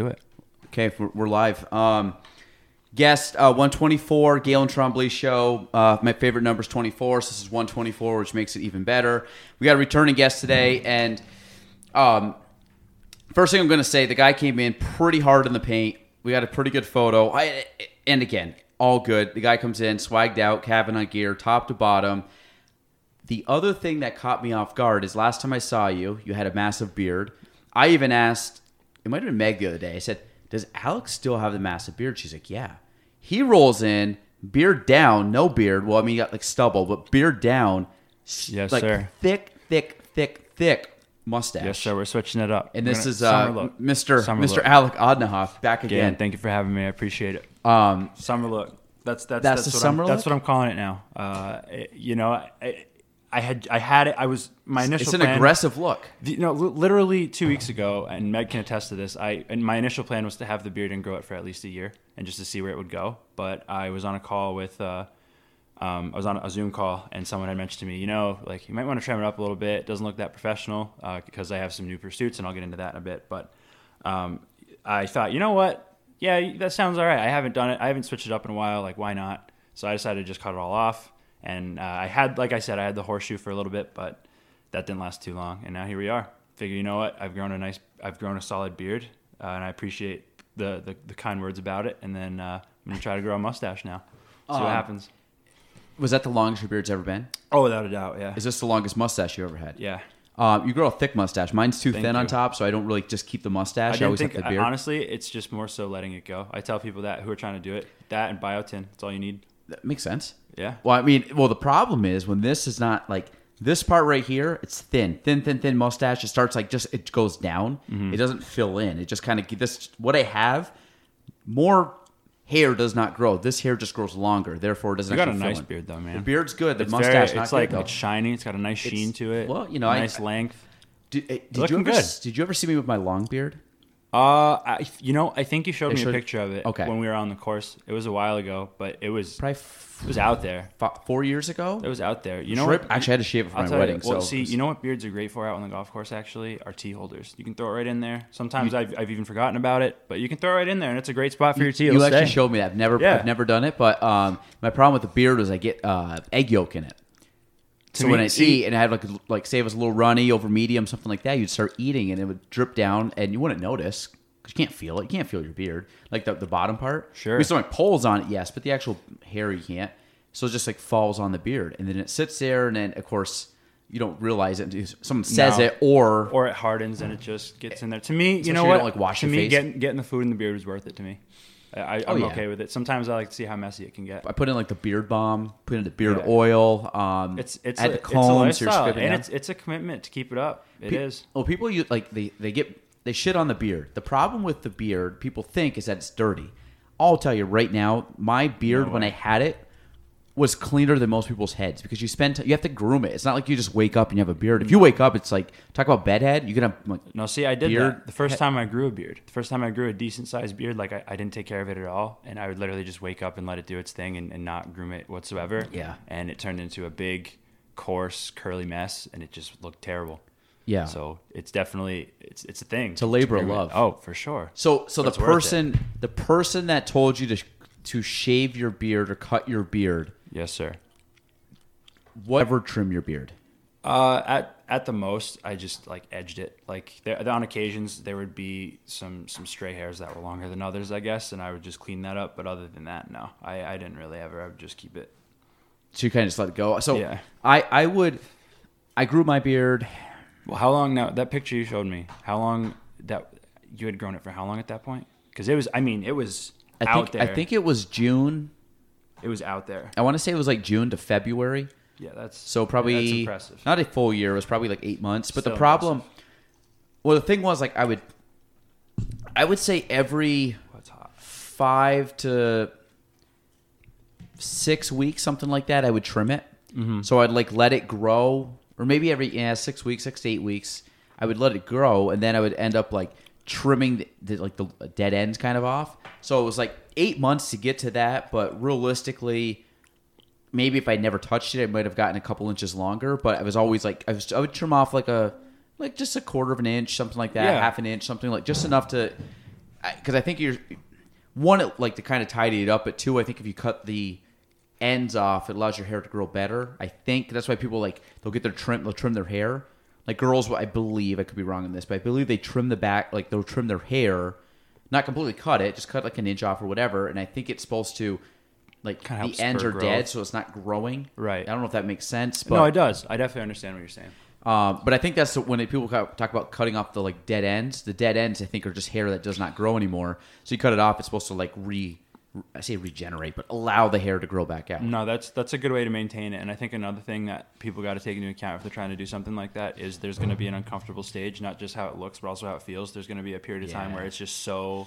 Do it. Okay, we're, we're live. Um, guest uh, 124, Galen Trombley show. Uh, my favorite number is 24, so this is 124, which makes it even better. We got a returning guest today, and um, first thing I'm going to say, the guy came in pretty hard in the paint. We got a pretty good photo. I, and again, all good. The guy comes in, swagged out, on gear, top to bottom. The other thing that caught me off guard is last time I saw you, you had a massive beard. I even asked, it might have been Meg the other day. I said, Does Alex still have the massive beard? She's like, Yeah. He rolls in, beard down, no beard. Well, I mean, he got like stubble, but beard down. Yes, like sir. thick, thick, thick, thick mustache. Yes, sir. We're switching it up. And We're this gonna- is summer uh, look. Mr. Summer Mr. look. Alec Odnoha back Again, again. thank you for having me. I appreciate it. Um, Summer look. That's that's That's that's, the what summer I'm, That's what I'm calling it now. Uh, it- you know, I, I had I had it. I was my initial. it's an plan, aggressive look. The- no, li- literally two weeks ago, and Meg can attest to this. I and my initial plan was to have the beard and grow it for at least a year, and just to see where it would go. But I was on a call with, uh, um, I was on a Zoom call, and someone had mentioned to me, you know, like you might want to trim it up a little bit. It doesn't look that professional uh, because I have some new pursuits, and I'll get into that in a bit. But um, I thought, you know what? Yeah, that sounds all right. I haven't done it. I haven't switched it up in a while. Like, why not? So I decided to just cut it all off. And uh, I had, like I said, I had the horseshoe for a little bit, but that didn't last too long. And now here we are. Figure, you know what? I've grown a nice, I've grown a solid beard, uh, and I appreciate the, the the kind words about it. And then uh, I'm gonna try to grow a mustache now. See Um, what happens. Was that the longest your beard's ever been? Oh, without a doubt, yeah, Is this the longest mustache you ever had? yeah. Um, you grow a thick mustache. Mine's too Thank thin on top, so I don't really just keep the mustache. I I, always think. have the beard. honestly, it's just more so letting it go. I tell people that who are trying to do it, that and biotin. That's all you need. that makes sense. Yeah. Well, I mean, well, the problem is when this is not like this part right here, it's thin, thin, thin, thin mustache. It starts like just it goes down. Mm-hmm. It doesn't fill in. It just kind of this what I have. More hair does not grow. This hair just grows longer. Therefore, it doesn't. You got a nice in. beard though, man. The beard's good. The It's mustache very, it's like good, it's shiny. It's got a nice sheen to it. well, you know, I- nice length. Did, eh, did you looking ever good. did you ever see me with my long beard? Uh, I, you know, I think you showed They me showed- a picture of it. Okay. When we were on the course, it was a while ago, but it was Probably it was out there. f- four years ago. It was out there. You know what? Actually, I had to shave it for I'll my tell wedding. You, well, so see, you know what beards are great for out on the golf course? Actually, are tee holders. You can throw it right in there. Sometimes I've, I've even forgotten about it, but you can throw it right in there, and it's a great spot for your tee. You actually stay. showed me that. I've never, Yeah. I've never done it, but um, my problem with the beard was I get uh, egg yolk in it. To so when I see- eat and I had like like say it was a little runny over medium, something like that, you'd start eating and it would drip down, and you wouldn't notice because you can't feel it. You can't feel your beard, like the, the bottom part. Sure. We still have poles on it, yes, but the actual hair you can't. So it just like falls on the beard, and then it sits there, and then of course you don't realize it. until Someone says No. it, or or it hardens and it just gets in there. To me, you know you what? don't, like, wash to your me, face. getting getting the food in the beard is worth it to me. I, I, Oh, I'm yeah. okay with it. Sometimes I like to see how messy it can get. I put in like the beard balm, put in the beard Yeah. oil. Um, It's it's add a, the it's a combs. lifestyle, and it's it's a commitment to keep it up. It Pe- is. Well, people use like they they get they shit on the beard. The problem with the beard, people think, is that it's dirty. I'll tell you right now, my beard No when. I had it was cleaner than most people's heads because you spend t- you have to groom it. It's not like you just wake up and you have a beard. If you wake up, it's like talk about bedhead. You can have like No, see, I did Beard- that the first time I grew a beard. The first time I grew a decent sized beard, like I, I didn't take care of it at all, and I would literally just wake up and let it do its thing and, and not groom it whatsoever. Yeah. and it turned into a big, coarse, curly mess, and it just looked terrible. yeah. So it's definitely it's it's a thing. It's a labor of love. Oh, for sure. So so But the it's worth it. person the person that told you to to shave your beard or cut your beard, Yes, sir. whatever trim your beard. Uh, at at the most, I just like edged it. Like there, on occasions, there would be some some stray hairs that were longer than others, I guess, and I would just clean that up. But other than that, no, I, I didn't really ever. I would just keep it. So you kind of just let it go. So Yeah. I I would I grew my beard. Well, how long now? That picture you showed me. How long that you had grown it for? How long at that point? Because it was. I mean, it was I out think there. I think it was June. it was out there. I want to say it was like June to February. Yeah, that's So probably that's impressive. not a full year. It was probably like eight months. But Still the problem, well, the thing was like I would, I would say every five to six weeks, something like that, I would trim it. Mm-hmm. So I'd like let it grow, or maybe every yeah six weeks, six to eight weeks, I would let it grow, and then I would end up like trimming the, the like the dead ends kind of off. So it was like eight months to get to that, but realistically. Maybe if I never touched it, I might have gotten a couple inches longer. But I was always like, I was, I would trim off like a, like just a quarter of an inch, something like that, Yeah. half an inch, something like just enough to, because I think you're one it, like to kind of tidy it up but two i think if you cut the ends off it allows your hair to grow better i think that's why people like they'll get their trim they'll trim their hair like girls i believe i could be wrong on this but i believe they trim the back like they'll trim their hair not completely cut it just cut like an inch off or whatever and i think it's supposed to like Kinda the ends spur are dead so it's not growing Right. i don't know if that makes sense but no, it does. I definitely understand what you're saying. um, but I think that's when people ca- talk about cutting off the like dead ends. The dead ends, I think, are just hair that does not grow anymore. So you cut it off, it's supposed to like re, I say regenerate, but allow the hair to grow back out. No, that's that's a good way to maintain it. And I think another thing that people got to take into account if they're trying to do something like that is there's going to be an uncomfortable stage, not just how it looks, but also how it feels. There's going to be a period of time where it's just so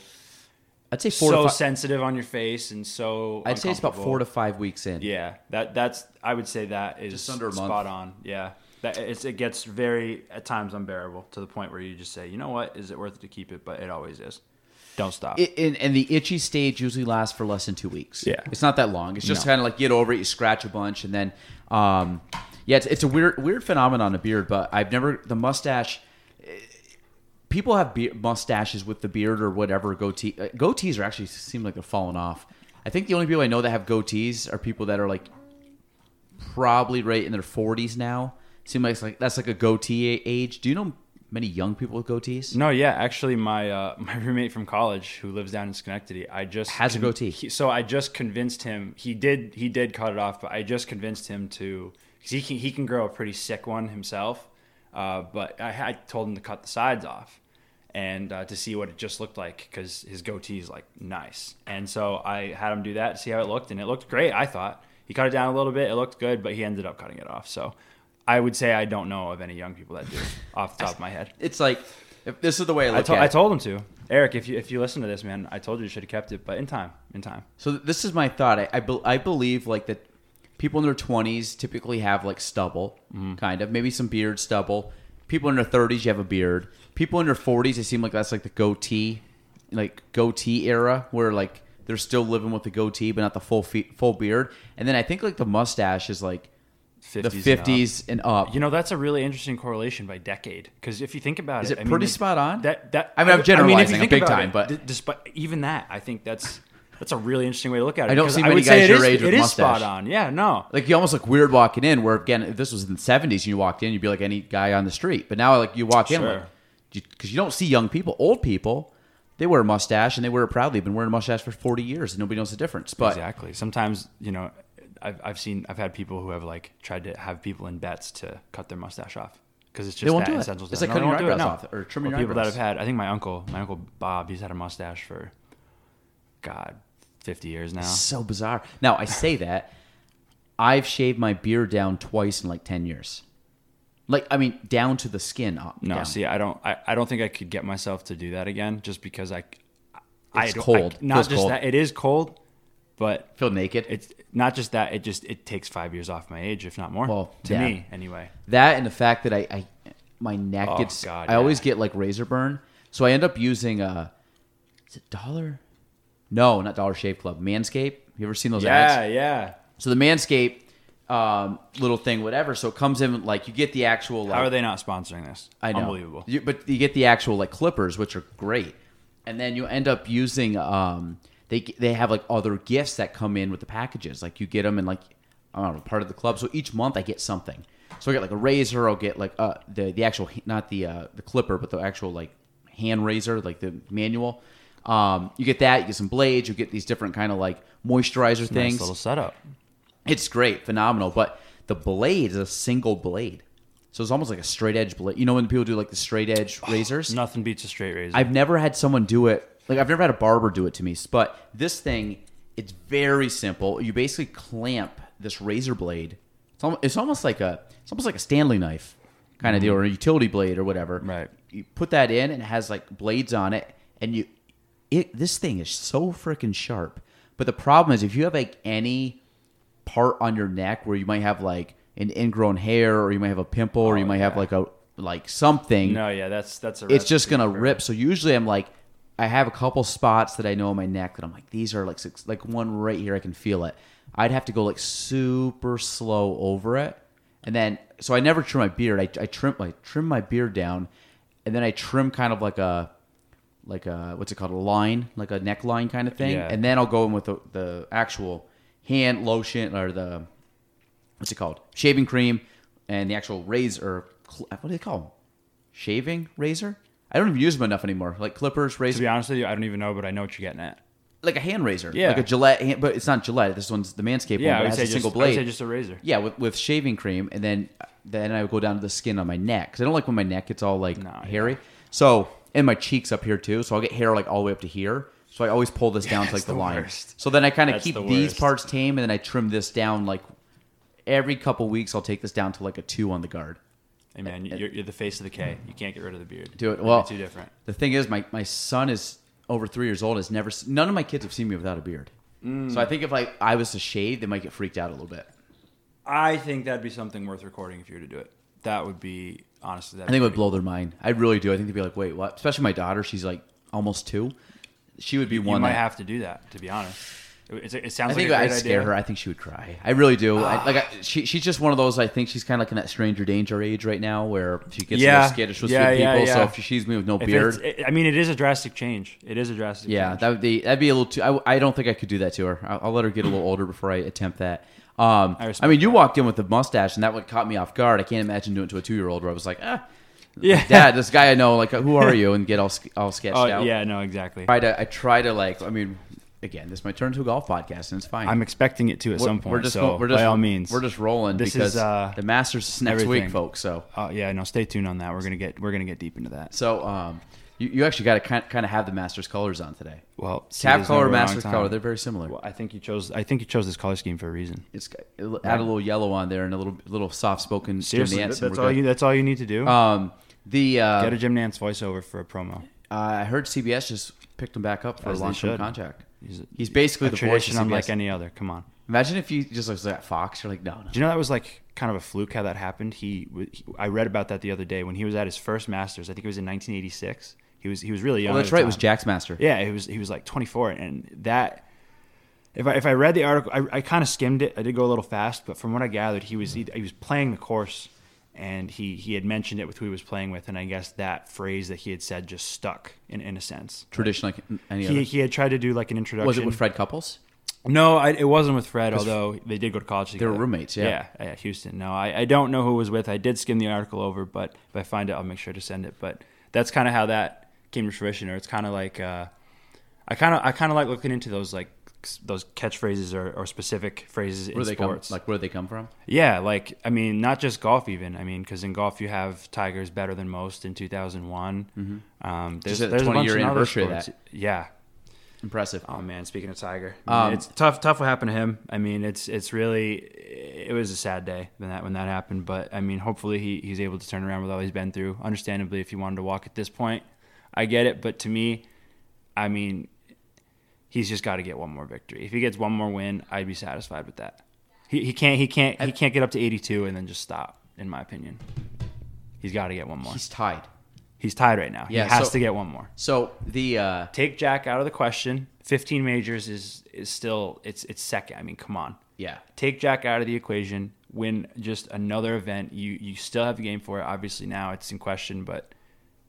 I'd say four so to five. sensitive on your face and so. I'd say it's about four to five weeks in. Yeah, that that's I would say that is Just under a month. spot on. Yeah, that it's it gets very at times unbearable to the point where you just say, you know what, is it worth it to keep it? But it always is. Don't stop. It, and, and the itchy stage usually lasts for less than two weeks. Yeah. it's not that long. It's just No. kind of like get over it. You scratch a bunch, and then, um, yeah, it's, it's a weird weird phenomenon of beard. But I've never the mustache. People have beard, mustaches with the beard or whatever goatee. Uh, goatees are actually seem like they're falling off. I think the only people I know that have goatees are people that are like probably right in their forties now. Seem like it's like that's like a goatee age. Do you know many young people with goatees? No, yeah, actually, my uh, my roommate from college who lives down in Schenectady, I just Has a goatee. he- so I just convinced him. He did he did cut it off, but I just convinced him to because he can he can grow a pretty sick one himself. Uh, but I, I told him to cut the sides off and uh, to see what it just looked like because his goatee is like nice. And so I had him do that see how it looked, and it looked great. I thought he cut it down a little bit. It looked good, but he ended up cutting it off. So. I would say I don't know of any young people that do, off the top of my head. It's like if this is the way I look I, to- at I told him to. Eric, if you if you listen to this, man, I told you you should have kept it, but in time, in time. So this is my thought. I I, be- I believe like that people in their twenties typically have like stubble, Mm-hmm. kind of maybe some beard stubble. People in their thirties, you have a beard. People in their forties, it seem like that's like the goatee, like goatee era, where like they're still living with the goatee, but not the full fe- full beard. And then I think like the mustache is like the 50s and up. and up. You know, that's a really interesting correlation by decade. Because if you think about Is it, it I mean, pretty spot on? That that I mean, I'm if you generalizing think big time, it, but- d- despite even that, I think that's that's a really interesting way to look at it. I don't see many guys your is- age with It is mustache. spot on. Yeah, no. like you almost look weird walking in. Where again, if this was in the seventies and you walked in, you'd be like any guy on the street. But now, like you walk in, Sure. like because you, don't see young people, old people, they wear a mustache and they wear it proudly. They've been wearing a mustache for forty years and nobody knows the difference. But exactly. Sometimes you know, I've I've seen I've had people who have like tried to have people in bets to cut their mustache off because it's just They won't that do it. essential. It's like them. cutting No, your they won't do it, eyebrows off or trimming Or your people that eyebrows. have had. I think my uncle, my uncle Bob, he's had a mustache for God, fifty years now. so bizarre. Now I say that I've shaved my beard down twice in like ten years. Like I mean, down to the skin. Up, No, down. see, I don't. I, I don't think I could get myself to do that again, just because I. I It's don't- cold. I, not Feels just cold. that it is cold, but feel naked. it's not just that. It just it takes five years off my age, if not more. Well, to yeah. me anyway. That and the fact that I, I my neck Oh, gets God, I always get like razor burn. So I end up using a. is it dollar? No, not Dollar Shave Club. Manscaped. You ever seen those Yeah, ads? yeah. Yeah. So the Manscaped um, little thing, whatever. So it comes in like you get the actual like How are they not sponsoring this? I know. Unbelievable. You, but you get the actual like clippers, which are great, and then you end up using. Um, they they have like other gifts that come in with the packages. Like you get them and like I don't know part of the club. So each month I get something. So I get like a razor. I'll get like uh the the actual not the uh the clipper, but the actual like hand razor, like the manual. Um, you get that. You get some blades. You get these different kind of like moisturizer Nice things. little setup. It's great, phenomenal. But the blade is a single blade. So it's almost like a straight edge blade. You know when people do like the straight edge razors? Nothing beats a straight razor. I've never had someone do it. Like I've never had a barber do it to me. But this thing, it's very simple. You basically clamp this razor blade It's almost, it's almost like a it's almost like a Stanley knife kind of deal mm-hmm. or a utility blade or whatever. Right. You put that in and it has like blades on it, and you it this thing is so freaking sharp. But the problem is if you have like any part on your neck where you might have like an ingrown hair or you might have a pimple or oh, you Oh, might have like a like something No, yeah, that's that's a it's just gonna rip. So usually I'm like, I have a couple spots that I know in my neck that I'm like, these are like six, like one right here. I can feel it. I'd have to go like super slow over it, and then so I never trim my beard. I, I trim I trim my beard down, and then I trim kind of like a like a what's it called a line like a neckline kind of thing, Yeah. and then I'll go in with the, the actual hand lotion or the what's it called shaving cream and the actual razor what do they call them? shaving razor i don't even use them enough anymore like clippers razor. To be honest with you, I don't even know, but I know what you're getting at. like a hand razor Yeah. like a gillette hand, but it's not gillette this one's the manscaped Yeah, one I but it has a just single I would blade say just a razor. yeah with, with shaving cream and then then i would go down to the skin on my neck because i don't like when my neck gets all like No, yeah. hairy so and my cheeks up here too so i'll get hair like all the way up to here so i always pull this down to like the, the line worst. so then i kind of keep the these parts tame and then i trim this down like every couple weeks i'll take this down to like a two on the guard Hey man, you're, you're the face of the K. You can't get rid of the beard. Do it. Well, too different. The thing is, my, my son is over three years old. Has never. None of my kids have seen me without a beard. Mm. So I think if like I was to shave, they might get freaked out a little bit. I think that'd be something worth recording if you were to do it. That would be honestly. I think it would blow their mind. I really do. I think they'd be like, "Wait, what?" Especially my daughter. She's like almost two. She would be You one. might that, have to do that. To be honest, it, it sounds I think like a I'd great scare idea. her. I think she would cry. I really do. I, like I, she, she's just one of those. I think she's kind of like in that stranger danger age right now, where she gets a Yeah. little skittish with Yeah, people. yeah, So if she sees me with no If beard, it- I mean, it is a drastic change. It is a drastic. Yeah, change. that would be that'd be a little too. I, I don't think I could do that to her. I'll, I'll let her get a little older before I attempt that. Um, I I, mean, you walked in with a mustache, and that would caught me off guard. I can't imagine doing it to a two year old where I was like, ah, yeah, Dad, this guy I know, like, who are you? And get all all sketched Oh out. yeah, no, exactly. Try to, I try to like. I mean, again, this might turn into a golf podcast, and it's fine. I'm expecting it to at We're- some point. We're just, so we're just by all means, we're just rolling This is, because uh, the Masters is next week, everything. folks. So, Uh, yeah, no, stay tuned on that. We're gonna get we're gonna get deep into that. so um, you, you actually got to kind kind of have the Masters colors on today. Well, see, Tab there's color, never a wrong Masters color, they're very similar. Well, I think you chose. I think you chose this color scheme for a reason. It's it'll add a little yellow on there and a little little soft spoken. Seriously, Nantz, that's all we're you. That's all you need to do. Um, the uh, get a Jim Nantz voiceover for a promo. uh, I heard CBS just picked him back up for As a long term contract. He's, He's basically a the voice tradition of unlike CBS. any other. Come on. Imagine if you just was at Fox. You're like, no, no. Do you know that was like kind of a fluke how that happened? He, he I read about that the other day when he was at his first Masters. I think it was in 1986. He was he was really oh, young. Oh, that's right. It was. Jack's Master. Yeah, he was he was like 24, and that. If I, if I read the article, I, I kind of skimmed it. I did go a little fast, but from what I gathered, he was he, he was playing the course, and he he had mentioned it with who he was playing with, and I guess that phrase that he had said just stuck in in a sense. Tradition like any He other. he had tried to do like an introduction. Was it with Fred Couples? No, I, it wasn't with Fred. Although they did go to college together. They were roommates, yeah. yeah, yeah, Houston. No, I, I don't know who it was with. I did skim the article over, but if I find it, I'll make sure to send it. But that's kind of how that came to fruition. Or it's kind of like uh, I kind of I kind of like looking into those like those catchphrases or, or specific phrases Where in they come? sports. Like where do they come from? yeah, like I mean, not just golf. Even I mean, because in golf you have Tigers better than most in 2001. Um, there's, the there's a bunch year of anniversary of sports. that. Yeah, Impressive. Oh man, speaking of Tiger, I mean, Um, it's tough. Tough what happened to him. I mean, it's it's really it was a sad day when that when that happened. But I mean, hopefully he, he's able to turn around with all he's been through. Understandably, if he wanted to walk at this point, I get it. But to me, I mean, he's just got to get one more victory. If he gets one more win, I'd be satisfied with that. He, he can't he can't he can't get up to 82 and then just stop. In my opinion, he's got to get one more. He's tied. He's tied right now. Yeah, he has so- to get one more So the uh, take Jack out of the question. 15 majors is is still it's it's second. I mean, come on. yeah, Take Jack out of the equation. Win just another event. You you still have the game for it. Obviously now it's in question, but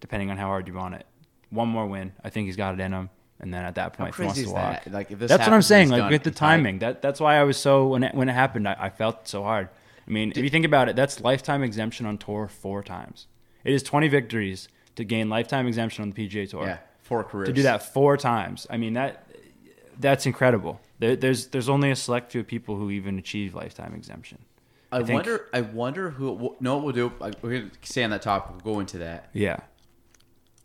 depending on how hard you want it, one more win. I think he's got it in him. And then at that how point, if he wants to walk, that? Like if this that's what I'm saying. Like done. with the timing, that that's why I was so when it when it happened, I, I felt so hard. I mean, if you think about it, that's lifetime exemption on tour four times. It is 20 victories to gain lifetime exemption on the PGA Tour Yeah, four careers to do that four times. I mean that that's incredible. There, there's there's only a select few people who even achieve lifetime exemption. I, think- wonder. I wonder who. No, what we'll do. We're gonna stay on that topic. We'll go into that. Yeah,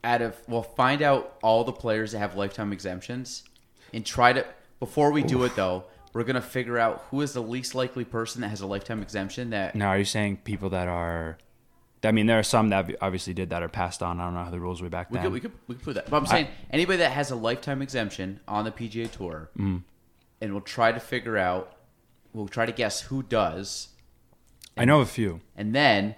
Out of, we'll find out all the players that have lifetime exemptions, and try to. Before we do it though, we're gonna figure out who is the least likely person that has a lifetime exemption. That Now, are you saying people that are? I mean, there are some that obviously did that are passed on. I don't know how the rules were back we then. could we could we could put that. But I'm saying anybody that has a lifetime exemption on the PGA Tour, Mm. and we'll try to figure out. We'll try to guess who does, I know a few. and then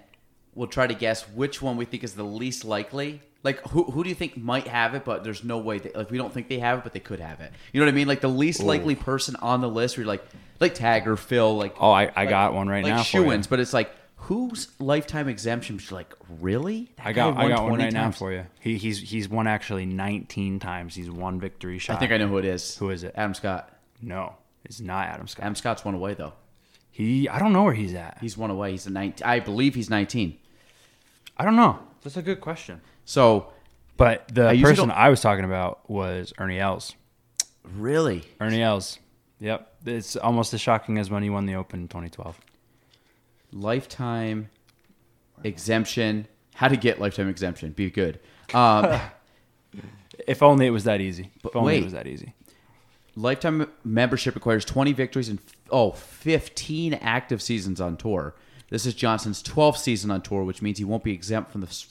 we'll try to guess which one we think is the least likely. Like who who do you think might have it, but there's no way that like we don't think they have it, but they could have it. You know what I mean? Like the least likely person on the list. Where you're like like Tagger, Phil, like Oh, I, I like- got one right like now. for you. shoo-ins, but it's like whose lifetime exemption? You're like really? That I got I got one 20 right now for you. He he's he's won actually 19 times. He's won victory shot. I think I know who it is. Who is it? Adam Scott. No, it's not Adam Scott. Adam Scott's one away though. He I don't know where he's at. He's one away. He's a 19. I believe he's 19. I don't know. That's a good question. So But the I person I was talking about was Ernie Els. really, Ernie Els. Yep. It's almost as shocking as when he won the Open in 2012. lifetime exemption. How to get lifetime exemption? Be good. Um, If only it was that easy. But if only wait. it was that easy. lifetime membership requires 20 victories and oh 15 active seasons on tour. This is Johnson's 12th season on tour, which means he won't be exempt from the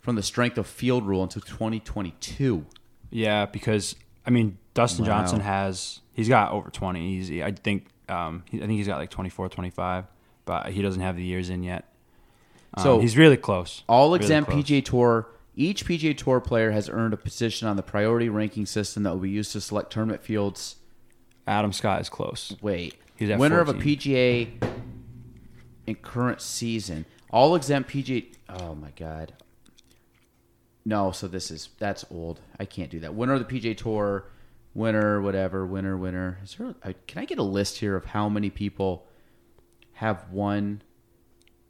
from the strength of field rule until 2022. Yeah, because I mean Dustin Wow. Johnson has he's got over 20 easy. I think um he, I think he's got like 24, 25, but he doesn't have the years in yet. Um, So- he's really close. All Really exempt close. PGA Tour. Each PGA Tour player has earned a position on the priority ranking system that will be used to select tournament fields. Adam Scott is close. Wait, He's at winner of a PGA in current season. All exempt PGA. Oh my god. No, so this is that's old. I can't do that. Winner of the PGA Tour, winner, whatever, winner, winner. Is there? I, can I get a list here of how many people have won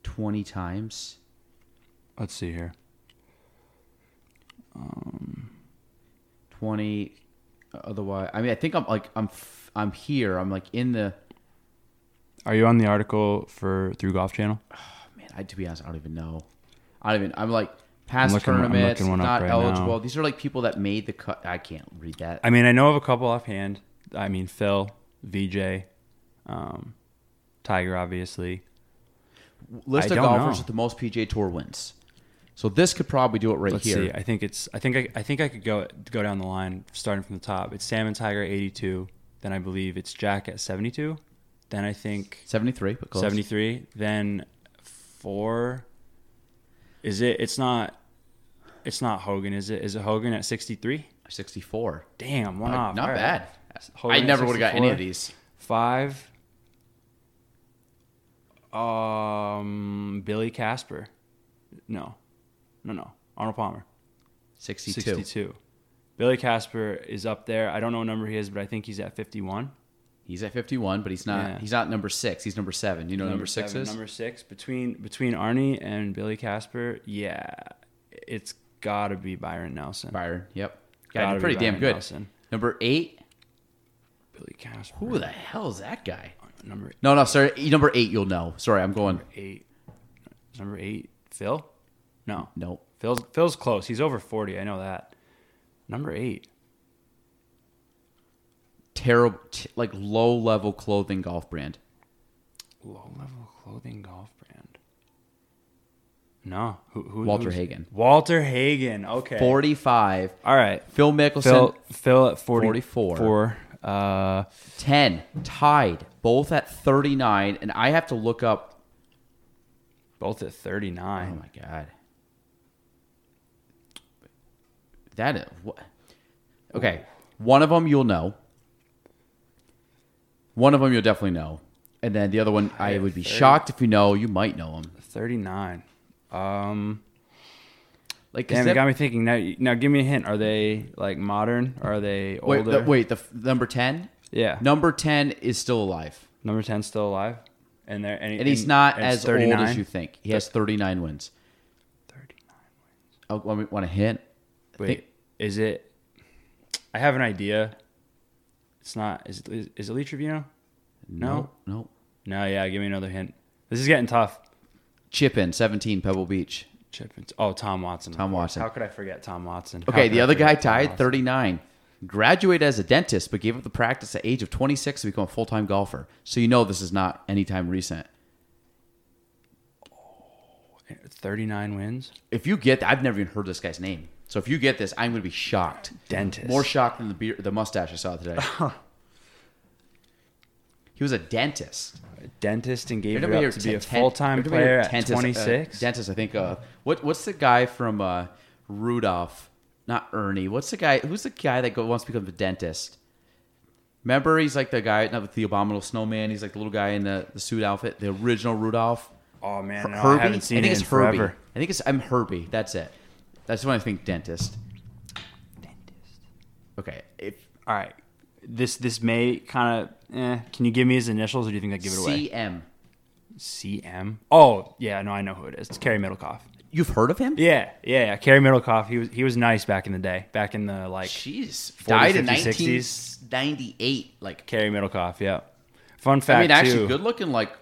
twenty times? Let's see here. Um, twenty. Otherwise, I mean, I think I'm like I'm I'm here. I'm like in the. Are you on the article for through Golf Channel? Oh, man, I to be honest, I don't even know. I don't even. I'm like past looking- tournaments, looking one up not right eligible. now. These are like people that made the cut. I can't read that. I mean, I know of a couple offhand. I mean, Phil, Vijay, um, Tiger, obviously. List I of golfers know. with the most PGA Tour wins. So this could probably do it right Let's here. see. I think it's. I think I, I think I could go go down the line starting from the top. It's Sam and Tiger 82. Then I believe it's Jack at 72. Then I think seventy three. Seventy three. Then four. Is it? It's not. It's not Hogan, is it? Is it Hogan at 63? Sixty-four. Damn, one Not, off. not All right. bad. Hogan I never would have got any of these. Five. Um, Billy Casper. No, no, no. Arnold Palmer. Sixty-two. 62. Billy Casper is up there. I don't know what number he is, but I think he's at 51. He's at fifty-one, but he's not. Yeah. He's not number six. He's number seven. You know what number, six seven, is? Number six between between Arnie and Billy Casper. Yeah, it's got to be Byron Nelson. Byron. Yep. Gotta Got be pretty damn good. Nelson. Number eight. Billy Casper. Who the hell is that guy? Number eight? No, no, sorry. Number eight, you'll know. Sorry, I'm going. eight. Number eight. Phil. No. Nope. Phil's Phil's close. He's over 40. I know that. Number eight. Terrible, t- like low-level clothing golf brand. Low level clothing golf brand. No. Who, who, Walter Hagen. Walter Hagen. Okay. Forty-five. All right. Phil Mickelson. Phil Phil at 40, 44. Four. Uh, 10 tied both at 39 and i have to look up both at 39. oh my god that is what okay one of them you'll know one of them you'll definitely know and then the other one i would be shocked if you know you might know him 39. Um, like is damn, it got me thinking. Now, now give me a hint. Are they like modern? Or are they wait older? the, wait the f- number 10 Yeah. number 10 is still alive Number 10 still alive? And there and, and he's and- not and it's as old as you think he has 39 wins 39. oh, want, me, want a hint Wait, think- is it? I have an idea. It's not. Is is, is it Lee Trevino? No. no No. Yeah. Give me another hint. This is getting tough. Chip in 17 pebble beach Chip. and- Oh, Tom Watson. Tom. Watson. How could I forget Tom Watson? How Okay, the I other guy tied 39. Graduated as a dentist, but gave up the practice at age of 26 to become a full time golfer. So you know this is not anytime recent. 39 wins. If you get, I've never even heard this guy's name. So if you get this, I'm going to be shocked. Dentist. More shocked than the beard, the mustache I saw today. he was a dentist. A dentist and gave it up to be a full time player at dentist, uh, 26. dentist, I think. Uh, what what's the guy from uh, Rudolph? Not Ernie. What's the guy? Who's the guy that go, wants to become a dentist? Remember, he's like the guy, not with the abominable snowman. He's like the little guy in the, the suit outfit, the original Rudolph. oh man, no, Herbie. I haven't seen think it it's in Herbie. forever. I think it's I'm Herbie. That's it. That's when I think dentist. dentist. Okay. If All right, this this may kind of. Eh, can you give me his initials, or do you think I give it away? CM. CM. Oh yeah, no, I know who it is. It's Cary Middlecoff. You've heard of him? Yeah, yeah, yeah. Cary Middlecoff. He was he was nice back in the day. Back in the like Jeez. 40s, Died in 50s, 1998. Like, Cary Middlecoff. Yeah. Fun fact I mean, actually, too. good looking. Like,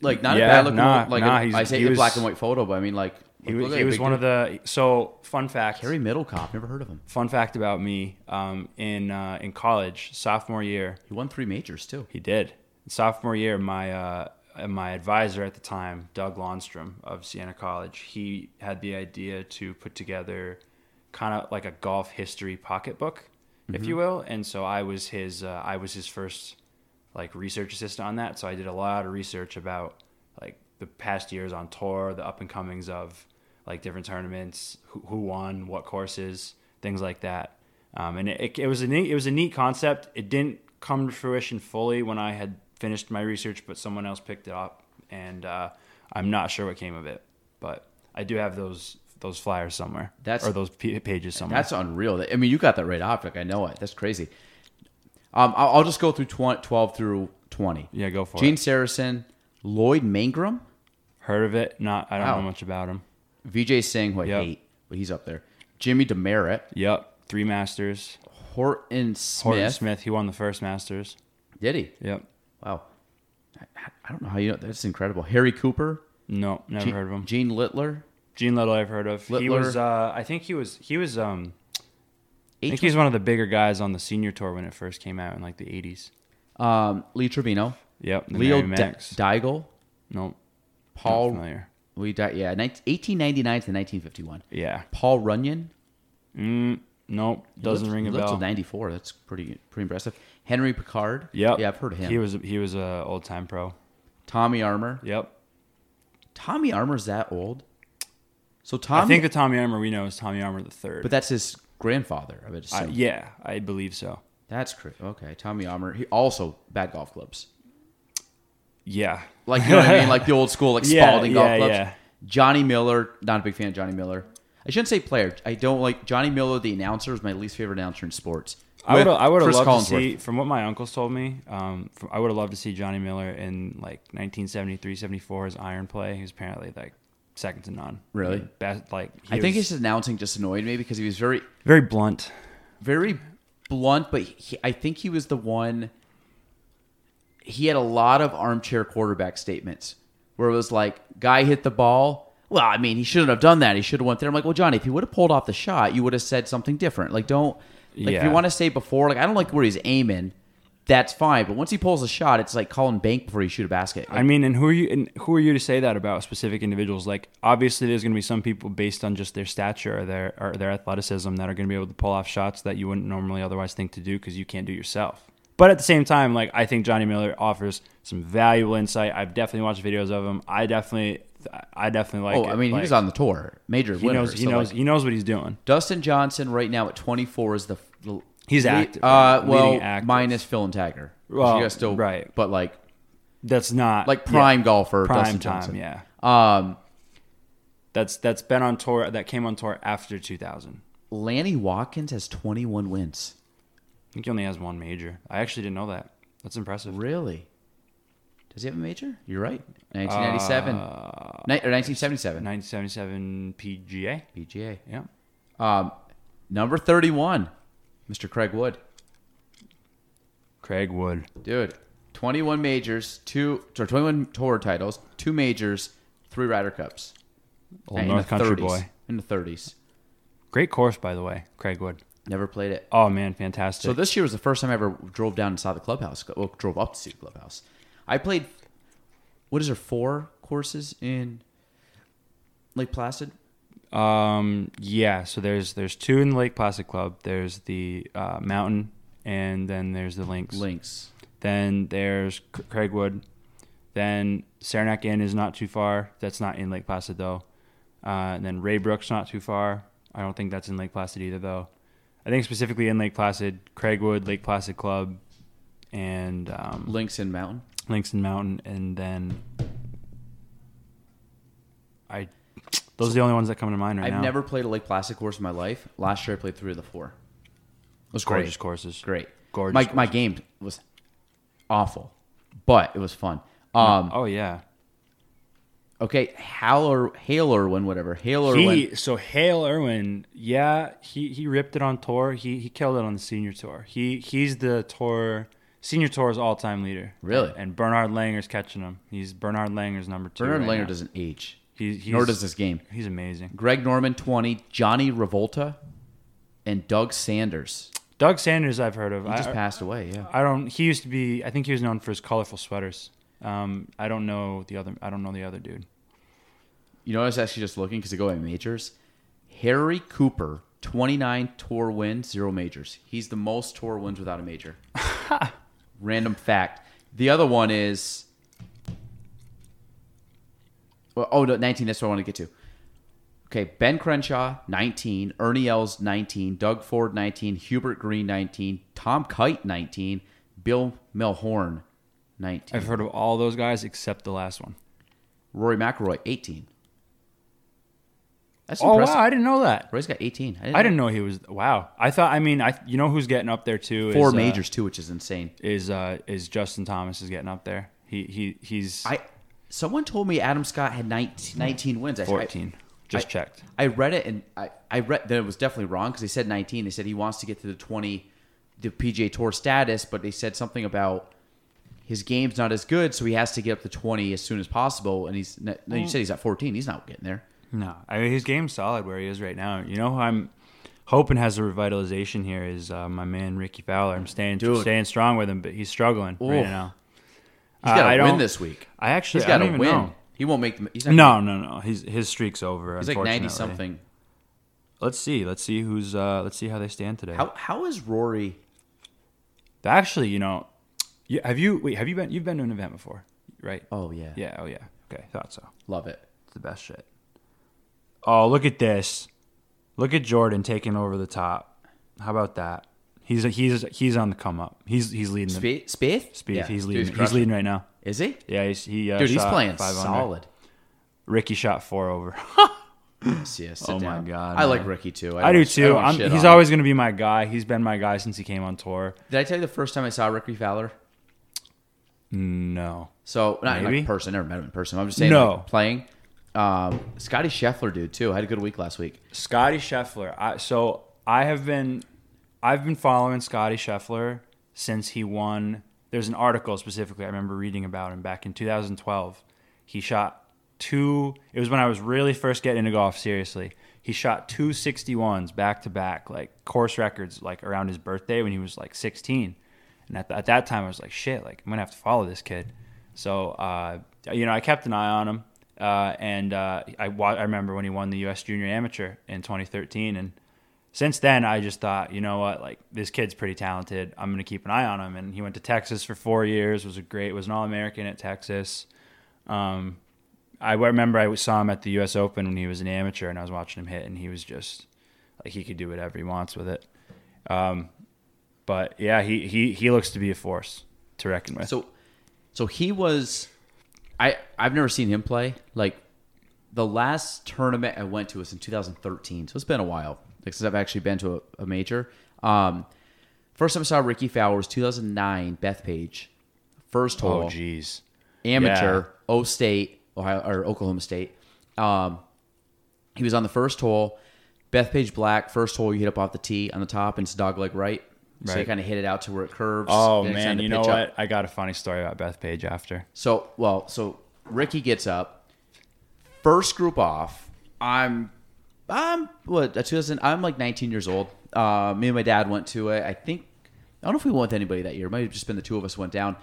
like not Yeah, a bad looking. nah, like nah, a, he's- I say he a was- black and white photo, but I mean, like, he was, he was one dude. of the so fun fact. Harry Middlecop. Never heard of him. Fun fact about me: um, in uh, in college, sophomore year, He won three majors too. he did. Sophomore year, my uh, my advisor at the time, Doug Lundstrom of Siena College, he had the idea to put together kind of like a golf history pocketbook, if you will. And so I was his uh, I was his first like research assistant on that. So I did a lot of research about like the past years on tour, the up and comings of like different tournaments, who, who won, what courses, things like that. Um, and it, it was a neat, it was a neat concept. It didn't come to fruition fully when I had finished my research, but someone else picked it up, and uh, I'm not sure what came of it. But I do have those those flyers somewhere, That's- or those p- pages somewhere. That's unreal. I mean, you got that right off. Like, I know it. That's crazy. Um, I'll, I'll just go through 20, 12 through 20. yeah, go for Gene it. Gene Sarazen, Lloyd Mangrum, Heard of it? Not. I don't Wow. know much about him. Vijay Singh, who I Yep. hate, but he's up there. Jimmy Demaret, Yep, three Masters. Horton Smith. Horton Smith. He won the first Masters. Did he? Yep. Wow. I, I don't know how you know. That's incredible. Harry Cooper, No, never heard of him. Gene Littler. Gene Little, I've heard of. He Littler. was. Uh, I think he was. He was. Um, I think he was one of the bigger guys on the senior tour when it first came out in like the '80s. um, Lee Trevino, Yep. Leo Mary D- Max. Diegel, Nope. Paul. Familiar. We di- yeah, 19, 1899 to 1951. Yeah. Paul Runyan. Mm, nope. Doesn't lived- ring a lived bell. till 94. That's pretty pretty impressive. Henry Picard. Yep. Yeah, I've heard of him. He was. He was a old time pro. Tommy Armour. Yep. Tommy Armour's that old? So Tommy. I think the Tommy Armour we know is Tommy Armour the third. but that's his grandfather. I would I, yeah, I believe so. That's crazy. Okay, Tommy Armour. He also bad golf clubs. Yeah. Like you know what I mean? Like the old school, like Yeah, Spalding golf yeah, clubs. yeah. Johnny Miller, not a big fan of Johnny Miller. I shouldn't say player. I don't like Johnny Miller. The announcer is my least favorite announcer in sports. I would I would have loved to see from what my uncles told me. Um, from, I would have loved to see Johnny Miller in like 1973, 74 as iron play. He was apparently like second to none. Really? Best like he I think his announcing just annoyed me because he was very, very blunt. very blunt. But he, I think he was the one. He had a lot of armchair quarterback statements where it was like, "Guy hit the ball." Well, I mean, he shouldn't have done that. He should have went there. I'm like, well, Johnny, if he would have pulled off the shot, you would have said something different. Like, don't like if you want to say before, like, I don't like where he's aiming. That's fine, but once he pulls a shot, it's like calling bank before you shoot a basket. Like, I mean, and who are you? And who are you to say that about specific individuals? Like, obviously, there's going to be some people based on just their stature or their or their athleticism that are going to be able to pull off shots that you wouldn't normally otherwise think to do because you can't do yourself. But at the same time, like I think Johnny Miller offers some valuable insight. I've definitely watched videos of him. I definitely, I definitely like. oh, it. I mean, he Like, was on the tour, major He winner. knows. He so, knows. like, he knows what he's doing. Dustin Johnson right now at 24 is the. the He's active, Uh, right? well, active. minus Phil and Tagger. Well, you guys still right. but like That's not like prime yeah, golfer prime Dustin time. Johnson. Yeah, Um, that's that's been on tour. That came on tour after 2000. Lanny Wadkins has 21 wins. I think he only has one major. I actually didn't know that. That's impressive. Really? Does he have a major? You're right. 1997 Uh, Ni- or 1977 1977 PGA. PGA. Yeah. Um, number 31, Mr. Craig Wood. Craig Wood. Dude, 21 majors, two or 21 tour titles, two majors, three Ryder Cups. Old in North Country 30s. boy. In the 30s. Great course, by the way. Craig Wood. Never played it. Oh man, fantastic. So this year was the first time I ever drove down and saw the clubhouse. Well, drove up to see the clubhouse. I played. What is there? Four courses in Lake Placid. Um, yeah. So there's there's two in the Lake Placid Club. There's the uh, Mountain, and then there's the Links. Links. Then there's C- Craigwood. Then Saranac Inn is not too far. That's not in Lake Placid though. Uh, and then Raybrook's not too far. I don't think that's in Lake Placid either though. I think specifically in Lake Placid, Craigwood, Lake Placid Club, and um, Links in Mountain. Links and Mountain, and then I. Those are the only ones that come to mind right now. I've never played a Lake Placid course in my life. Last year I played three of the four. It was great. gorgeous courses. Great. Gorgeous My my game was awful, but it was fun. Um, oh yeah. Okay, Hal or Hale Irwin, whatever. Hale Irwin. He so Hale Irwin, yeah, he he ripped it on tour. He he killed it on the senior tour. He he's the tour senior tour's all time leader. Really? And Bernhard Langer's catching him. He's Bernhard Langer's number two. Bernhard right Langer now. doesn't age. He, he's, Nor does this game. He's amazing. Greg Norman, 20. Johnny Revolta and Doug Sanders. Doug Sanders, I've heard of. He just I, passed away, yeah. I don't. He used to be. I think he was known for his colorful sweaters. Um, I don't know the other. I don't know the other dude. You know, I was actually just looking because they go by majors. Harry Cooper, 29 tour wins, zero majors. He's the most tour wins without a major. Random fact. The other one is. Well, oh, no, 19. That's what I want to get to. Okay, Ben Crenshaw, 19. Ernie Els, 19. Doug Ford, 19. Hubert Green, 19. Tom Kite, 19. Bill Mehlhorn, 19. I've heard of all those guys except the last one. Rory McIlroy, 18. That's Oh impressive. wow, I didn't know that. Roy's got 18. I didn't know he was. Wow, I thought. I mean, I you know who's getting up there too? Four is, uh, majors, too, which is insane. is uh, is Justin Thomas is getting up there. He he he's I Someone told me Adam Scott had 19, 19 wins. I, fourteen. Just I- checked. I read it and I, I read that it was definitely wrong because they said 19. They said he wants to get to the 20, the PGA Tour status, but they said something about his game's not as good, so he has to get up to 20 as soon as possible. And he's then you said he's at 14. He's not getting there. No, I mean his game's solid where he is right now. You know who I'm hoping has a revitalization here is uh, my man Rickie Fowler. I'm staying Dude. staying strong with him, but he's struggling right now. He's Uh, got to win don't- this week. I actually He's got to win. know. He won't make the. He's No, no, no. His his streak's over. He's like 90 something. Let's see. Let's see who's. Uh, let's see how they stand today. How how is Rory? Actually, you know, you, have you wait? Have you been? You've been to an event before, right? Oh yeah, Yeah. Oh yeah. Okay. Thought so. love it. It's the best shit. Oh, look at this! Look at Jordan taking over the top. How about that? He's he's he's on the come up. He's he's leading Spieth, Spieth, speed. Yeah, he's leading. He's, crushing. leading right now. Is he? Yeah, he's, he. Uh, Dude, he's playing solid. Rickie shot four over. Yes, sit Oh, my. God, I like. Rickie too. I, do don't- too. I'm, he's always going to be my guy. He's been my guy since he came on tour. Did I tell you the first time I saw Rickie Fowler? No. So not Maybe. in person. Never met him in person. I'm just saying. No. like, playing. Um, Scotty Scheffler, dude, too. I had a good week last week. Scotty Scheffler. I, so I have been, I've been following Scotty Scheffler since he won. There's an article specifically I remember reading about him back in 2012. He shot two. It was when I was really first getting into golf seriously. He shot two 61s back to back, like course records, like around his birthday when he was like 16. And at, at that time, I was like, shit, like I'm gonna have to follow this kid. So, uh, you know, I kept an eye on him, uh, and uh, I, I remember when he won the U.S. Junior Amateur in 2013, and since then, I just thought, you know what, like this kid's pretty talented. I'm gonna keep an eye on him. And he went to Texas for four years. Was a great, was an All American at Texas. Um, I remember I saw him at the U.S. Open when he was an amateur, and I was watching him hit, and he was just like he could do whatever he wants with it. Um, but yeah, he, he he looks to be a force to reckon with. So, so he was. I I've never seen him play. Like the last tournament I went to was in 2013, so it's been a while like, since I've actually been to a, a major. Um, first time I saw Rickie Fowler was 2009, Bethpage, first hole. oh jeez, amateur, O State, Ohio or Oklahoma State. Um, he was on the first hole. Bethpage Black, first hole, you hit up off the tee on the top, and it's dog leg right. So you kind of hit it out to where it curves. oh man, you know pitch up. what? I got a funny story about Bethpage after. So, well, so Rickie gets up. First group off. I'm I'm what? 2000. I'm like 19 years old. Uh, me and my dad went to it. I think I don't know if we went with anybody that year. It might have just been the two of us went down.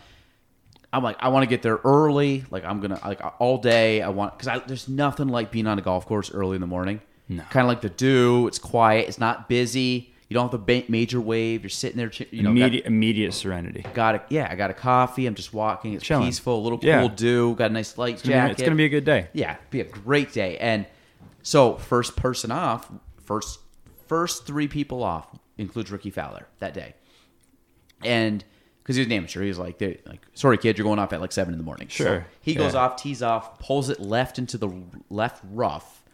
I'm like, I want to get there early. Like I'm gonna like all day. I want because there's nothing like being on a golf course early in the morning. No. Kind of like the dew. It's quiet. It's not busy. You don't have the major wave. You're sitting there. You know, got- immediate immediate serenity. got it. Yeah, I got a coffee. I'm just walking. It's Chilling. peaceful. A little cool Yeah. dew. Got a nice light It's gonna, be, jacket. it's gonna be a good day. Yeah, be a great day. And so first person off, first first three people off includes Rickie Fowler that day. And because he was an amateur, he was like, like, sorry kid, you're going off at like seven in the morning. So Sure. he goes Yeah. off, tees off, pulls it left into the left rough,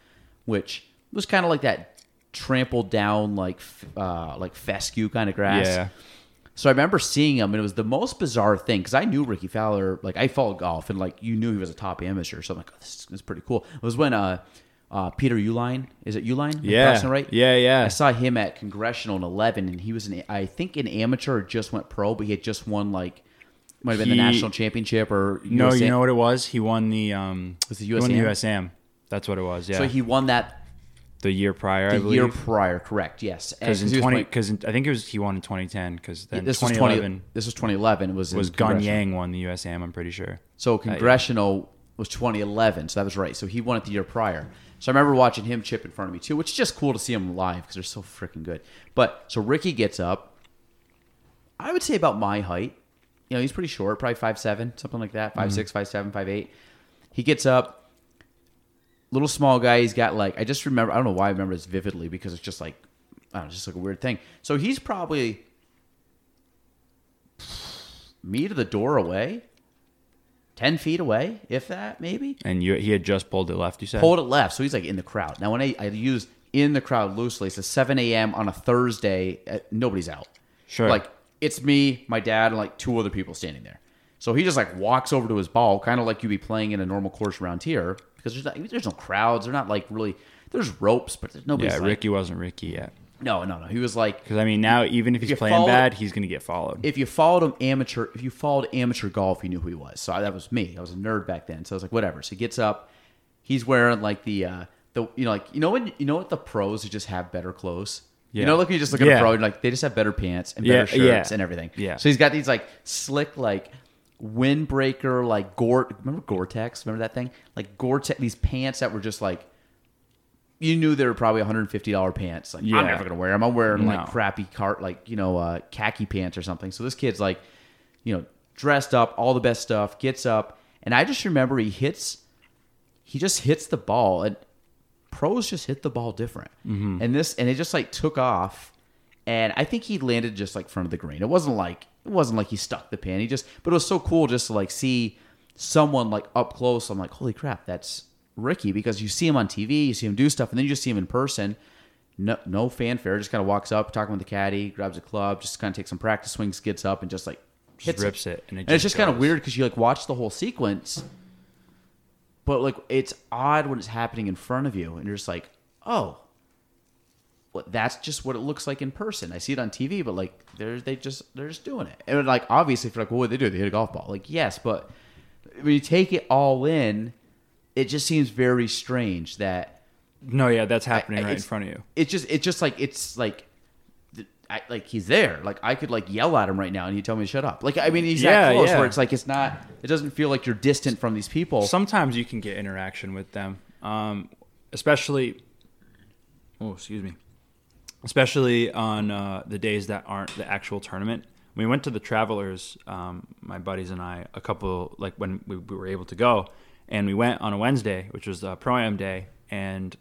which was kind of like that trampled down like uh, like fescue kind of grass. Yeah. So I remember seeing him, and it was the most bizarre thing because I knew Rickie Fowler. Like I followed golf, and like you knew he was a top amateur. So I'm like, oh, this, is, this is pretty cool. It was when uh, uh, Peter Uihlein is it Uihlein? Yeah. pronouncing right? Yeah, yeah. I saw him at Congressional in 11, and he was an I think an amateur just went pro, but he had just won like might have been the national championship or No, USA you know what it was? He won the um. Was it he won the USAM? USAM. That's what it was. Yeah. So he won that the year prior, the believe. year prior, correct? Yes, because in twenty, because I think it was he won in 2010. Because then this was 2011 20. This was 2011. It was was Gunn Yang won the USAM. I'm pretty sure. So congressional was 2011, so that was right. So he won it the year prior. So I remember watching him chip in front of me too, which is just cool to see him live because they're so freaking good. But so Rickie gets up. I would say about my height. You know, he's pretty short, probably five seven, something like that, five mm-hmm. six, five seven, five eight. He gets up, little small guy. He's got like I just remember. I don't know why I remember this vividly because it's just like I don't know, it's just like a weird thing. So he's probably me to the door away. 10 feet away, if that, maybe. And you, he had just pulled it left. You said. Pulled it left, so he's like in the crowd. Now, when I, I use in the crowd loosely, it's a 7 a.m. on a Thursday. Uh, nobody's out. Sure. Like, it's me, my dad, and like two other people standing there. So he just like walks over to his ball, kind of like you'd be playing in a normal course around here, because there's, not, there's no crowds. They're not like really, there's ropes, but there's nobody's yeah, like, Rickie wasn't Rickie yet. No, no, no. He was like, Because I mean, now even if you he's playing follow- bad, he's gonna get followed. if you followed him amateur, if you followed amateur golf, you knew who he was. So I, that was me. I was a nerd back then. So I was like, whatever. So he gets up. He's wearing like the uh, the you know like you know when you know what the pros who just have better clothes. You Yeah. know, like you just look at a Yeah. pro, and like they just have better pants and Yeah, better shirts yeah. and everything. Yeah. So he's got these like slick like windbreaker like Gore. Remember Gore-Tex? Remember that thing? Like Gore-Tex. These pants that were just like you knew they were probably 150 dollar pants. Like Yeah. I'm never gonna wear them. I'm wearing No. like crappy cart like you know uh, khaki pants or something. So this kid's like, you know, dressed up, all the best stuff, gets up, and I just remember he hits, he just hits the ball, and pros just hit the ball different, Mm-hmm. and this and it just like took off, and I think he landed just like front of the green. It wasn't like it wasn't like he stuck the pin. He just, but it was so cool just to like see someone like up close. I'm like, holy crap, that's Rickie because you see him on TV, you see him do stuff, and then you just see him in person. No, no fanfare. Just kind of walks up, talking with the caddy, grabs a club, just kind of takes some practice swings, gets up, and just like Just rips it, and, it and it's just kind of weird because you like watch the whole sequence, but like it's odd when it's happening in front of you, and you're just like, oh? That's just what it looks like in person. I see it on TV, but like they're they just they're just doing it, and like obviously, if you're like, well, what would they do? They hit a golf ball. Like yes, but when you take it all in, it just seems very strange that No, yeah, that's happening I- right in front of you. it's just it's just like it's like I, like he's there like i could like yell at him right now and he'd tell me to shut up like i mean he's Yeah, that close yeah. where it's like it's not it doesn't feel like you're distant from these people Sometimes you can get interaction with them, um, especially. Oh, excuse me. Especially on uh, the days that aren't the actual tournament. We went to the Travelers, um, my buddies and I, a couple like when we, we were able to go, and we went on a Wednesday, which was uh, Pro Am Day, and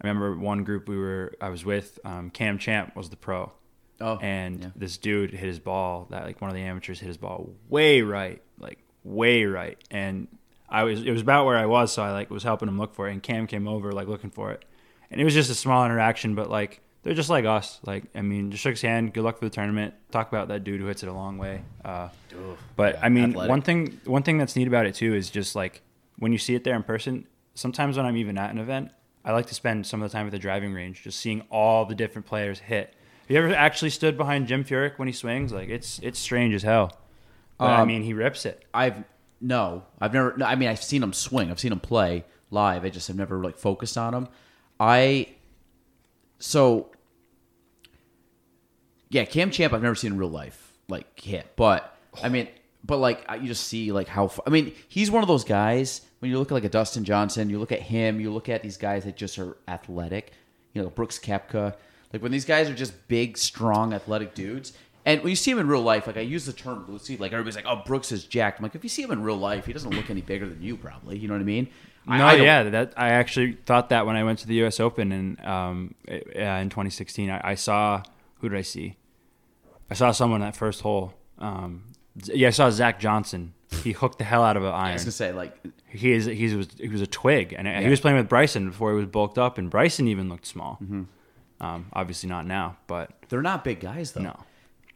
I remember one group we were I was with. Um, Cam Champ was the pro, oh and yeah. this dude hit his ball that like one of the amateurs hit his ball way right like way right and i was it was about where i was so i like was helping him look for it and cam came over like looking for it and it was just a small interaction but like they're just like us. Like i mean just shook his hand. Good luck for the tournament. Talk about that dude who hits it a long way. Uh, but yeah, i mean athletic. one thing one thing that's neat about it too is just like when you see it there in person sometimes when i'm even at an event i like to spend some of the time at the driving range just seeing all the different players hit. Have you ever actually stood behind Jim Furyk when he swings? Like it's it's strange as hell. But I Um, mean, he rips it. i've no. I've never no, i mean i've seen him swing. I've seen him play live. I just have never like focused on him. I so yeah, Cam Champ I've never seen in real life like hit, but I mean, but like you just see like how I mean he's one of those guys when you look at like a Dustin Johnson, you look at him, you look at these guys that just are athletic, you know Brooks Koepka, like when these guys are just big, strong, athletic dudes. And when you see him in real life, like I use the term loosely, like everybody's like, "Oh, Brooks is jacked." I'm like, if you see him in real life, he doesn't look any bigger than you, probably. You know what I mean? I- No, I yeah, that I actually thought that when I went to the U.S. Open in um, uh, in 2016. I, I saw who did I see? I saw someone that first hole. Um, yeah, I saw Zach Johnson. He hooked the hell out of an I was gonna say like He is he was he was a twig, and Yeah. he was playing with Bryson before he was bulked up, and Bryson even looked small. Mm-hmm. Um, obviously not now, but they're not big guys though. no.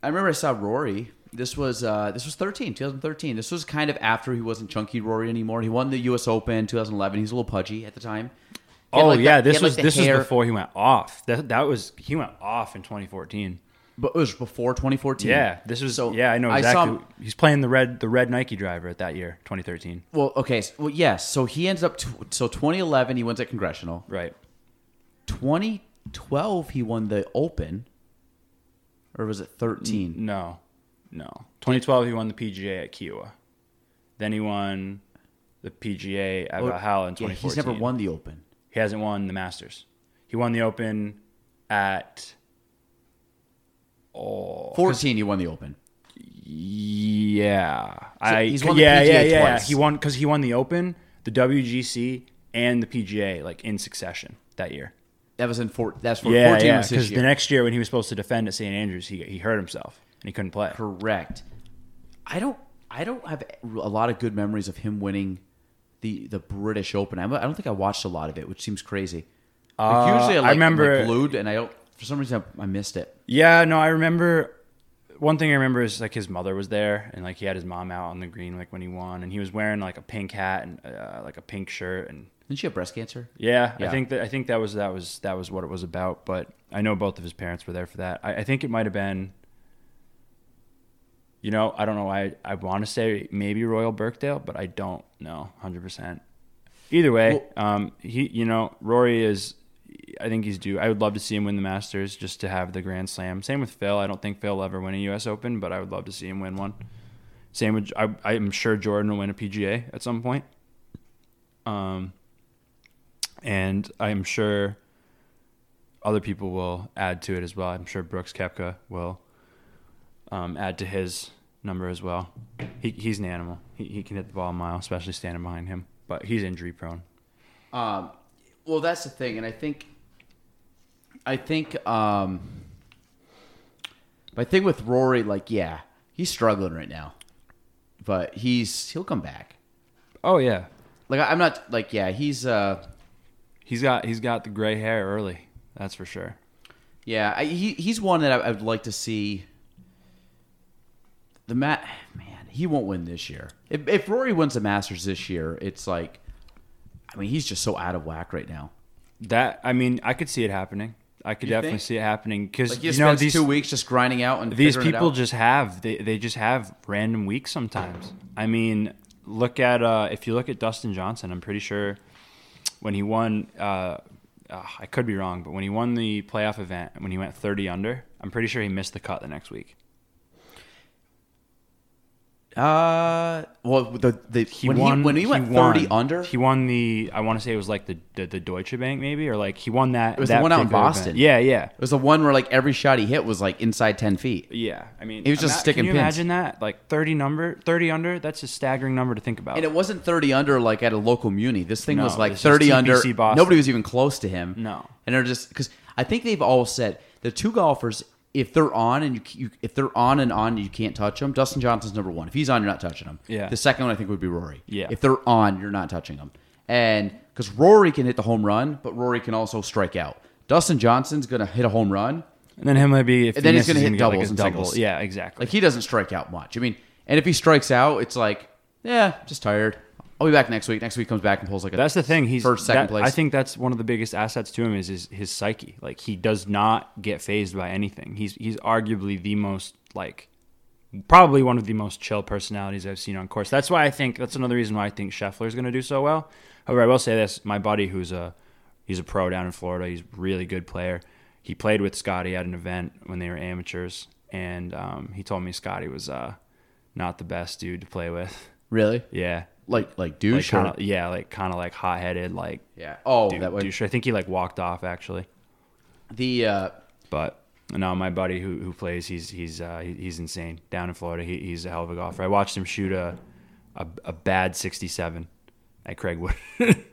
I remember I saw Rory. This was uh, this was 13, 2013. This was kind of after he wasn't chunky Rory anymore. He won the U.S. Open 2011. He's a little pudgy at the time. He Oh like, yeah, the- this had, like, was this hair- was before he went off. That that was he went off in 2014. But it was before 2014. Yeah, this was So, yeah I know I saw- He's playing the red the red Nike driver at that year 2013. Well, okay. Well, yes. So he ends up. T- so 2011, he wins at Congressional. Right. 2012, he won the Open. Or was it 13? No, no. 2012 he won the PGA at Kiawah. Then he won the PGA at Oh, Valhalla in yeah, he's never won the Open. He hasn't won the Masters. He won the Open at oh 14, he won the Open. Yeah, I he's won the yeah PGA yeah yeah. twice. He won because he won the Open, the WGC, and the PGA like in succession that year. That was in four. That's for Yeah, 14 yeah. Because the next year when he was supposed to defend at St Andrews, he he hurt himself and he couldn't play. Correct. I don't. I don't have a lot of good memories of him winning the the British Open. I, don't think I watched a lot of it, which seems crazy. Like, Uh, usually, I, I remember- like, glued, and I don't. For some reason, I, I missed it. Yeah, no, I remember. One thing I remember is like his mother was there, and like he had his mom out on the green like when he won, and he was wearing like a pink hat and uh, like a pink shirt, and Didn't she have breast cancer? yeah, Yeah. I think that I think that was that was that was what it was about. But I know both of his parents were there for that. I, I think it might have been. You know, I don't know why I, want to say maybe Royal Birkdale, but I don't know 100%. Either way, um, he, you know, Rory is, I think he's due. I would love to see him win the Masters just to have the Grand Slam. Same with Phil. I don't think Phil will ever win a U.S. Open, but I would love to see him win one. Same with, I, I'm sure Jordan will win a PGA at some point. Um, and I'm sure other people will add to it as well. I'm sure Brooks Koepka will um, add to his number as well. He, he's an animal. He, he can hit the ball a mile, especially standing behind him. But he's injury prone. Um, well, that's the thing, and I think, I think, um, my thing with Rory, like, yeah, he's struggling right now, but he's he'll come back. Oh yeah, Like, I'm not like, yeah, he's uh, he's got he's got the gray hair early. That's for sure. yeah, I, he he's one that I, I would like to see. The mat, man, he won't win this year. If, if Rory wins the Masters this year, it's like, I mean, he's just so out of whack right now. That I mean, I could see it happening. I could You definitely think? see it happening because Like, you know these two weeks just grinding out and these people just have they, they just have random weeks sometimes i mean look at uh if you look at dustin johnson i'm pretty sure when he won uh, uh i could be wrong but when he won the playoff event when he went 30 under i'm pretty sure he missed the cut the next week Uh, well, the the he when won he when he went won- thirty under, he won the i want to say it was like the, the the deutsche bank maybe or like he won that It was the that one out in Boston. event. yeah yeah it was the one where like every shot he hit was like inside ten feet. yeah i mean He was just ima- sticking can you pins. imagine that like 30 number 30 under that's a staggering number to think about And it wasn't thirty under like at a local muni. This thing No, was like thirty under. Boston. Nobody was even close to him. No. and they're just because I think they've all said the two golfers. If they're on and you, you if they're on and on, you can't touch them. Dustin Johnson's number one. If he's on, you're not touching him. Yeah. The second one I think would be Rory. Yeah. If they're on, you're not touching them. And because Rory can hit the home run, but Rory can also strike out. Dustin Johnson's gonna hit a home run, And then him might be if And then he's gonna hit like, doubles a and double. singles. Yeah, exactly. Like he doesn't strike out much. I mean, and if he strikes out, it's like, yeah, just tired. I'll be back next week. Next week comes back and pulls like a that's the thing. He's first, second that- place. I think that's one of the biggest assets to him is his, his psyche. Like he does not get phased by anything. He's he's arguably the most like probably one of the most chill personalities I've seen on course. That's why I think that's another reason why I think Scheffler is going to do so well. However, I will say this: my buddy, who's a he's a pro down in Florida, he's a really good player. he played with Scotty at an event when they were amateurs, and um, he told me Scotty was uh, not the best dude to play with. Really? Yeah, Like like like douche? kind or- of yeah, like kind of like hot headed, like yeah. Oh, dou- that way. douche. I think he like walked off actually, The uh, but. No, my buddy who, who plays, he's he's uh, he's insane down in Florida. He, he's a hell of a golfer. I watched him shoot a a, a bad 67 at Craig Wood.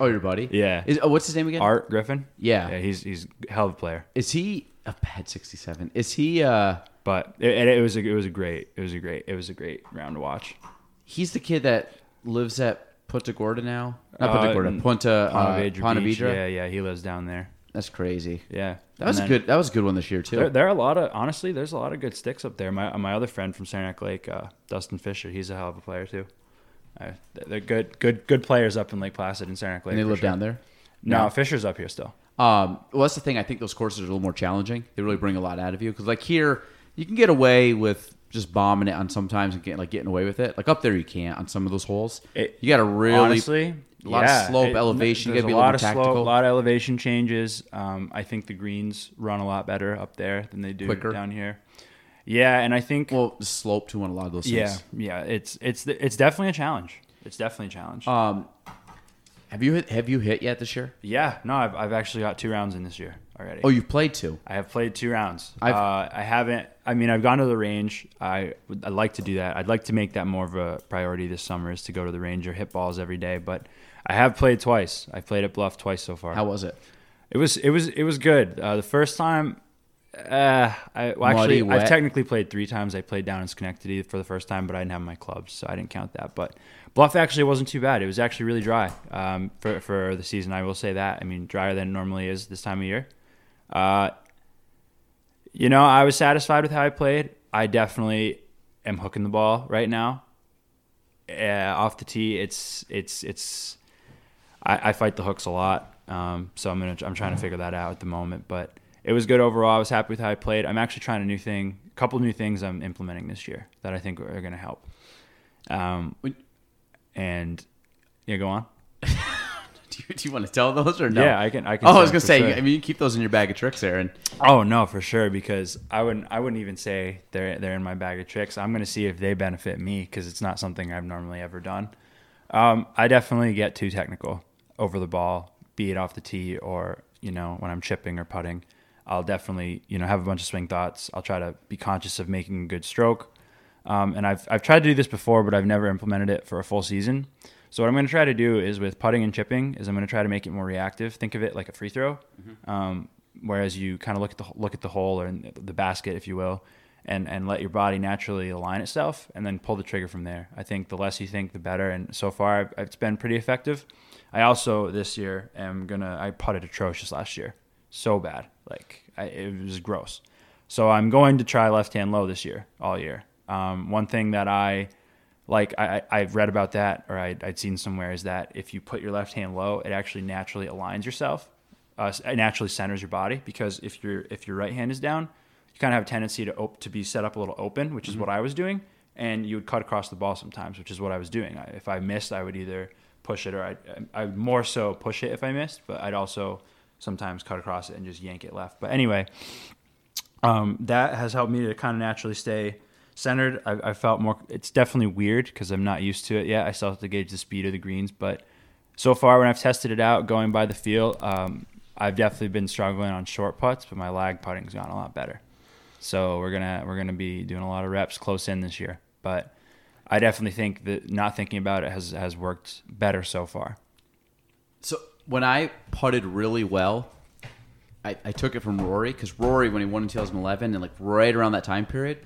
oh, your buddy. Yeah. Is, oh, what's his name again? Art Griffin. Yeah. yeah, he's he's a hell of a player. Is he a bad sixty-seven? Is he? uh But it, it was a, it was a great it was a great it was a great round to watch. He's the kid that lives at Punta Gorda now. Not Punta Uh, Gorda. Punta uh, Ponte Vedra Ponte Beach. Vedra? Yeah, yeah, he lives down there. That's crazy. Yeah, That was a good. That was a good one this year too. There, there are a lot of honestly, there's a lot of good sticks up there. My my other friend from Saranac Lake, uh, Dustin Fisher, he's a hell of a player too. Uh, they're good good good players up in Lake Placid and Saranac Lake. and they for live sure. down there. No, No. Fisher's up here still. Um, well, that's the thing. I think those courses are a little more challenging. They really bring a lot out of you because, like here, you can get away with just bombing it on sometimes and get like getting away with it. Like up there, you can't on some of those holes. It- you got to really Honestly, a lot of slope, it- elevation. You gotta be a a lot of slope, tactical. a lot of elevation changes. Um, I think the greens run a lot better up there than they do Quicker. down here. Yeah, and I think well, the slope to on a lot of those yeah, things. yeah, it's it's it's definitely a challenge. It's definitely a challenge. Um, have you hit? Have you hit yet this year? yeah, no, I've I've actually got two rounds in this year already. Oh, you've played two. I have played two rounds. I've- uh, I haven't. I mean, I've gone to the range. I. I'd like to do that. I'd like to make that more of a priority this summer is to go to the range or hit balls every day. But I have played twice. I played at Bluff twice so far. How was it? It was it was it was good. Uh, the first time, uh, I well, actually? I've technically played three times. I played down in Schenectady for the first time, but I didn't have my clubs, so I didn't count that. But Bluff actually wasn't too bad. It was actually really dry um, for for the season. I will say that. I mean, drier than it normally is this time of year. Uh, you know, I was satisfied with how I played. I definitely am hooking the ball right now. Uh, off the tee, it's it's it's. I, I fight the hooks a lot, um, so I'm gonna I'm trying to figure that out at the moment. But it was good overall. I was happy with how I played. I'm actually trying a new thing, a couple new things I'm implementing this year that I think are gonna help. Um, and yeah, go on. Do you, do you want to tell those or no? Yeah, I can. I can. Oh, I was gonna say. sure. I mean, you keep those in your bag of tricks, Aaron. Oh no, for sure. Because I wouldn't. I wouldn't even say they're they're in my bag of tricks. I'm gonna see if they benefit me because it's not something I've normally ever done. Um, I definitely get too technical over the ball, be it off the tee or you know when I'm chipping or putting. I'll definitely you know have a bunch of swing thoughts. I'll try to be conscious of making a good stroke. Um, and I've I've tried to do this before, but I've never implemented it for a full season. So what I'm going to try to do is with putting and chipping is I'm going to try to make it more reactive. Think of it like a free throw, um, whereas you kind of look at the look at the hole or the basket, if you will, and and let your body naturally align itself, and then pull the trigger from there. I think the less you think, the better. And so far, I've, it's been pretty effective. I also this year am gonna I putted atrocious last year, so bad, like I, it was gross. So I'm going to try left hand low this year, all year. Um, one thing that I like I, I- I've read about that or I, I'd seen somewhere is that if you put your left hand low, it actually naturally aligns yourself. Uh, it naturally centers your body because if your if your right hand is down, you kind of have a tendency to op- to be set up a little open, which is what I was doing, and you would cut across the ball sometimes, which is what I was doing. I, if I missed, I would either push it or I I would more so push it if I missed, but I'd also sometimes cut across it and just yank it left. But anyway, um, that has helped me to kind of naturally stay centered. I, I felt more. It's definitely weird because I'm not used to it yet. I still have to gauge the speed of the greens, but so far when I've tested it out, going by the feel, um, I've definitely been struggling on short putts, but my lag putting's gone a lot better. So we're gonna we're gonna be doing a lot of reps close in this year, but I definitely think that not thinking about it has has worked better so far. So when I putted really well, I, I took it from Rory because Rory, when he won in 2011, and like right around that time period,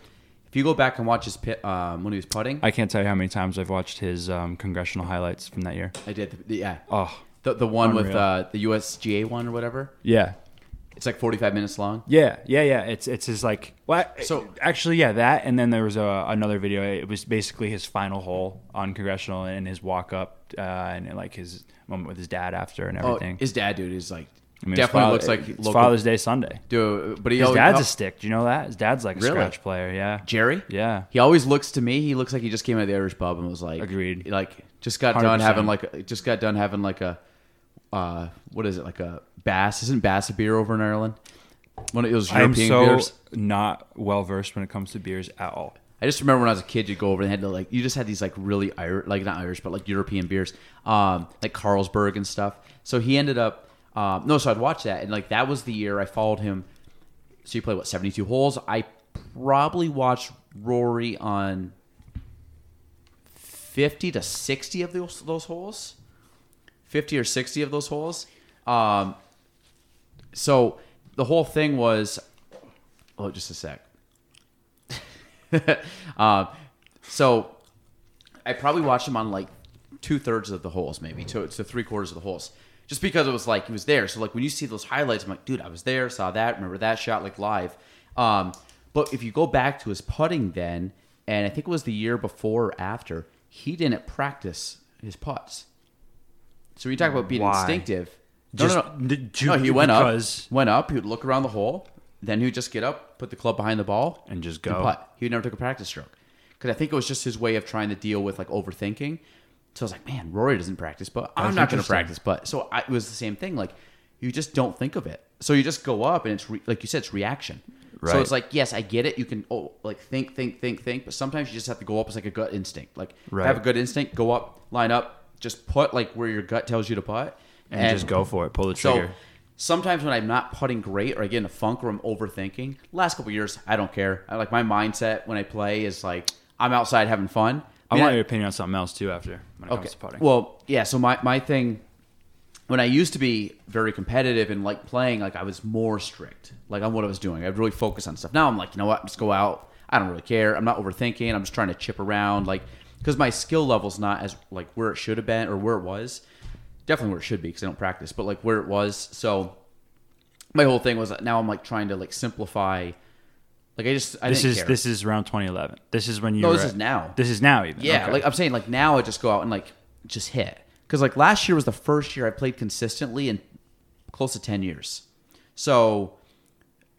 if you go back and watch his pit um, when he was putting, I, can't tell you how many times I've watched his um, congressional highlights from that year. I did. The, yeah, Oh the the one with uh, the USGA one or whatever. yeah, It's like 45 minutes long. Yeah, yeah, yeah. It's it's his like well, So- actually, yeah, that and then there was a, another video. It was basically his final hole on congressional and his walk up uh, and like his moment with his dad after and Oh, everything. his dad, dude, is like I mean, definitely father- looks like it's local. Father's Day Sunday. dude, but he His always, dad's oh, a stick. Do you know that? His dad's like a Really? scratch player. Yeah, Jerry. yeah. He always looks to me. He looks like he just came out of the Irish pub and was like, Agreed. Like just got done 100%. having like just got done having like a uh what is it like a Bass? Isn't Bass a beer over in Ireland? One of those I'm European so beers. not well versed when it comes to beers at all. I just remember when I was a kid, you'd go over and had to like you just had these like really Irish, like not Irish, but like European beers, um, like Carlsberg and stuff. So he ended up um, no, so I'd watch that and like that was the year I followed him. So you play what seventy two holes. I probably watched Rory on fifty to sixty of those those holes, fifty or sixty of those holes. Um, so the whole thing was, oh, just a sec. um, so I probably watched him on like two thirds of the holes, maybe to, to three quarters of the holes, just because it was like he was there. So like when you see those highlights, I'm like, dude, I was there, saw that, remember that shot like live. Um, but if you go back to his putting then, and I think it was the year before or after, he didn't practice his putts. So when you talk about being Why? instinctive. Just- no, no, no. no, he went because- up, went up. He would look around the hole, then he would just get up, put the club behind the ball, And just and go. putt. He never took a practice stroke because I think it was just his way of trying to deal with like overthinking. So I was like, man, Rory doesn't practice, but I'm That's not going to practice. But so I, it was the same thing. Like you just don't think of it. So you just go up, and it's re, like you said, it's reaction. So it's like, yes, I get it. You can oh, like think, think, think, think, but sometimes you just have to go up It's like a gut instinct. Like Right. have a good instinct, go up, line up, just put like where your gut tells you to put, And, just go for it. Pull the so trigger. sometimes when I'm not putting great or I get in a funk or I'm overthinking, last couple years I don't care. I like my mindset when I play is like I'm outside having fun. I want your opinion on something else too after when it okay. comes to putting. Well, yeah. So my my thing when I used to be very competitive and like playing, like I was more strict, like on what I was doing. I'd really focus on stuff. Now I'm like, you know what? Just go out. I don't really care. I'm not overthinking. I'm just trying to chip around, like because my skill level's not as like where it should have been or where it was. Definitely where it should be because I don't practice, but like where it was. So my whole thing was that now I'm like trying to like simplify. Like I just I this didn't is care. this is around 2011. This is when you. No, this at- is now. This is now even. Yeah, Okay. like I'm saying, like now I just go out and like just hit because like last year was the first year I played consistently in close to ten years. So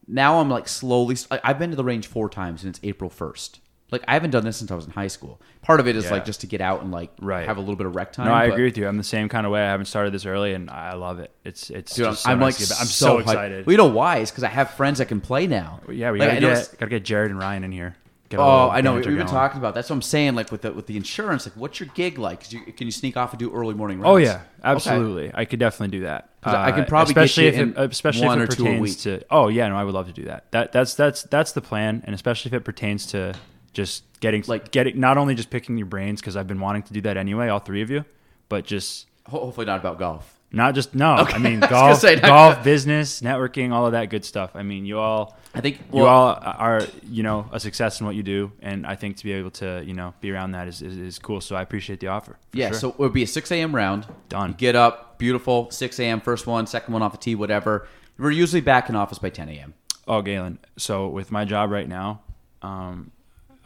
now I'm like slowly. I- I've been to the range four times since April first. Like I haven't done this since I was in high school. Part of it is Yeah. like just to get out and like Right. have a little bit of rec time. No, I agree with you. I'm the same kind of way. I haven't started this early, and I love it. It's it's. Dude, I'm, so I'm nice like to get. I'm so, so, excited. Well, you know why? It's because I have friends that can play now. yeah, we Like, gotta get gotta get Jared and Ryan in here. Get Oh, I know. We've been going. talking about. That's what I'm saying. Like with the with the insurance, like what's your gig like? 'Cause you, can you sneak off and do early morning runs? Oh yeah, Okay. absolutely. I could definitely do that. 'Cause I can Uh, probably get especially you if it, especially one if or it two a pertains week. to. Oh yeah, no, I would love to do that. That that's that's that's the plan, and especially if it pertains to just getting Like- getting not only just picking your brains because I've been wanting to do that anyway, all three of you, but just Hopefully not about golf. not just no. I mean I gonna golf, say, golf, business, networking, all of that good stuff. I mean, you all. I think you all are, you know, a success in what you do, and I think to be able to, you know, be around that is, is, is cool. So I appreciate the offer. Yeah, sure. so it would be a 6 a.m. round. Done. You get up, beautiful, 6 a.m. First one, second one off the tee, whatever. We're usually back in office by 10 a.m. Oh, Galen. So with my job right now, um,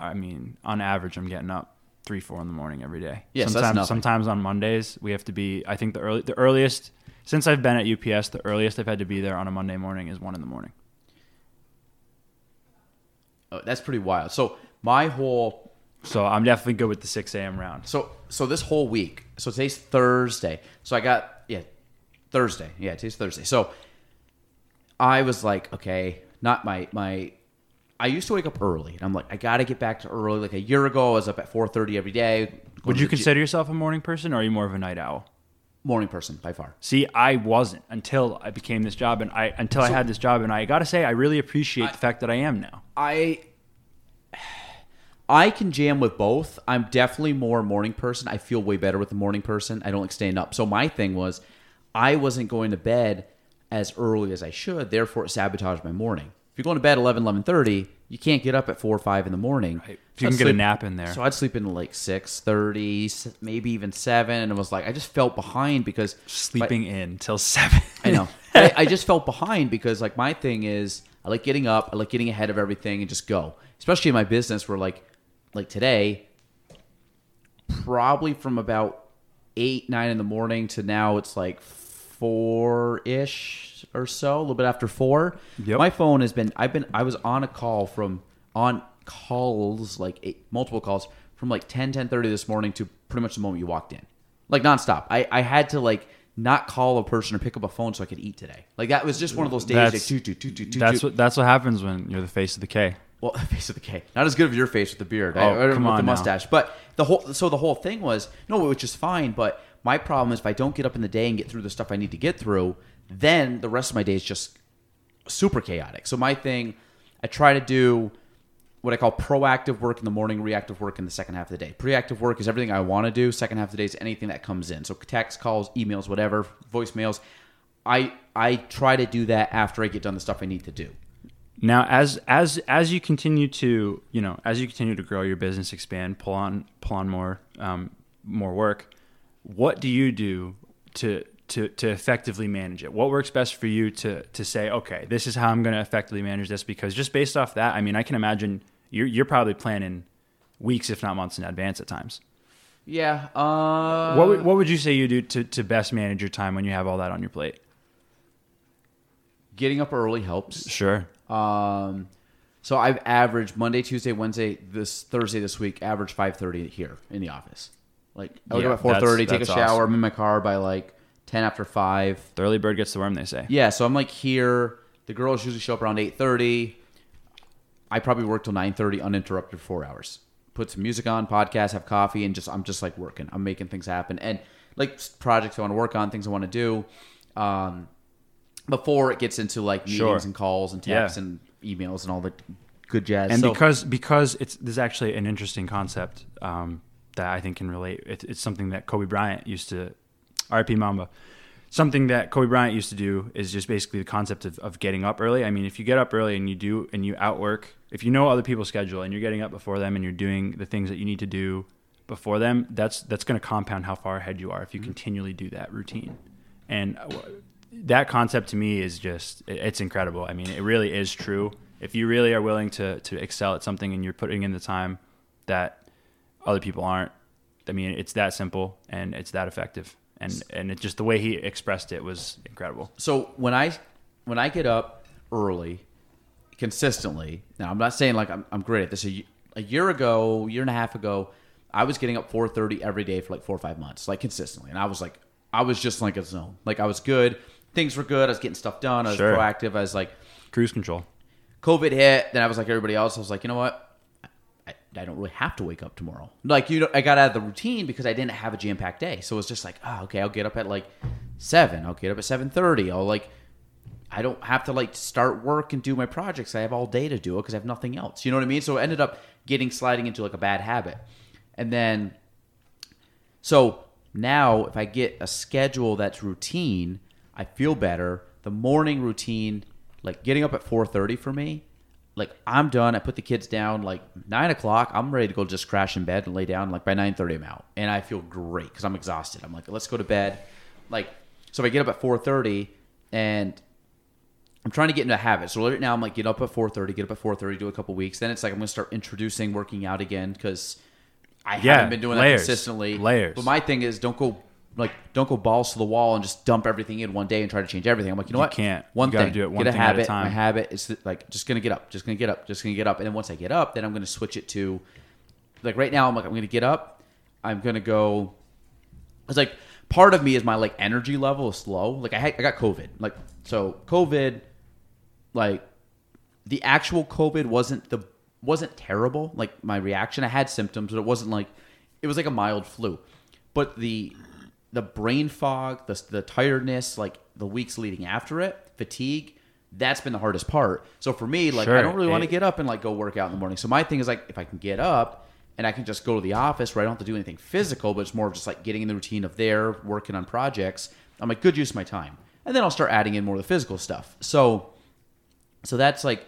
I mean, on average, I'm getting up three, four in the morning every day. Yeah, sometimes, nothing. sometimes on Mondays we have to be. I think the early, the earliest since I've been at UPS, the earliest I've had to be there on a Monday morning is one in the morning. Oh, that's pretty wild. So my whole So I'm definitely good with the 6 a.m. round. so so this whole week. So today's Thursday. So I got yeah Thursday. Yeah, today's Thursday. So I was like, okay, not my my. I used to wake up early, and I'm like, I got to get back to early. Like a year ago, I was up at 4:30 every day. Would you consider yourself a morning person, or are you more of a night owl? morning person by far? See, I wasn't until I became this job, and I until I had this job, and I got to say, I really appreciate the fact that I am now. I I can jam with both. I'm definitely more a morning person. I feel way better with the morning person. I don't like staying up. So my thing was I wasn't going to bed as early as I should, therefore it sabotaged my morning. If you're going to bed 11, 11.30, you can't get up at 4 or 5 in the morning. Right. If you I'd can get a nap in there. So I'd sleep in like 6.30, maybe even 7, and it was like, I just felt behind because... Sleeping in till seven. I know. I, I just felt behind because like my thing is I like getting up, I like getting ahead of everything and just go. Especially in my business where like like today, probably from about eight, nine in the morning to now it's like four ish or so, a little bit after four. Yep. My phone has been I've been I was on a call from on calls, like eight, multiple calls from like 10, 10 this morning to pretty much the moment you walked in. Like nonstop. I, I had to like not call a person or pick up a phone so I could eat today. Like that was just one of those days. That's- like, toot, toot, toot, toot, toot, That's toot. what that's what happens when you're the face of the K. Well, the face of the K. Not as good of your face with the beard. Oh, I, or come with on the now. mustache. But the whole so the whole thing was no, which is fine. But my problem is if I don't get up in the day and get through the stuff I need to get through, then the rest of my day is just super chaotic. So my thing, I try to do what I call proactive work in the morning, reactive work in the second half of the day. Proactive work is everything I want to do. Second half of the day is anything that comes in. So text, calls, emails, whatever, voicemails. I I try to do that after I get done the stuff I need to do. Now, as as as you continue to you know as you continue to grow your business, expand, pull on pull on more um, more work, what do you do to to to effectively manage it? What works best for you to to say, okay, this is how I'm going to effectively manage this? Because just based off that, I mean, I can imagine you're you're probably planning weeks, if not months, in advance at times. Yeah. Uh, what would, what would you say you do to to best manage your time when you have all that on your plate? getting up early helps. Sure. Um, so I've averaged Monday, Tuesday, Wednesday, this Thursday this week, average five thirty here in the office. Like I wake Yeah, up at four thirty, take a shower, awesome. I'm in my car by like ten after five. The early bird gets the worm, they say. Yeah, so I'm like here. The girls usually show up around eight thirty. I probably work till nine thirty uninterrupted for four hours. Put some music on, podcast, have coffee, and just I'm just like working. I'm making things happen, and like projects I want to work on, things I want to do. Um, before it gets into like meetings Sure. and calls and Yeah. texts and emails and all the good jazz. and So- because because it's there's actually an interesting concept um, that I think can relate. It, it's something that Kobe Bryant used to, R.I.P. Mamba. Something that Kobe Bryant used to do is just basically the concept of, of getting up early. I mean, if you get up early and you do and you outwork, if you know other people's schedule and you're getting up before them and you're doing the things that you need to do before them, that's that's going to compound how far ahead you are if you continually do that routine. And uh, that concept to me is just it's incredible. I mean, it really is true. If you really are willing to to excel at something and you're putting in the time that other people aren't, I mean, it's that simple and it's that effective. And and it just the way he expressed it was incredible. So when I when I get up early, consistently. Now I'm not saying like I'm, I'm great at this. A year ago, year and a half ago, I was getting up 4:30 every day for like four or five months, like consistently, and I was like, I was just like a zone. Like I was good. Things were good. I was getting stuff done. I was Sure. proactive. I was like, Cruise control. COVID hit. Then I was like everybody else. I was like, you know what? I, I don't really have to wake up tomorrow. Like you know, I got out of the routine because I didn't have a jam packed day. So it was just like, oh, okay, I'll get up at like seven. I'll get up at seven thirty. I'll like, I don't have to like start work and do my projects. I have all day to do it because I have nothing else. You know what I mean? So it ended up getting sliding into like a bad habit, and then so now if I get a schedule that's routine, I feel better. The morning routine, like getting up at four thirty for me, like I'm done. I put the kids down like nine o'clock. I'm ready to go just crash in bed and lay down. Like by nine thirty, I'm out, and I feel great because I'm exhausted. I'm like, let's go to bed. Like so, if I get up at four thirty and I'm trying to get into a habit. So right now I'm like get up at 4:30, get up at 4:30, do a couple weeks. Then it's like I'm going to start introducing working out again because I Yeah, haven't been doing layers, that consistently. layers. But my thing is don't go like don't go balls to the wall and just dump everything in one day and try to change everything. I'm like, you know You what? can't. One You thing. do it one get a thing at a habit. time. My habit is like just going to get up, just going to get up, just going to get up. And then once I get up, then I'm going to switch it to like right now I'm like I'm going to get up. I'm going to go it's like part of me is my like energy level is low. Like I had, I got COVID. Like so COVID like the actual COVID wasn't the wasn't terrible. Like my reaction, I had symptoms, but it wasn't like it was like a mild flu. But the the brain fog, the the tiredness, like the weeks leading after it, fatigue, that's been the hardest part. So for me, like I don't really want to get up and like go work out in the morning. So my thing is like if I can get up and I can just go to the office where I don't have to do anything physical, but it's more of just like getting in the routine of there, working on projects. I'm like good use of my time. And then I'll start adding in more of the physical stuff. So so that's like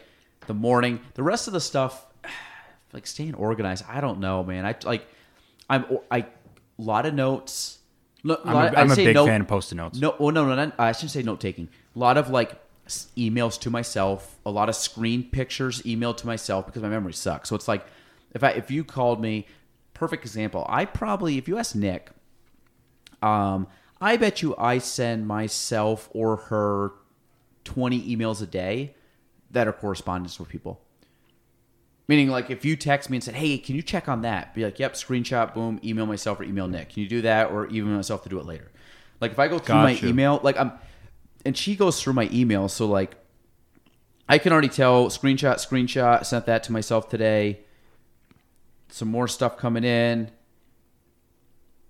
the morning. The rest of the stuff, like staying organized. I don't know, man. I like, I'm I a lot of notes. I'm a, I'm a big note- fan of post-it notes. No, well, no, no, no. I shouldn't say note taking. A lot of like emails to myself. A lot of screen pictures emailed to myself because my memory sucks. So it's like, if I if you called me, perfect example. I probably if you ask Nick, um, I bet you I send myself or her twenty emails a day that are correspondence with people. Meaning, like, if you text me and said, "Hey, can you check on that?" Be like, "Yep." Screenshot, boom. Email myself or email Nick. Can you do that, or email myself to do it later? Like if I go through my email, like I'm, and she goes through my email, so like, I can already tell screenshot, screenshot, sent that to myself today. Some more stuff coming in.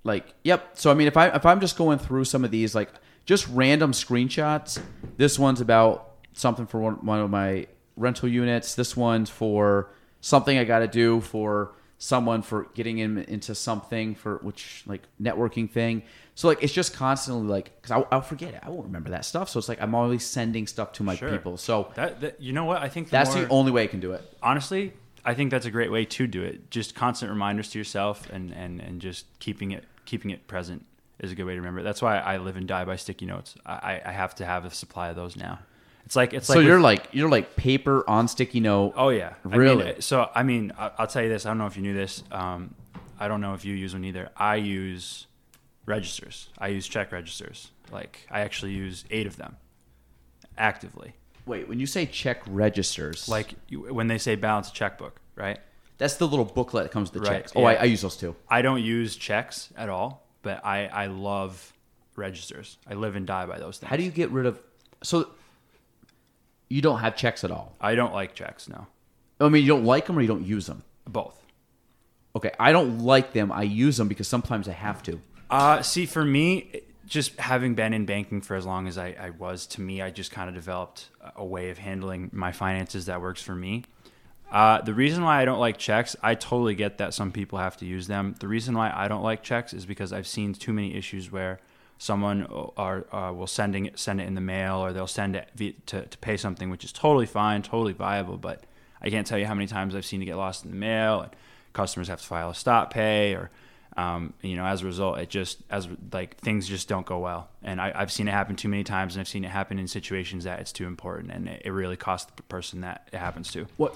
Like, yep. So I mean, if I if I'm just going through some of these, like just random screenshots. This one's about something for one, one of my rental units. This one's for something I got to do for someone for getting in into something for which like networking thing. So like it's just constantly like because I'll, I'll forget it. I won't remember that stuff. So it's like I'm always sending stuff to my Sure. people. So That, that you know what I think the that's more- the only way I can do it. honestly, I think that's a great way to do it. Just constant reminders to yourself and, and, and just keeping it keeping it present is a good way to remember it. That's why I live and die by sticky notes. I, I have to have a supply of those now. It's like it's So like with- you're like you're like paper on sticky note. oh yeah, I mean, Really? so I mean, I'll tell you this. I don't know if you knew this. Um, I don't know if you use one either. I use registers. I use check registers. Like I actually use eight of them actively. Wait, when you say check registers, Like you, when they say balance a checkbook, right? that's the little booklet that comes with the Right, checks. Oh, I. I use those too. I don't use checks at all, but I, I love registers. I live and die by those things. How do you get rid of? So you don't have checks at all. I don't like checks. No, I mean, you don't like them or you don't use them. both. Okay, I don't like them. I use them because sometimes I have to. Uh, see, for me, just having been in banking for as long as I, I was, to me, I just kind of developed a way of handling my finances that works for me. Uh, the reason why I don't like checks, I totally get that some people have to use them. The reason why I don't like checks is because I've seen too many issues where someone are, uh, will sending it, send it in the mail or they'll send it via, to, to pay something, which is totally fine, totally viable. But I can't tell you how many times I've seen it get lost in the mail and customers have to file a stop pay or um, you know, as a result, it just as like things just don't go well, and I, I've seen it happen too many times, and I've seen it happen in situations that it's too important, and it, it really costs the person that it happens to. What?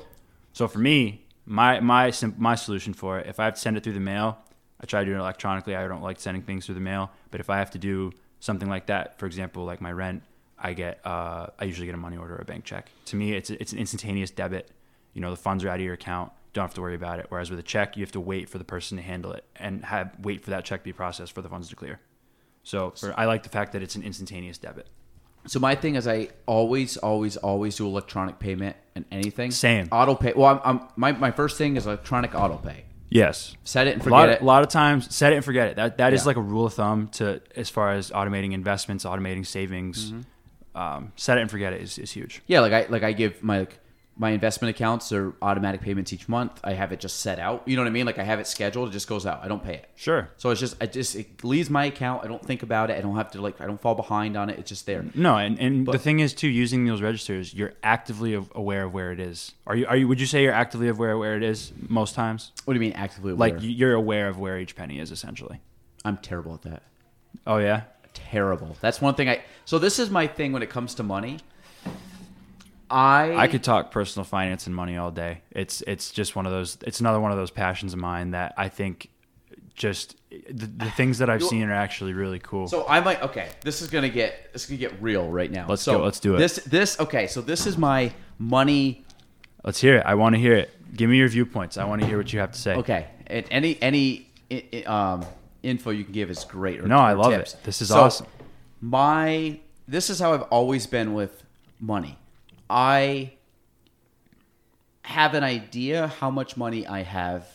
So for me, my my my solution for it, if I have to send it through the mail, I try to do it electronically. I don't like sending things through the mail, but if I have to do something like that, for example, like my rent, I get uh, I usually get a money order or a bank check. To me, it's it's an instantaneous debit. You know, the funds are out of your account. Don't have to worry about it. Whereas with a check, you have to wait for the person to handle it and have wait for that check to be processed for the funds to clear. So for, I like the fact that it's an instantaneous debit. So my thing is, I always, always, always do electronic payment and anything. Same. Auto pay. Well, I'm, I'm my my first thing is electronic auto pay. Yes. Set it and A forget lot, it. a lot of times, set it and forget it. That that is Yeah. like a rule of thumb to as far as automating investments, automating savings. Mm-hmm. Um, set it and forget it is, is huge. Yeah, like I like I give my like my investment accounts are automatic payments each month. I have it just set out. You know what I mean? Like I have it scheduled. It just goes out. I don't pay it. Sure. So it's just I just it leaves my account. I don't think about it. I don't have to like I don't fall behind on it. It's just there. No, and, and the thing is too, using those registers, you're actively aware of where it is. Are you? Are you? Would you say you're actively aware of where it is most times? What do you mean actively aware? Like you're aware of where each penny is essentially. I'm terrible at that. Oh yeah. Terrible. That's one thing I. So this is my thing when it comes to money. I I could talk personal finance and money all day. It's it's just one of those. It's another one of those passions of mine that I think just the, the things that I've seen are actually really cool. So I might okay. This is gonna get this is gonna get real right now. Let's so go, let's do it. This this okay. So this is my money. Let's hear it. I want to hear it. Give me your viewpoints. I want to hear what you have to say. Okay, and any any um info you can give is great. Or, No, I love tips. it. This is So, awesome. My this is how I've always been with money. I have an idea how much money I have,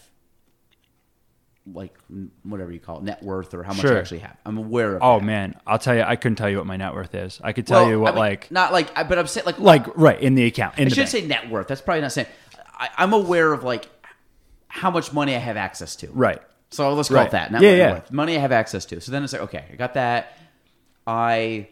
like whatever you call it, net worth, or how much Sure. I actually have. I'm aware of. Oh that. man, I'll tell you. I couldn't tell you what my net worth is. I could tell Well, you what I mean, like not like, but I'm saying like like right in the account. In I should say net worth. That's probably not saying. I, I'm aware of like how much money I have access to. right. So let's call Right. it that. Not Yeah, yeah. worth. Money I have access to. So then it's like, okay, I got that. I.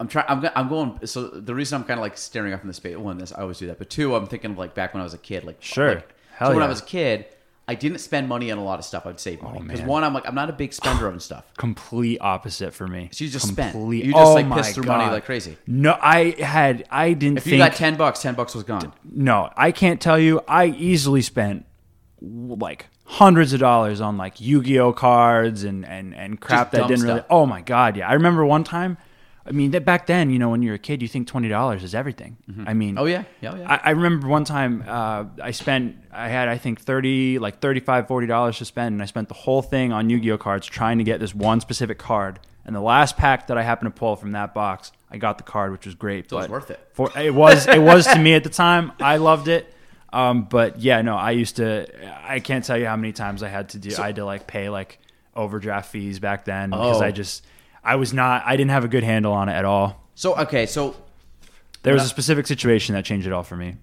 I'm trying. I'm, I'm going. So the reason I'm kind of like staring off in the space. One, this I always do that. But two, I'm thinking of like back when I was a kid. Like Sure. Like, Hell so when I was a kid, I didn't spend money on a lot of stuff. I'd save money oh, because man. one, I'm like I'm not a big spender on stuff. Complete opposite for me. So you just spent. Complete- You just Oh like pissed through money like crazy. No, I had. I didn't If think. you got ten bucks, ten bucks was gone. no, I can't tell you. I easily spent like hundreds of dollars on like Yu-Gi-Oh cards and and and crap Just that didn't really. Oh my god, yeah. I remember one time I mean, that back then, you know, when you're a kid, you think twenty dollars is everything. I mean, Oh yeah, yeah, yeah. I, I remember one time uh, I spent I had I think 30 like 35 40 dollars to spend and I spent the whole thing on Yu-Gi-Oh cards trying to get this one specific card and the last pack that I happened to pull from that box I got the card which was great So it was worth it. for it was it was to me at the time I loved it um, but yeah no I used to I can't tell you how many times I had to do I had to like pay like overdraft fees back then because Oh. I just I was not I didn't have a good handle on it at all so okay, so there was a specific situation that changed it all for me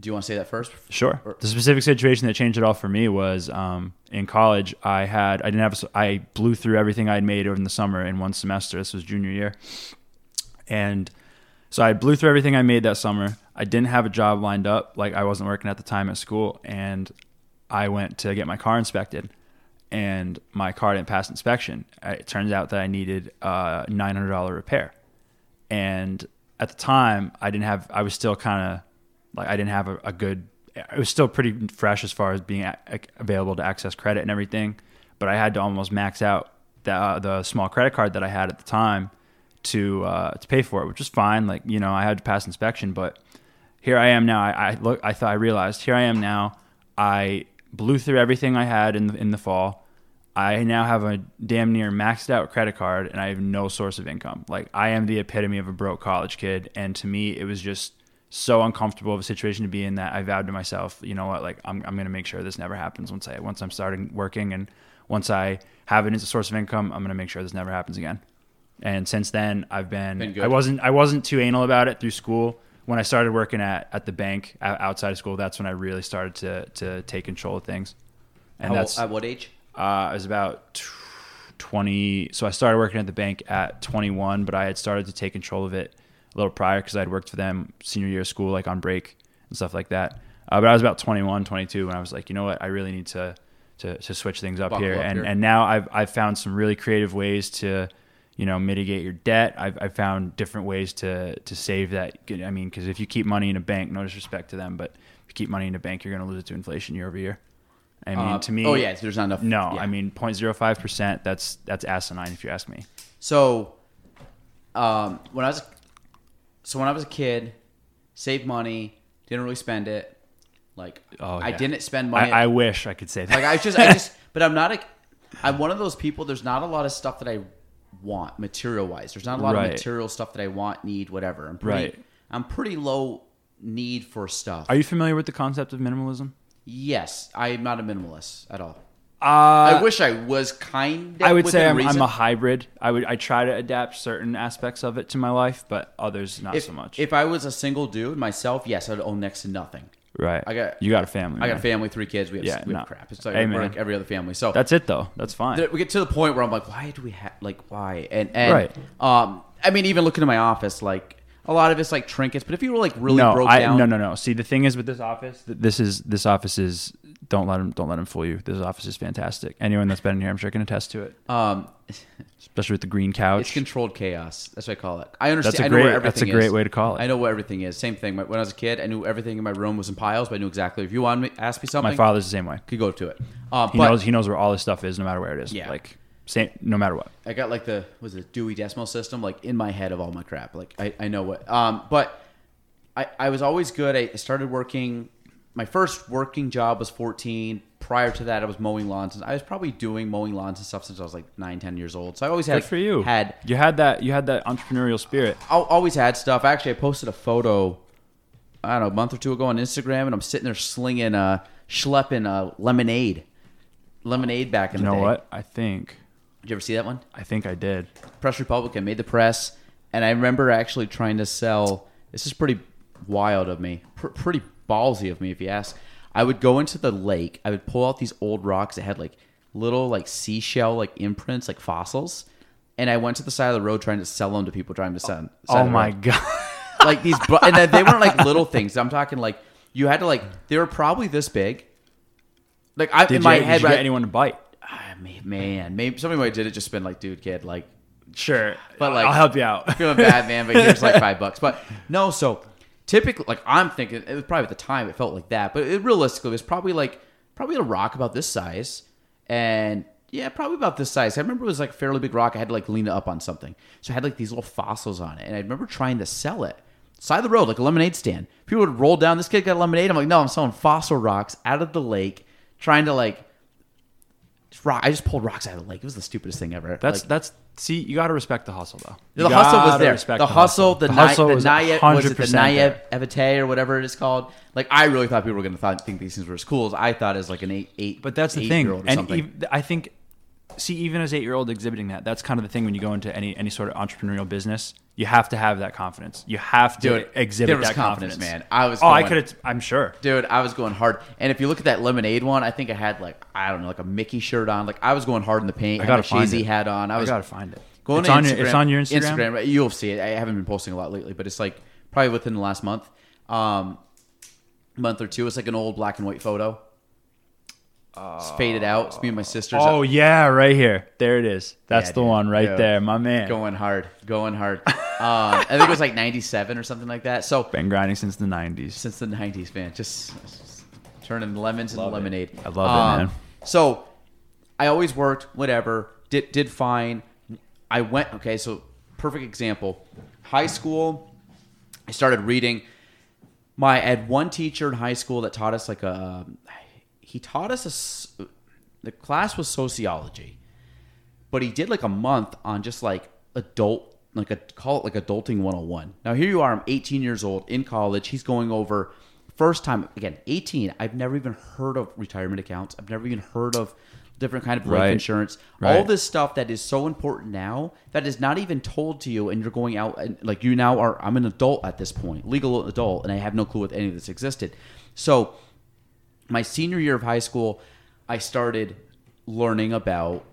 do you want to say that first? Sure. Or- The specific situation that changed it all for me was um, in college. I had I didn't have a I blew through everything I had made over the summer in one semester. This was junior year, and so I blew through everything I made that summer. I didn't have a job lined up. Like I wasn't working at the time at school, and I went to get my car inspected, and my car didn't pass inspection. It turns out that I needed a nine hundred dollar repair, and at the time I didn't have. I was still kind of like I didn't have a, a good. It was still pretty fresh as far as being a, available to access credit and everything, but I had to almost max out the uh, the small credit card that I had at the time to uh, to pay for it, which was fine. Like you know, I had to pass inspection, but here I am now. I, I look. I thought I realized here I am now. I blew through everything I had in the, in the fall. I now have a damn near maxed out credit card, and I have no source of income. Like I am the epitome of a broke college kid, and to me, it was just so uncomfortable of a situation to be in that I vowed to myself, you know what, like I'm I'm gonna make sure this never happens once I once I'm starting working and once I have it as a source of income, I'm gonna make sure this never happens again. And since then, I've been, Been. I wasn't I wasn't too anal about it through school. When I started working at, at the bank outside of school, that's when I really started to to take control of things. And How- that's at what age? uh, I was about 20. So I started working at the bank at 21, but I had started to take control of it a little prior because I had worked for them senior year of school, like on break and stuff like that. Uh, but I was about 21, 22 when I was like, you know what, I really need to to, to switch things up Buckle here. up and here. and now I've I've found some really creative ways to you know mitigate your debt. I've, I've found different ways to to save that. I mean, because if you keep money in a bank, no disrespect to them, but if you keep money in a bank, you're going to lose it to inflation year over year. I mean, Uh, to me, oh yeah, there's not enough. no, yeah. I mean 0.05 percent. That's that's asinine if you ask me. So, um, when I was, so when I was a kid, saved money, didn't really spend it. Like, Oh, I didn't spend money. I, I wish I could say that. like I just, I just, but I'm not a, I'm one of those people. There's not a lot of stuff that I want material wise. There's not a lot Right. of material stuff that I want, need, whatever. I'm pretty, Right. I'm pretty low need for stuff. Are you familiar with the concept of minimalism? yes, I'm not a minimalist at all. Uh, I wish I was kind. I would say I'm. I'm a hybrid. I would I try to adapt certain aspects of it to my life, but others not if, so much. If I was a single dude myself, yes, I'd own next to nothing. Right. I got- you got a family. I got a man. family, three kids. We have, Yeah, we have no. crap. It's like, Hey, we're man. like every other family. So That's it though. That's fine. th- we get to the point where I'm like, why do we have like why? And and Right. um, I mean, even looking at my office, like a lot of it's like trinkets. But if you were like really no, broke I, down, no, no, no. See, the thing is with this office, th- this is this office is don't let him don't let him fool you. This office is fantastic. Anyone that's been in here, I'm sure can attest to it. um, Especially with the green couch. it's controlled chaos. That's what I call it. I understand. That's a where great- everything that's a great is. way to call it. I know what everything is. Same thing. When I was a kid, I knew everything in my room was in piles, but I knew exactly if you wanted me ask me something, My father's the same way. could go to it. Um, He but knows he knows where all his stuff is, no matter where it is. Yeah. Like same, no matter what. I got like the was it Dewey Decimal System like in my head of all my crap. Like I, I know what. Um, but I I was always good. I started working. My first working job was 14. Prior to that, I was mowing lawns. And I was probably doing mowing lawns and stuff since I was like nine, 10 years old. So I always had Good for you. Had you had that you had that entrepreneurial spirit. I always had stuff. Actually, I posted a photo. I don't know, a month or two ago on Instagram, and I'm sitting there slinging, uh, schlepping uh, lemonade, lemonade back in You the know day. what? I think Did you ever see that one? I think I did. Press Republican made the press, and I remember actually trying to sell. This is pretty wild of me, pr- pretty ballsy of me, if you ask. I would go into the lake. I would pull out these old rocks that had like little like seashell like imprints, like fossils, and I went to the side of the road trying to sell them to people trying to sell. Oh my god. Like these, and then they weren't like little things. I'm talking like you had to like they were probably this big. Like I Did in you, my did head, you get right- anyone to bite? Ah, may- man, maybe somebody might did it. Just been like, dude, kid, like Sure. But, like- I'll help you out. feeling bad, man, but here's like five bucks. But no, so typically, like I'm thinking, it was probably at the time it felt like that, but it, realistically, it was probably like probably a rock about this size, and yeah, probably about this size. I remember it was like a fairly big rock. I had to like lean it up on something. So I had like these little fossils on it. And I remember trying to sell it. Side of the road, like a lemonade stand. People would roll down, this kid got lemonade. I'm like, no, I'm selling fossil rocks out of the lake, trying to like rock. I just pulled rocks out of the lake. It was the stupidest thing ever. That's Like, that's see, you got to respect the hustle though. the hustle was there. respect The hustle, the, The ni- hustle the was was it the 100% there. naivete or whatever it is called. Like I really thought people were going to think these things were as cool as I thought as like an eight, eight. But that's the thing, year old or and something. ev- I think, see, even as eight year old exhibiting that, that's kind of the thing when you go into any any sort of entrepreneurial business. You have to have that confidence. You have to Dude, exhibit there was that confidence, confidence, man. I was Oh, I going- could. I'm sure. Dude, I was going hard. And if you look at that lemonade one, I think I had like I don't know, like a Mickey shirt on. Like I was going hard in the paint. I got a it. hat on. I was gotta find it. Going It's on Instagram, your- it's on your Instagram? Instagram, you'll see it. I haven't been posting a lot lately, but it's like probably within the last month, um, month or two. It's like an old black and white photo. It's faded out. It's me and my sisters. Oh yeah, right here. There it is. That's Yeah, the dude. one right Yeah. there, my man. going hard, going hard. um, I think it was like '97 or something like that. So Been grinding since the '90s. since the '90s, man. Just, just turning lemons into lemonade. I love it, man. So I always worked, whatever. Did did fine. I went okay. So perfect example. High school, I started reading. My I had one teacher in high school that taught us like a. He taught us a, The class was sociology, but he did like a month on just like adult, like a call it like adulting 101. Now here you are, I'm 18 years old in college. He's going over first time again 18. I've never even heard of retirement accounts. I've never even heard of different kind of life Right. insurance. All this stuff that is so important now that is not even told to you, and you're going out and like you now are. I'm an adult at this point, legal adult, and I have no clue what any of this existed. So my senior year of high school, I started learning about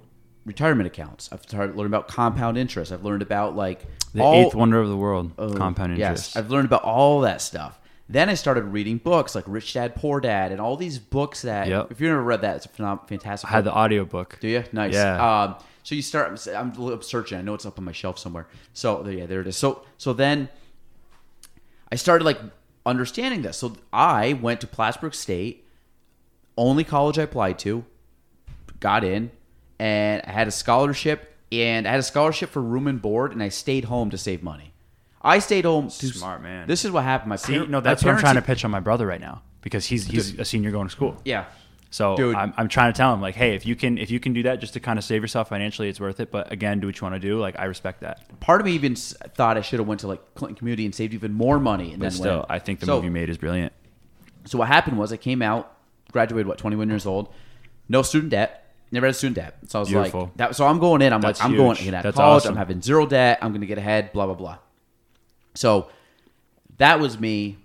retirement accounts. I've started learning about compound interest. I've learned about like The all- eighth wonder of the world, Oh, compound interest. Yes, I've learned about all that stuff. Then I started reading books like Rich Dad Poor Dad and all these books that Yep. if you've never read that, it's a phenom- fantastic. I had book. the audiobook. Do you? Nice. Yeah. Um, so you start. I'm, I'm searching. I know it's up on my shelf somewhere. So yeah, there it is. So so then I started like understanding this. So I went to Plattsburgh State, only college I applied to, got in, and I had a scholarship. And I had a scholarship for room and board, and I stayed home to save money. I stayed home. To, Smart man. This is what happened. My See, par- no, that's what I'm trying to pitch on my brother right now because he's he's a senior going to school. Yeah. So Dude. I'm, I'm trying to tell him like, hey, if you can if you can do that just to kind of save yourself financially, it's worth it. But again, do what you want to do. Like I respect that. Part of me even thought I should have went to like Clinton Community and saved even more money. And But then still, went. I think the So- you made is brilliant. So what happened was I came out, graduated what 21 years old, no student debt, never had student debt. So I was Beautiful. like, that, so I'm going in. I'm That's like, I'm going huge. in at That's college. awesome. I'm having zero debt. I'm going to get ahead. Blah blah blah. So that was me.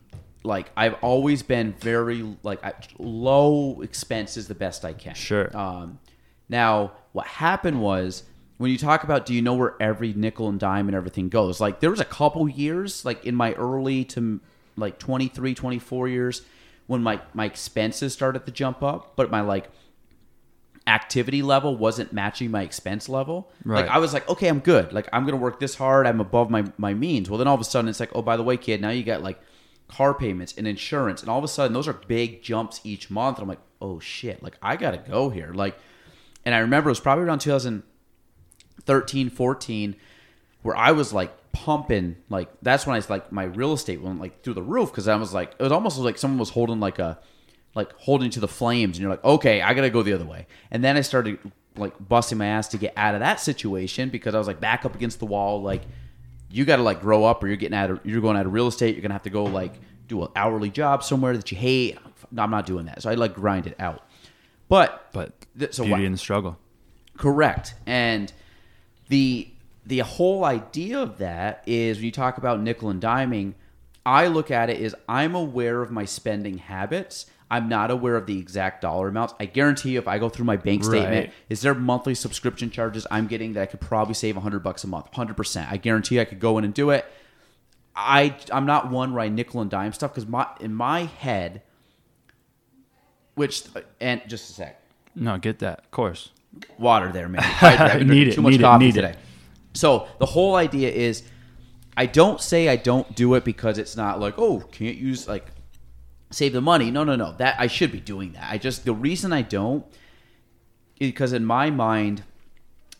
Like I've always been very like I, low expenses the best I can. Sure. Um, now what happened was when you talk about do you know where every nickel and dime and everything goes like there was a couple years like in my early to like 23 24 years when my my expenses started to jump up but my like activity level wasn't matching my expense level. Right. like i was like okay i'm good. Like i'm gonna work this hard. I'm above my my means. Well then all of a sudden it's like oh by the way kid now you got like car payments and insurance. And all of a sudden those are big jumps each month. And i'm like oh shit. Like i gotta go here. Like and i remember it was probably around 2013 14 where i was like pumping like that's when i like my real estate went like through the roof because i was like it was almost like someone was holding like a like holding to the flames and you're like okay i gotta go the other way and then i started like busting my ass to get out of that situation because i was like back up against the wall like you gotta like grow up or you're getting out of you're going out of real estate you're gonna have to go like do an hourly job somewhere that you hate i'm not doing that so i like grind it out but But th- so beauty what- in the struggle. Correct. And the the whole idea of that is when you talk about nickel and diming, I look at it as I'm aware of my spending habits. I'm not aware of the exact dollar amounts. I guarantee you if I go through my bank statement, Right. is there monthly subscription charges I'm getting that I could probably save 100 bucks a month? 100%. I guarantee I could go in and do it. I I'm not one where I nickel and dime stuff cuz my in my head which uh, and just a sec No, get that. Of course. water there, man. I've Need it, too much need it, coffee need it. So the whole idea is, I don't say I don't do it because it's not like oh can't use like save the money. No, no, no. That I should be doing that. I just the reason I don't because in my mind,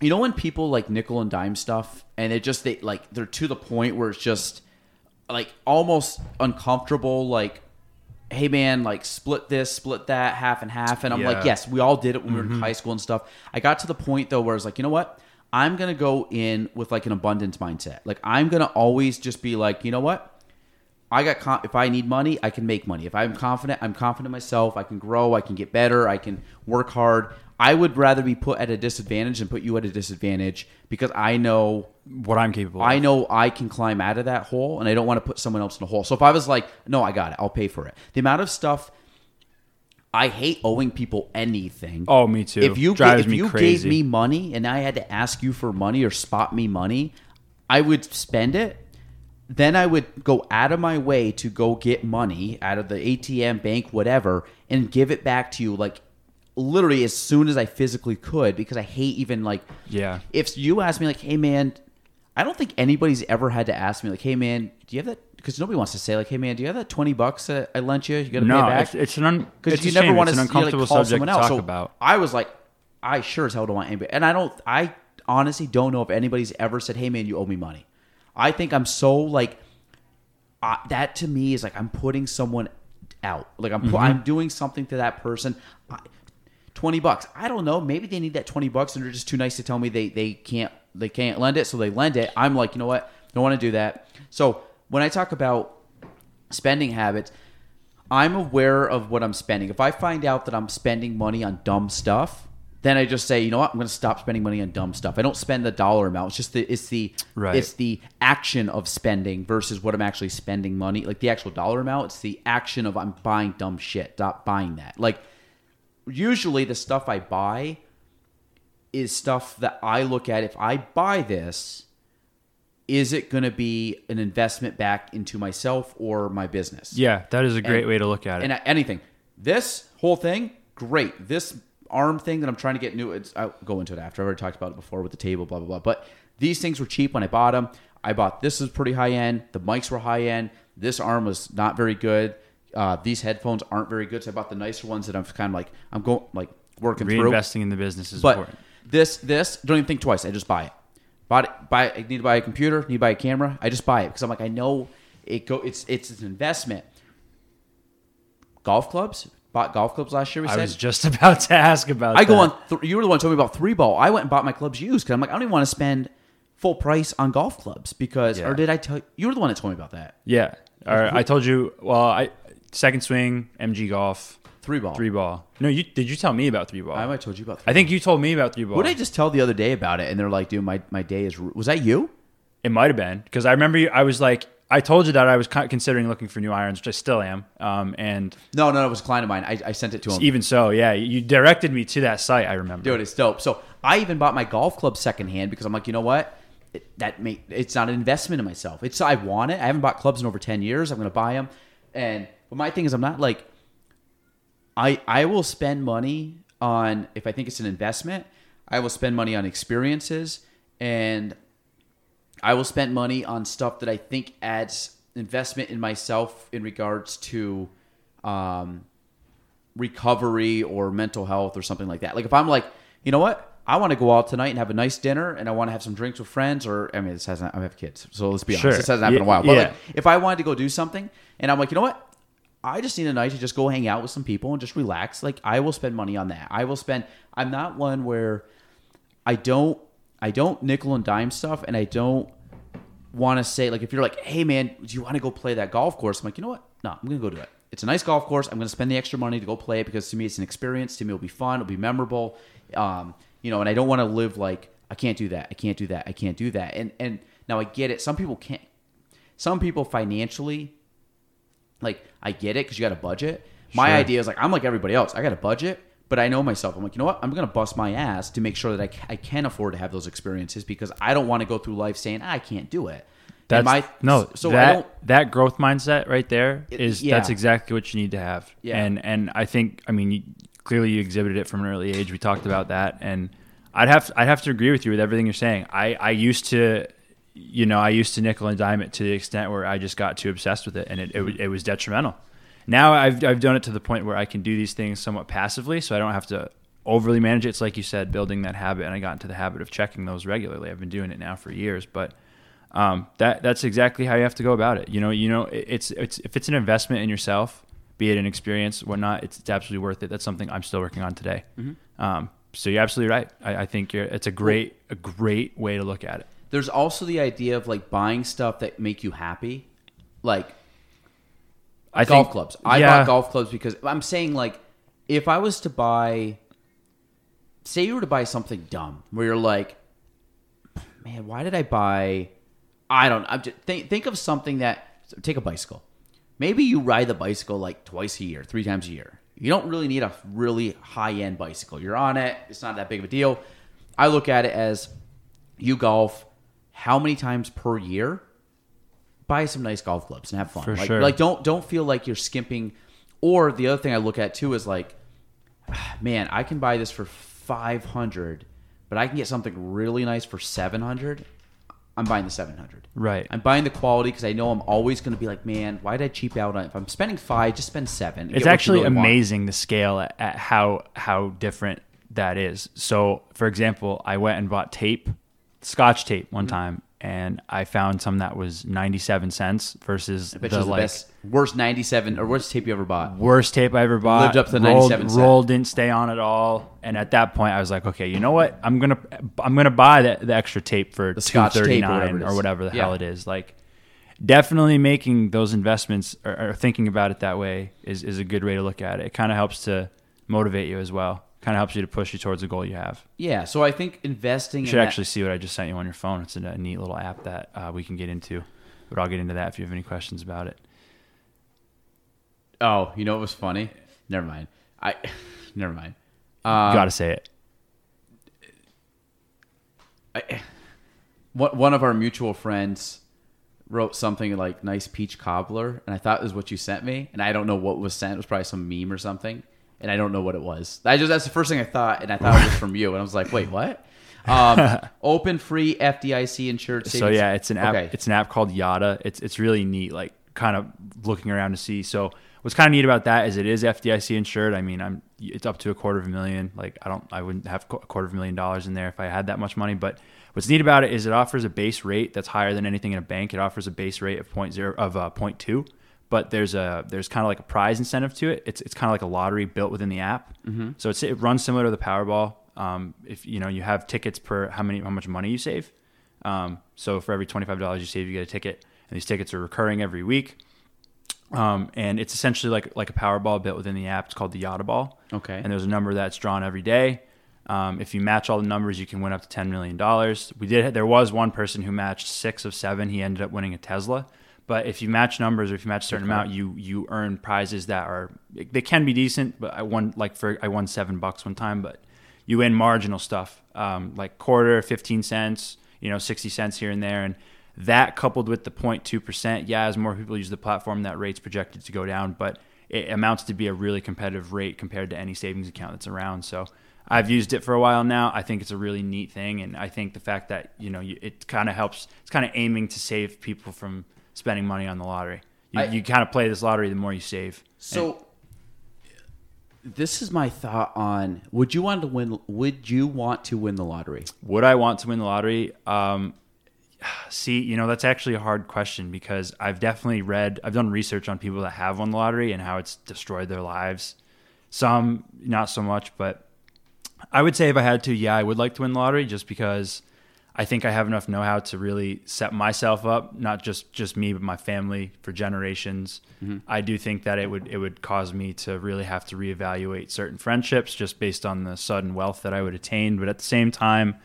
you know when people like nickel and dime stuff and it just they like they're to the point where it's just like almost uncomfortable like hey man like split this split that half and half and i'm like yes we all did it when we were in mm-hmm. high school and stuff i got to the point though where it's like you know what i'm gonna go in with like an abundance mindset like i'm gonna always just be like you know what I got con- if I need money, I can make money. If I'm confident, I'm confident in myself. I can grow. I can get better. I can work hard. I would rather be put at a disadvantage than put you at a disadvantage because I know What I'm capable. Of. I know I can climb out of that hole, and I don't want to put someone else in a hole. So if I was like, no, I got it, I'll pay for it. The amount of stuff I hate owing people anything. Oh, me too. If you drives if you crazy. gave me money and I had to ask you for money or spot me money, I would spend it. Then I would go out of my way to go get money out of the ATM, bank, whatever, and give it back to you like literally as soon as I physically could because I hate even like Yeah. if you ask me like, "Hey man," I don't think anybody's ever had to ask me like, "Hey man, do you have that?" Because nobody wants to say like, "Hey man, do you have that twenty bucks that I lent you? You got to pay No, it back." it's, it's an un, because it's you never want to uncomfortable like, call subject someone to else. talk so about. I was like, I sure as hell don't want anybody, and I don't. I honestly don't know if anybody's ever said, "Hey man, you owe me money." I think I'm so like uh, that to me is like I'm putting someone out. Like I'm Mm-hmm. I'm doing something to that person. I, Twenty bucks. I don't know. Maybe they need that twenty bucks, and they're just too nice to tell me they they can't they can't lend it, so they lend it. I'm like, you know what? Don't want to do that. So when I talk about spending habits, I'm aware of what I'm spending. If I find out that I'm spending money on dumb stuff, then I just say, you know what, I'm going to stop spending money on dumb stuff. I don't spend the dollar amount. It's just the it's the Right. it's the action of spending versus what I'm actually spending money. Like the actual dollar amount, it's the action of I'm buying dumb shit. Stop buying that. Like usually the stuff I buy is stuff that I look at. If I buy this, is it going to be an investment back into myself or my business? Yeah, that is a great And- way to look at it. and anything. This whole thing, great. This arm thing that I'm trying to get new. It's, I'll go into it after. I've already talked about it before with the table, blah blah blah. But these things were cheap when I bought them. I bought this is pretty high end. The mics were high end. This arm was not very good. Uh, these headphones aren't very good. So I bought the nicer ones that I'm kind of like I'm going like working through. Reinvesting in the business is But important. this this don't even think twice. I just buy it. Bought it. Buy. I need to buy a computer. Need to buy a camera. I just buy it because I'm like I know it go. It's it's an investment. Golf clubs. Bought golf clubs last year. We I said. was just about to ask about. I go on. Th- you were the one who told me about three ball. I went and bought my clubs used because I'm like I don't even want to spend full price on golf clubs because. Yeah. Or did I tell you? You were the one that told me about that. Yeah. All right. I told you. Well, I second swing, MG golf, Three ball. three ball. No, you did. You tell me about three ball. I might have told you about. Three I think you told me about three ball. What did I just tell the other day about it? And they're like, dude, my, my day is. ru- Was that you? It might have been because I remember you, I was like, I told you that I was considering looking for new irons, which I still am. Um, and No, no, it was a client of mine. I, I sent it to him. even so, yeah, you directed me to that site. I remember. Dude, it's dope. So I even bought my golf club secondhand because I'm like, you know what? It, that make it's not an investment in myself. It's I want it. I haven't bought clubs in over ten years. I'm gonna buy them. And but my thing is, I'm not like I I will spend money on if I think it's an investment. I will spend money on experiences and I will spend money on stuff that I think adds investment in myself in regards to um, recovery or mental health or something like that. Like if I'm like, you know what? I want to go out tonight and have a nice dinner and I want to have some drinks with friends or I mean this hasn't I have kids. So let's be honest. Sure. This hasn't happened in a while. But yeah. like if I wanted to go do something and I'm like, you know what? I just need a night to just go hang out with some people and just relax. Like I will spend money on that. I will spend I'm not one where I don't I don't nickel and dime stuff and I don't want to say like if you're like, hey man, do you want to go play that golf course? I'm like, you know what? No, I'm gonna go do it. It's a nice golf course. I'm gonna spend the extra money to go play it because to me it's an experience. To me it'll be fun. It'll be memorable. Um, you know, and I don't want to live like I can't do that. I can't do that. I can't do that. And and now I get it. Some people can't. Some people financially, like I get it because you got a budget. My Sure. idea is like I'm like everybody else. I got a budget, but I know myself. I'm like, you know what? I'm gonna bust my ass to make sure that I, I can afford to have those experiences because I don't want to go through life saying "Ah, I can't do it. That's my no. So that I don't. that growth mindset right there is It- yeah. that's exactly what you need to have. Yeah. And and I think I mean you, clearly you exhibited it from an early age. We talked about that, and I'd have I'd have to agree with you with everything you're saying. I I used to. You know, I used to nickel and dime it to the extent where I just got too obsessed with it, and it, it, it was detrimental. Now I've, I've done it to the point where I can do these things somewhat passively, so I don't have to overly manage it. It's like you said, building that habit, and I got into the habit of checking those regularly. I've been doing it now for years, but um, that that's exactly how you have to go about it. You know, you know, it- it's it's if it's an investment in yourself, be it an experience, whatnot, it's, it's absolutely worth it. That's something I'm still working on today. Um, so you're absolutely right. I, I think you're, it's a great a great way to look at it. There's also the idea of like buying stuff that make you happy, like I golf think, clubs. I yeah, bought golf clubs because I'm saying like if I was to buy, say you were to buy something dumb where you're like, man, why did I buy? I don't. I'm just think think of something that take a bicycle. Maybe you ride the bicycle like twice a year, three times a year. You don't really need a really high end bicycle. You're on it. It's not that big of a deal. I look at it as you golf how many times per year buy some nice golf clubs and have fun. For like, sure. like don't don't feel like you're skimping. Or the other thing I look at too is like, man, I can buy this for five hundred, but I can get something really nice for seven hundred. I'm buying the seven hundred. Right. I'm buying the quality because I know I'm always going to be like, man, why did I cheap out on it? If I'm spending five, just spend seven. it's get what you actually really want. amazing the scale at, at how how different that is. So, for example, I went and bought tape, Scotch tape, Mm-hmm. one time, and I found some that was ninety seven cents versus I bet the you the like best, worst 97 or worst tape you ever bought. worst tape I ever bought. Lived up to the rolled, 97 cent. roll didn't stay on at all. And at that point, I was like, okay, you know what? I'm gonna I'm gonna buy the, the extra tape for two Scotch tape or thirty whatever nine it or whatever the Yeah. hell it is. Like, definitely making those investments or, or thinking about it that way is is a good way to look at it. It kind of helps to motivate you as well. Kind of helps you to push you towards the goal you have. Yeah, so I think investing You in should that- actually see what I just sent you on your phone. It's a, a neat little app that uh, we can get into. But I'll get into that if you have any questions about it. Oh, you know what was funny? Never mind. I never mind. Um, Got to say it. I, one one of our mutual friends wrote something like "nice peach cobbler," and I thought it was what you sent me, and I don't know what was sent. It was probably some meme or something, and I don't know what it was. I just that's the first thing I thought, and I thought it was from you, and I was like, "Wait, what?" Um, open, free, FDIC insured. So yeah, it's an app. Okay. It's an app called Yotta. It's it's really neat. Like kind of looking around to see. So what's kind of neat about that is it is FDIC insured. I mean, I'm it's up to a quarter of a million. Like I don't I wouldn't have a quarter of a million dollars in there if I had that much money. But what's neat about it is it offers a base rate that's higher than anything in a bank. It offers a base rate of point zero of uh, point two. But there's a there's kind of like a prize incentive to it. It's it's kind of like a lottery built within the app. Mm-hmm. So it's, it runs similar to the Powerball. Um, if you know you have tickets per how many how much money you save. Um, so for every twenty-five dollars you save, you get a ticket, and these tickets are recurring every week. Um, and it's essentially like like a Powerball built within the app. It's called the Yotta Ball. Okay. And there's a number that's drawn every day. Um, if you match all the numbers, you can win up to ten million dollars. We did. There was one person who matched six of seven. He ended up winning a Tesla. But if you match numbers or if you match a certain amount, you you earn prizes that are they can be decent. But I won like for I won seven bucks one time, but you win marginal stuff um, like quarter, fifteen cents, you know, sixty cents here and there, and that coupled with the 0.2 percent, yeah, as more people use the platform, that rate's projected to go down, but it amounts to be a really competitive rate compared to any savings account that's around. So I've used it for a while now. I think it's a really neat thing, and I think the fact that you know you, it kind of helps. It's kind of aiming to save people from spending money on the lottery. You, I- you kind of play this lottery the more you save. So this is my thought on would you want to win would you want to win the lottery? Would I want to win the lottery? Um, see, you know, that's actually a hard question because I've definitely read, I've done research on people that have won the lottery and how it's destroyed their lives. Some, not so much, but I would say if I had to, yeah, I would like to win the lottery just because I think I have enough know-how to really set myself up, not just just me, but my family for generations. Mm-hmm. I do think that it would it would cause me to really have to reevaluate certain friendships just based on the sudden wealth that I would attain. But at the same time,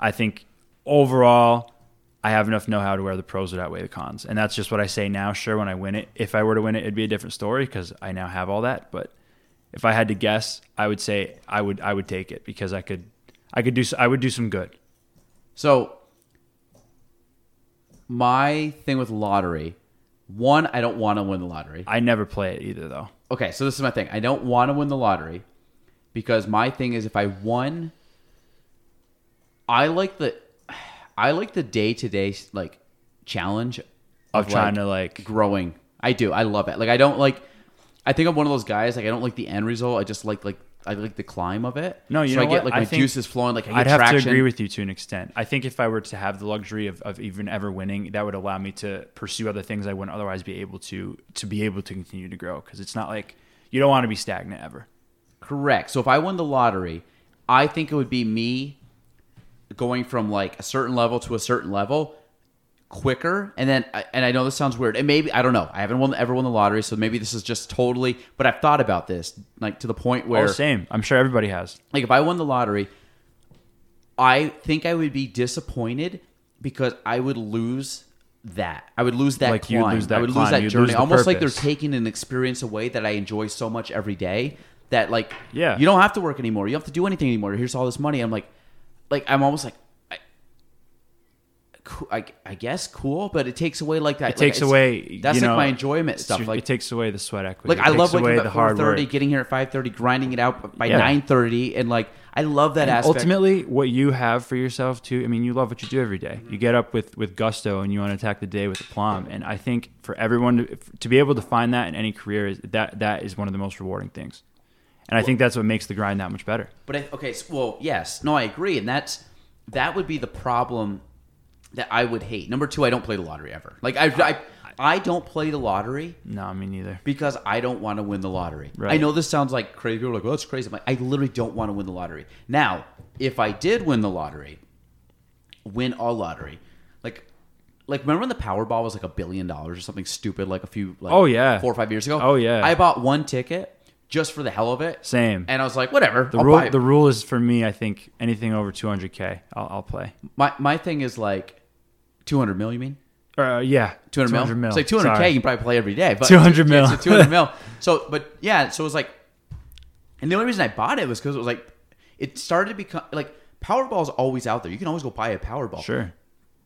I think overall, I have enough know-how to where the pros would outweigh the cons, and that's just what I say now. Sure, when I win it, if I were to win it, it'd be a different story because I now have all that. But if I had to guess, I would say I would I would take it because I could I could do I would do some good. So my thing with lottery, one, I don't want to win the lottery. I never play it either though. Okay, so this is my thing. I don't want to win the lottery because my thing is if I won I like the I like the day-to-day like challenge Of trying like, to like growing. I do. I love it. Like I don't like I think I'm one of those guys like I don't like the end result. I just like like I like the climb of it. No, you so know I get what? like I my think juices flowing. Like I get I'd have traction. to agree with you to an extent. I think if I were to have the luxury of, of even ever winning, that would allow me to pursue other things I wouldn't otherwise be able to to be able to continue to grow. Because it's not like you don't want to be stagnant ever. Correct. So if I won the lottery, I think it would be me going from like a certain level to a certain level quicker. And then and I know this sounds weird. And maybe I don't know. I haven't won ever won the lottery so maybe this is just totally but I've thought about this like to the point oh, where oh, same. I'm sure everybody has. like if I won the lottery I think I would be disappointed because I would lose that. I would lose that Like, climb. lose that I would climb. lose that You'd journey. lose almost like they're taking an experience away that I enjoy so much every day that like Yeah. you don't have to work anymore. You don't have to do anything anymore. Here's all this money. I'm like like I'm almost like I, I, I guess cool but it takes away like that It takes it's- away. that's like know, my enjoyment stuff your- like it takes away the sweat equity. like It I love waking up at four thirty, getting here at five thirty, grinding it out by Yeah. nine thirty, and like I love that And aspect. ultimately, what you have for yourself too. I mean, you love what you do every day. You get up with with gusto and you want to attack the day with aplomb. And I think for everyone to, to be able to find that in any career is that that is one of the most rewarding things. And I think that's what makes the grind that much better. But I, okay, so, well, yes, no, I agree, and that's that would be the problem that I would hate. Number two, I don't play the lottery ever. Like I, I, I don't play the lottery No, me neither. because I don't want to win the lottery. Right. I know this sounds like crazy. People are like, "Oh, that's crazy." I'm like, I literally don't want to win the lottery. Now, if I did win the lottery, win a lottery, like, like remember when the Powerball was like a billion dollars or something stupid, like a few, like, Oh, yeah. four or five years ago. Oh, yeah. I bought one ticket just for the hell of it. Same. And I was like, whatever. The I'll rule the rule is for me. I think anything over 200k, I'll, I'll play. my my thing is like, two hundred mil. You mean? Uh, yeah, 200 mil. It's like 200k. Sorry. You can probably play every day. But 200 mil. It's 200 mil. So, but yeah. So it was like, and the only reason I bought it was because it was like, it started to become like Powerball's always out there. You can always go buy a Powerball. Sure.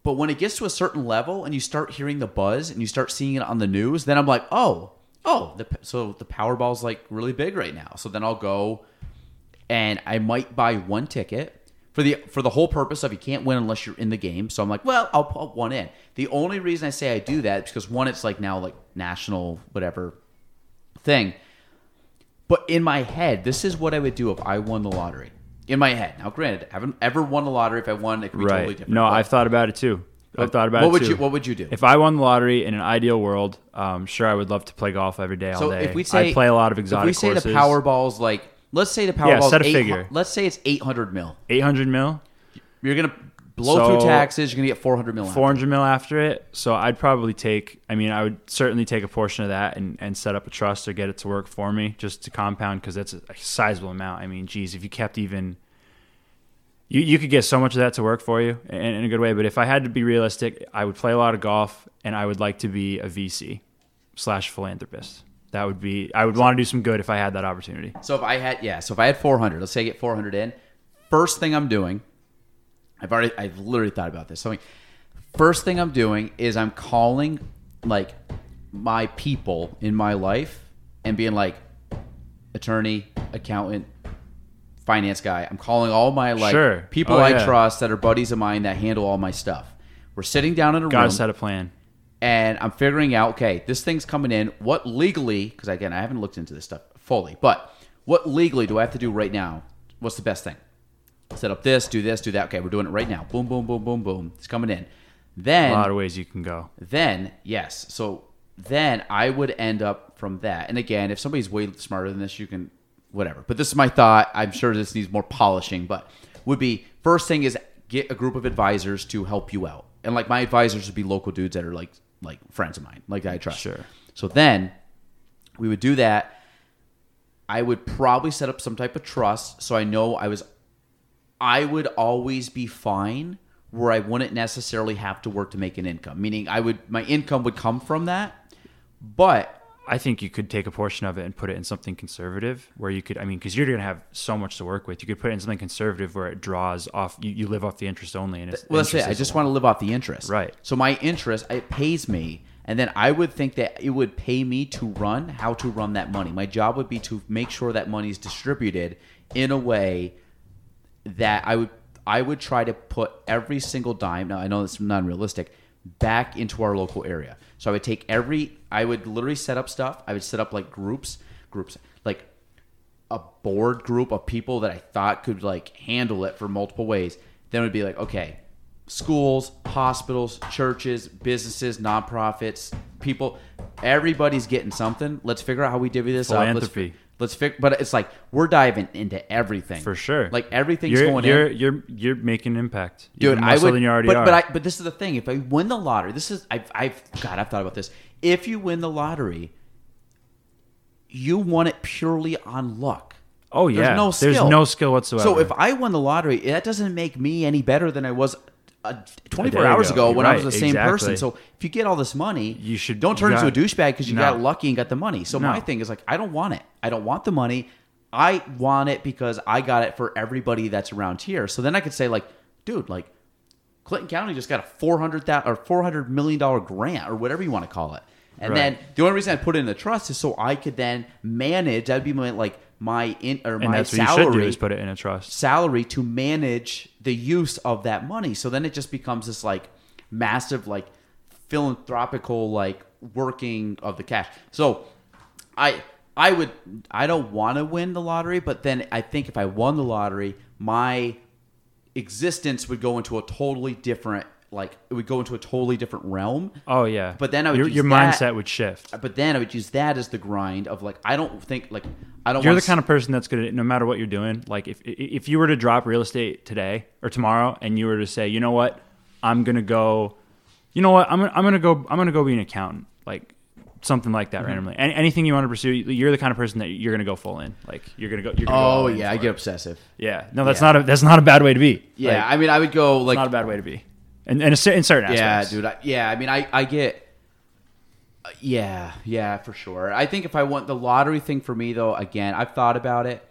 But when it gets to a certain level and you start hearing the buzz and you start seeing it on the news, then I'm like, oh, oh, the, so the Powerball's like really big right now. So then I'll go and I might buy one ticket for the for the whole purpose of you can't win unless you're in the game. So I'm like, well, I'll put one in. The only reason I say I do that is because one, it's like now like national whatever thing. But in my head, this is what I would do if I won the lottery. In my head. Now, granted, I haven't ever won the lottery. If I won, it could be Right. totally different. no, But I've thought about it too. I've thought about what it would too. you What would you do? If I won the lottery in an ideal world, um, sure, I would love to play golf every day, all so day. if we say I'd play a lot of if exotic we say courses. the Powerball's like, let's say the Powerball's set a eight, figure. Let's say it's eight hundred mil. 800 mil, You're gonna blow So- through taxes. You're gonna get four hundred mil. after. 400 mil after it. So I'd probably take. I mean, I would certainly take a portion of that and, and set up a trust or get it to work for me just to compound because that's a, a sizable amount. I mean, geez, if you kept even. You, you could get so much of that to work for you in, in a good way. But if I had to be realistic, I would play a lot of golf and I would like to be a VC slash philanthropist. That would be, I would want to do some good if I had that opportunity. So if I had yeah, so if I had four hundred, let's say I get four hundred in. First thing I'm doing, I've already I've literally thought about this. So first thing I'm doing is I'm calling like my people in my life and being like attorney, accountant, finance guy. I'm calling all my like Sure. people Oh, I yeah. trust that are buddies of mine that handle all my stuff. We're sitting down in a Got room to set a plan. and I'm figuring out, okay, this thing's coming in. What legally? Because again, I haven't looked into this stuff fully, but what legally do I have to do right now? What's the best thing? Set up this, do this, do that. Okay, we're doing it right now. Boom, boom, boom, boom, boom. It's coming in. Then, A lot of ways you can go. then yes. So then I would end up from that. And again, if somebody's way smarter than this, you can whatever. But this is my thought. I'm sure this needs more polishing, but would be first thing is get a group of advisors to help you out. And like my advisors would be local dudes that are like like friends of mine, like I trust. Sure. So then we would do that. I would probably set up some type of trust so I know I was I would always be fine where I wouldn't necessarily have to work to make an income. Meaning I would my income would come from that. But I think you could take a portion of it and put it in something conservative where you could, I mean, because you're going to have so much to work with. You could put it in something conservative where it draws off, you, you live off the interest only. And it's, well, that's it. I just want to live off the interest. Right. So my interest it pays me, and then I would think that it would pay me to run how to run that money. My job would be to make sure that money is distributed in a way that I would I would try to put every single dime. Now I know it's not realistic. Back into our local area. So I would take every. I would literally set up stuff. I would set up like groups, groups like a board group of people that I thought could like handle it for multiple ways, then it would be like, okay, schools, hospitals, churches, businesses, nonprofits, people, everybody's getting something. Let's figure out how we divvy this up. Philanthropy. Let's figure, but it's like we're diving into everything For sure. Like everything's you're, going you're, in. You're you're making an impact, Dude, I would. than you already but, are. but I but this is the thing. If I win the lottery, this is I've I've God I've thought about this. If you win the lottery, you won it purely on luck. oh yeah, There's no skill. There's no skill whatsoever. So if I won the lottery, that doesn't make me any better than I was uh, 24 day hours ago. ago when I was the same person. So if you get all this money, You should- don't turn you into a douchebag because you No. got lucky and got the money. So my thing is like, I don't want it. I don't want the money. I want it because I got it for everybody that's around here. So then I could say like, dude, like Clinton County just got a 400 or 400 million dollar grant or whatever you want to call it. And Right. then the only reason I put it in the trust is so I could then manage. That'd be my like my in or and my that's what salary you should do is put it in a trust. salary to manage the use of that money. So then it just becomes this like massive like philanthropical like working of the cash. So I I would I don't want to win the lottery, but then I think if I won the lottery, my existence would go into a totally different like it would go into a totally different realm. Oh yeah, But then I would your, use your that- mindset would shift. But then I would use that as the grind of like I don't think like I don't You're the kind of person that's gonna, no matter what you're doing. Like if if you were to drop real estate today or tomorrow, and you were to say, you know what, I'm gonna go, you know what, I'm gonna, I'm gonna go, I'm gonna go be an accountant, like something like Mm-hmm. that randomly. Any, anything you want to pursue, you're the kind of person that you're gonna go full in. Like you're gonna go. You're gonna Oh in yeah, I get it. obsessive. Yeah, no, that's Yeah. not a that's not a bad way to be. Yeah, Like, I mean I would go like not a bad way to be. And, and a in certain Yeah, aspects. dude. I, yeah, I mean, I I get. uh, Yeah, yeah, for sure. I think if I want the lottery thing for me though, again, I've thought about it.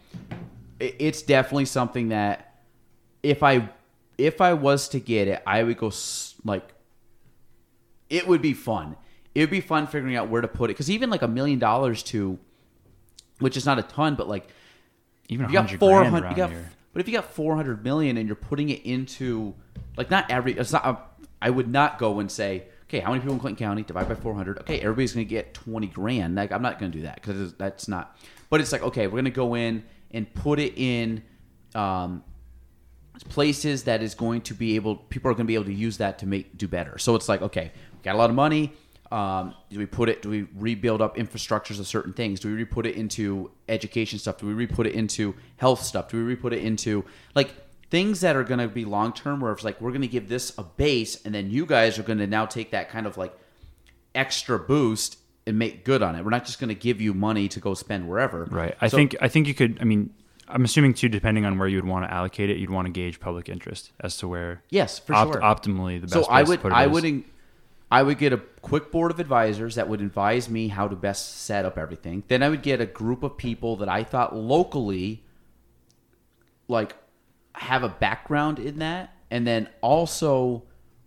I- It's definitely something that if I if I was to get it, I would go like. It would be fun. It would be fun figuring out where to put it because even like a million dollars to, which is not a ton, but like Even you got 100 four hundred. You got, here. but if you got four hundred million and you're putting it into, like, not every. It's not. I would not go and say, okay, how many people in Clinton County divide by four hundred? Okay, everybody's gonna get twenty grand. Like, I'm not gonna do that because that's not. But it's like, okay, we're gonna go in and put it in. Um, places that is going to be able people are going to be able to use that to make do better so it's like okay we got a lot of money um, do we put it do we rebuild up infrastructures of certain things do we re-put it into education stuff do we re-put it into health stuff do we re-put it into like things that are going to be long term where it's like we're going to give this a base and then you guys are going to now take that kind of like extra boost and make good on it we're not just going to give you money to go spend wherever Right. I So- think I think you could. I mean, I'm assuming too, depending on where you would want to allocate it, you'd want to gauge public interest as to where yes for opt- sure optimally the best. so I would I is. would en- I would get a quick board of advisors that would advise me how to best set up everything. Then I would get a group of people that I thought locally like have a background in that and then also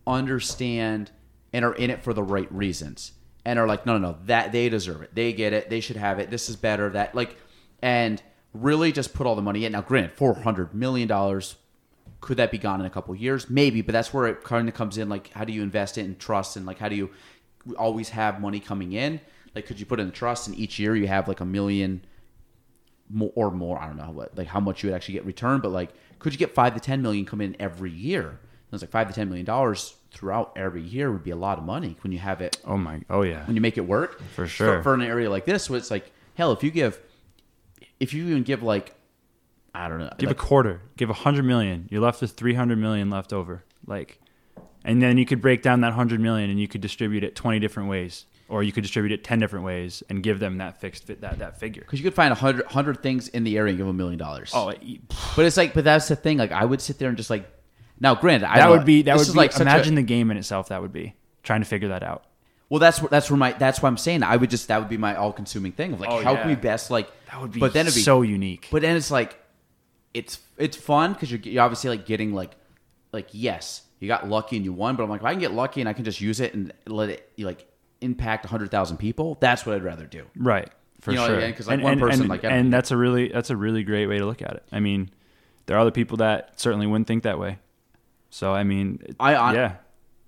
understand and are in it for the right reasons and are like no no no that they deserve it. They get it. They should have it. This is better. That like and really just put all the money in. Now granted 400 million dollars could that be gone in a couple years? Maybe but that's where it kind of comes in like how do you invest it in trust and like how do you always have money coming in? Like could you put in the trust and each year you have like a million more or more i don't know what like how much you would actually get returned but like could you get five to ten million come in every year and it's like five to ten million dollars throughout every year would be a lot of money when you have it Oh my. Oh yeah. when you make it work For sure. for, an area like this where it's like hell if you give if you even give like i don't know Give like, a quarter. Give a hundred million. You're left with three hundred million left over. Like, and then you could break down that hundred million and you could distribute it twenty different ways, or you could distribute it ten different ways and give them that fixed fit that that figure. because you could find a hundred hundred things in the area and give them a million dollars Oh, it- but it's like but that's the thing like i would sit there and just like now granted that don't- would be that would be like such a- imagine the game in itself. That would be trying to figure that out. Well, that's that's where my that's why I'm saying I would just that would be my all consuming thing of like Oh, how yeah. can we best like That would be. but then it'd be so unique. but then it's like it's it's fun because you're, you're obviously like getting like like yes you got lucky and you won but I'm like if I can get lucky and I can just use it and let it like impact hundred thousand people that's what I'd rather do Right. For You know, sure. again, 'cause, like, one person, like, and, that's a really that's a really great way to look at it. I mean, there are other people that certainly wouldn't think that way. So I mean, it- I yeah,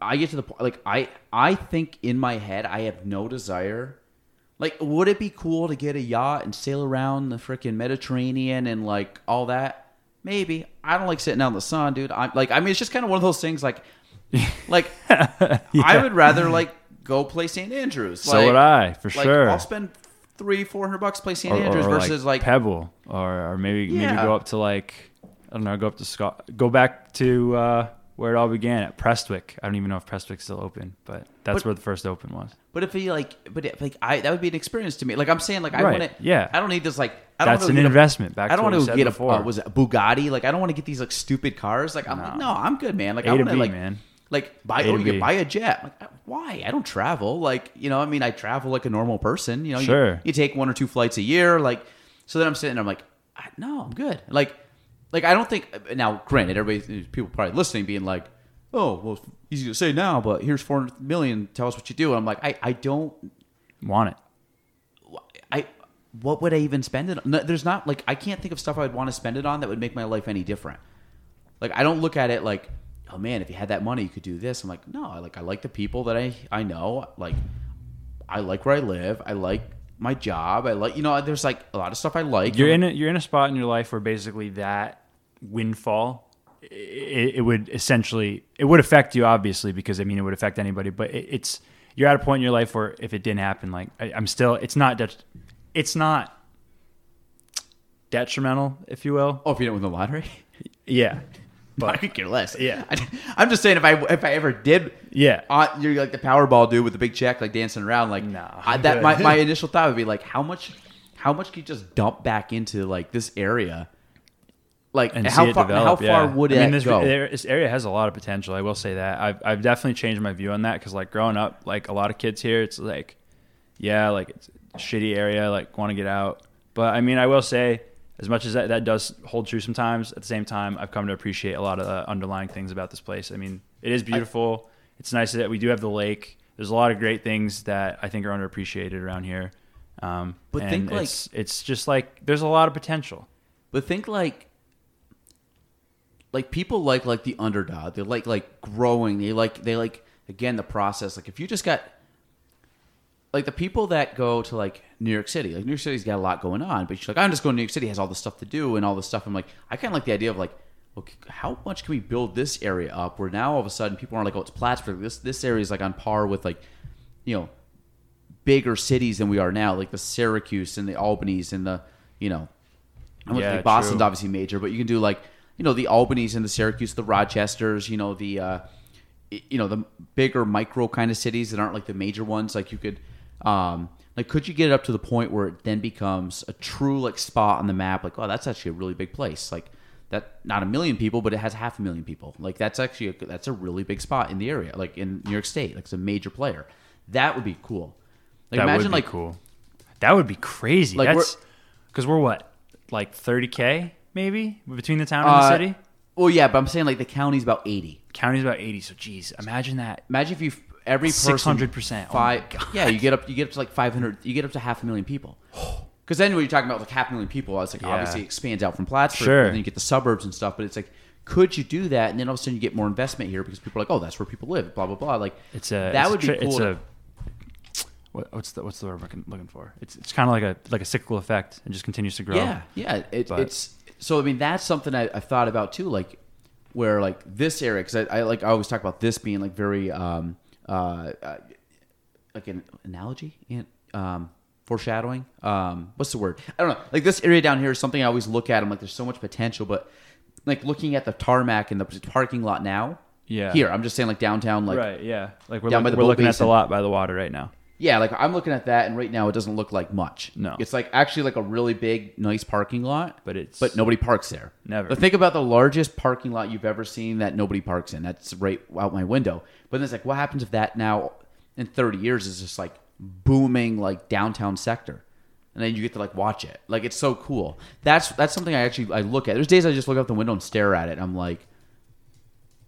I get to the point like I I think in my head I have no desire Like, would it be cool to get a yacht and sail around the freaking Mediterranean and like all that? Maybe. I don't like sitting out in the sun, dude. I'm like, I mean, it's just kind of one of those things. Like, like I would rather like go play St. Andrews. So like, would I, for like, sure. I'll spend three, four hundred bucks play St. Or- Andrews or, versus like, Pebble, or or maybe maybe go up to like I don't know, go up to Scott, go back to uh, where it all began at Prestwick. I don't even know if Prestwick's still open, but that's But- where the first open was. But if he like, but if, like I, that would be an experience to me. Like I'm saying, like I Right, want to. yeah. I don't need this. Like I don't That's an get a- investment. Back I don't want to get a uh, was it a Bugatti? Like I don't want to get these like stupid cars. Like I'm like No. no, I'm good, man. Like I want to like man. Like buy A oh you buy a jet. Like uh, why? I don't travel. Like you know, I mean, I travel like a normal person. You know, you- Sure. You, take one or two flights a year. Like so, then I'm sitting. I'm like, no, I'm good. Like like I don't think uh, now. Granted, everybody, uh, people probably listening, being like. Oh well, easy to say now, but here's four hundred million. Tell us what you do. And I'm like, I, I don't Want it? I what would I even spend it on? No, there's not like I can't think of stuff I would want to spend it on that would make my life any different. Like I don't look at it like, oh man, if you had that money, you could do this. I'm like, no, I like I like the people that I I know. Like I like where I live. I like my job. I like you know. There's like a lot of stuff I like. You're in a, you're in a spot in your life where basically that windfall it, it would essentially it would affect you obviously because I mean it would affect anybody but it, it's you're at a point in your life where if it didn't happen like I, I'm still it's not det- it's not detrimental if you will Oh, if you didn't win the lottery, yeah but I could care less. Yeah. I, am just saying if I if I ever did, Yeah. uh, you're like the Powerball dude with the big check, like dancing around, like No, I, that. My, my initial thought would be like, how much, how much could you just dump back into like this area? Like and how far? develop. how far would I it mean, this, go? this area has a lot of potential. I will say that. I've I've definitely changed my view on that because like growing up, like a lot of kids here, it's like, yeah, like it's a shitty area, like want to get out. But I mean, I will say, as much as that that does hold true sometimes, at the same time, I've come to appreciate a lot of the underlying things about this place. I mean, it is beautiful. it's nice that we do have the lake. There's a lot of great things that I think are underappreciated around here. Um, But and think, like- it's it's just like there's a lot of potential. But think like like people like like the underdog. They like like growing. They like they like again the process. Like if you just got like the people that go to like New York City, like New York City's got a lot going on, but you're like, I'm just going to New York City, it has all this stuff to do and all this stuff. I'm like, I kind of like the idea of like, okay, how much can we build this area up where now all of a sudden people aren't like, oh, it's Plattsburgh. This this area is like on par with like, you know, bigger cities than we are now, like the Syracuse and the Albany's and the, you know, Yeah, think Boston's true. obviously major, but you can do like, you know, the Albany's and the Syracuse, the Rochesters, you know, the, uh, you know, the bigger micro kind of cities that aren't like the major ones. Like you could, um, like, could you get it up to the point where it then becomes a true like spot on the map? Like, oh, that's actually a really big place. Like that, not a million people, but it has half a million people. Like that's actually a, that's a really big spot in the area, like in New York State. Like it's a major player. That would be cool. Like that imagine would be like cool. That would be crazy. Like, That's because we're what, like 30k maybe between the town and the uh, city. Well, yeah, but I'm saying like the county's about eighty. County's about 80. So geez, imagine that. Imagine if you every 600%. Oh Five, yeah, you get up you get up to like five hundred. You get up to half a million people. Because then when you're talking about like half a million people, it's like Yeah. obviously it expands out from Plattsburgh, Sure. and then you get the suburbs and stuff. But it's like, could you do that? And then all of a sudden you get more investment here because people are like, oh, that's where people live. Blah blah blah. Like It's a that it's would a, be cool. It's to- a what, what's the what's the word I'm looking, looking for? It's it's kind of like a like a cyclical effect. and just continues to grow. Yeah, yeah. It, it's so. I mean, that's something I, I thought about too. Like where like this area, because I, I like I always talk about this being like very um uh, uh like an analogy and um foreshadowing. Um, what's the word? I don't know. Like this area down here is something I always look at. I'm like, there's so much potential, but like looking at the tarmac and the parking lot now. Yeah. Here, I'm just saying like downtown, like right. Yeah. Like we're, Down look- by the we're looking at basin. the lot by the water right now. Yeah, like I'm looking at that, and right now it doesn't look like much. No. it's like actually like a really big, nice parking lot, But it's- but nobody parks there. Never. But think about the largest parking lot you've ever seen that nobody parks in. That's right out my window. But then it's like, what happens if that now in 30 years is just like booming like downtown sector, and then you get to like watch it. Like it's so cool. That's that's something I actually I look at. There's days I just look out the window and stare at it. And I'm like.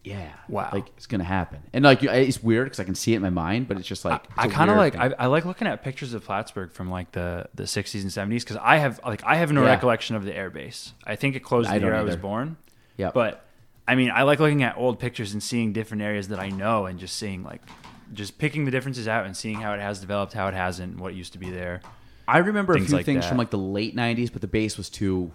Yeah, Wow. Like it's gonna happen, and like it's weird because I can see it in my mind, but it's just like I a kind of like. I, I like looking at pictures of Plattsburgh from like the the 60s and 70s because I have like I have no Yeah. recollection of the airbase. I think it closed I the year don't I was born. Yeah. But I mean, I like looking at old pictures and seeing different areas that I know and just seeing like just picking the differences out and seeing how it has developed, how it hasn't, what used to be there. I remember a few like things that. from like the late '90s, but the base was too.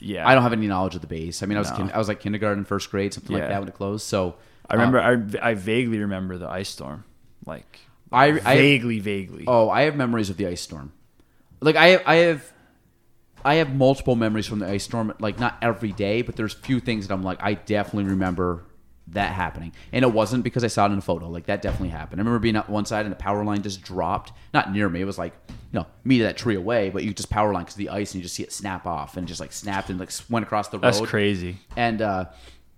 Yeah, I don't have any knowledge of the base. I mean, I was No. kin- I was like kindergarten, first grade, something like that when it closed. So I remember. Um, I, I vaguely remember the ice storm, like I, I vaguely, vaguely. Oh, I have memories of the ice storm. Like I have, I have, I have multiple memories from the ice storm. Like not every day, but there's few things that I'm like I definitely remember that happening, and it wasn't because I saw it in a photo. Like that definitely happened. I remember being on one side and the power line just dropped, not near me. It was like you know me to that tree away, but you just power line because the ice and you just see it snap off and just like snapped and like went across the road. That's crazy. And uh,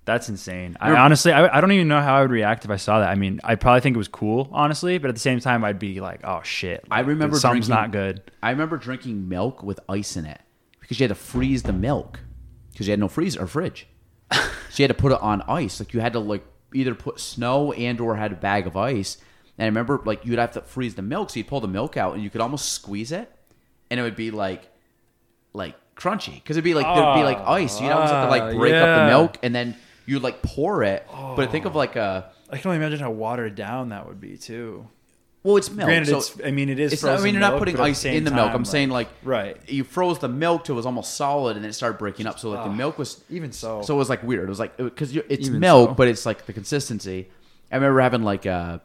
That's insane. I Remember- honestly, I, I don't even know how I would react if I saw that. I mean, I'd probably think it was cool, honestly, but at the same time, I'd be like, "Oh shit!" I remember something's drinking- not good. I remember drinking milk with ice in it because you had to freeze the milk because you had no freezer or fridge. so you had to put it on ice. Like you had to like either put snow and or had a bag of ice. And I remember like you'd have to freeze the milk, so you'd pull the milk out and you could almost squeeze it, and it would be like like crunchy because it'd be like there'd be like ice. You'd almost have to like Ah, break up the milk and then you'd like pour it. But think of like a I can only imagine how watered down that would be too. Well, it's milk. Granted, so it's. I mean, it is. It's not, I mean, you're not milk, putting but the ice in the milk. time, I'm saying like right. you froze the milk till it was almost solid, and then it started breaking up. So like the milk was Even so, so it was like weird. It was like because it's Even milk, so. but it's like the consistency. I remember having like a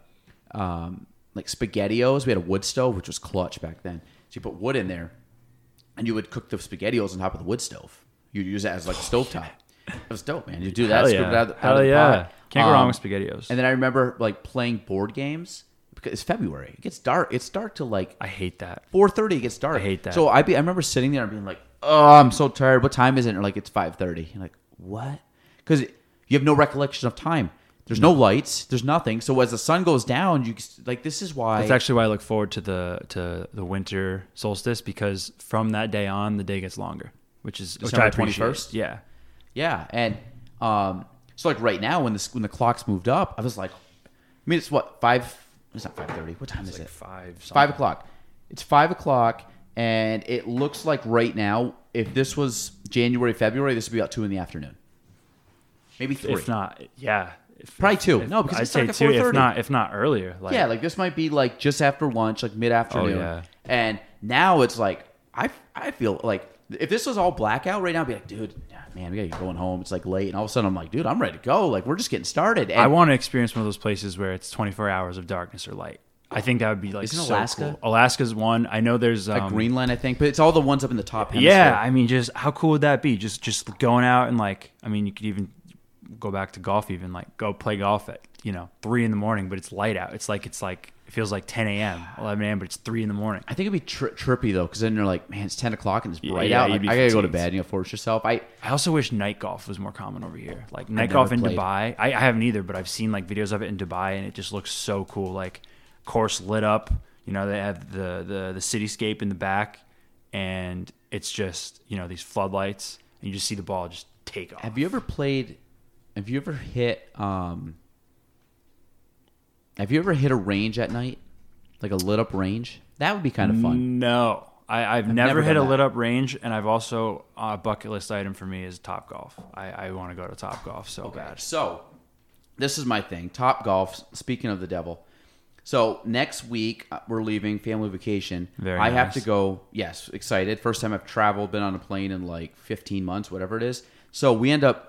um, like spaghettios. We had a wood stove, which was clutch back then. So you put wood in there, and you would cook the spaghettios on top of the wood stove. You use it as like a stovetop. It was dope, man. You do that, hell yeah, out, of out hell of the yeah. pot. Can't go wrong Um, with spaghettios. And then I remember like playing board games it's February. It gets dark. It's dark till like I hate that. four thirty. It gets dark. I hate that. So I be I remember sitting there and being like, "Oh, I'm so tired. What time is it?" And like, "It's 5.30. You're like, "What?" Because you have no recollection of time. There's no lights. There's nothing. So as the sun goes down, you like this is why. That's actually why I look forward to the to the winter solstice because from that day on, the day gets longer, which is which I December appreciate. 21st? Yeah, yeah, and um, so like right now when the when the clocks moved up, I was like, I mean, it's what five? It's not five thirty. What time is like it? five. Five o'clock. It's five o'clock, and it looks like right now, if this was January, February, this would be about two in the afternoon. Maybe three. If not, yeah, if, Probably two. if- No, because I'd it's say two. If not, if not earlier. Like, yeah, like this might be like just after lunch, like mid afternoon. Oh, yeah. And now it's like I I feel like if this was all blackout right now, I'd be like, dude, man, we gotta get going home. It's like late, and all of a sudden I'm like, dude, I'm ready to go. Like we're just getting started. And I want to experience one of those places where it's 24 hours of darkness or light. I think that would be like Isn't so Alaska? cool. Alaska's one. I know there's um, like Greenland, I think, but it's all the ones up in the top. Hemisphere. Yeah, I mean, just how cool would that be? Just just going out and like, I mean, you could even go back to golf, even like go play golf at you know three in the morning, but it's light out. It's like it's like it feels like 10 a.m., 11 a.m., but it's three in the morning. I think it'd be tri- trippy though, because then you're like, man, it's ten o'clock and it's bright yeah, out. Like, I gotta go to bed. You know, force yourself. I I also wish night golf was more common over here. Like night golf in played. Dubai. I, I haven't either, but I've seen like videos of it in Dubai, and it just looks so cool. Like course lit up. You know, they have the the the cityscape in the back, and it's just you know these floodlights, and you just see the ball just take off. Have you ever played? Have you ever hit? um Have you ever hit a range at night, like a lit up range? That would be kind of fun. No, I, I've, never, never hit a that. lit up range, and I've also a bucket list item for me is Top Golf. I, I want to go to Top Golf so bad. So, this is my thing. Top golf. Speaking of the devil, so next week uh, we're leaving family vacation. Very I have to go. Yes, excited. First time I've traveled, been on a plane in like 15 months, whatever it is. So we end up.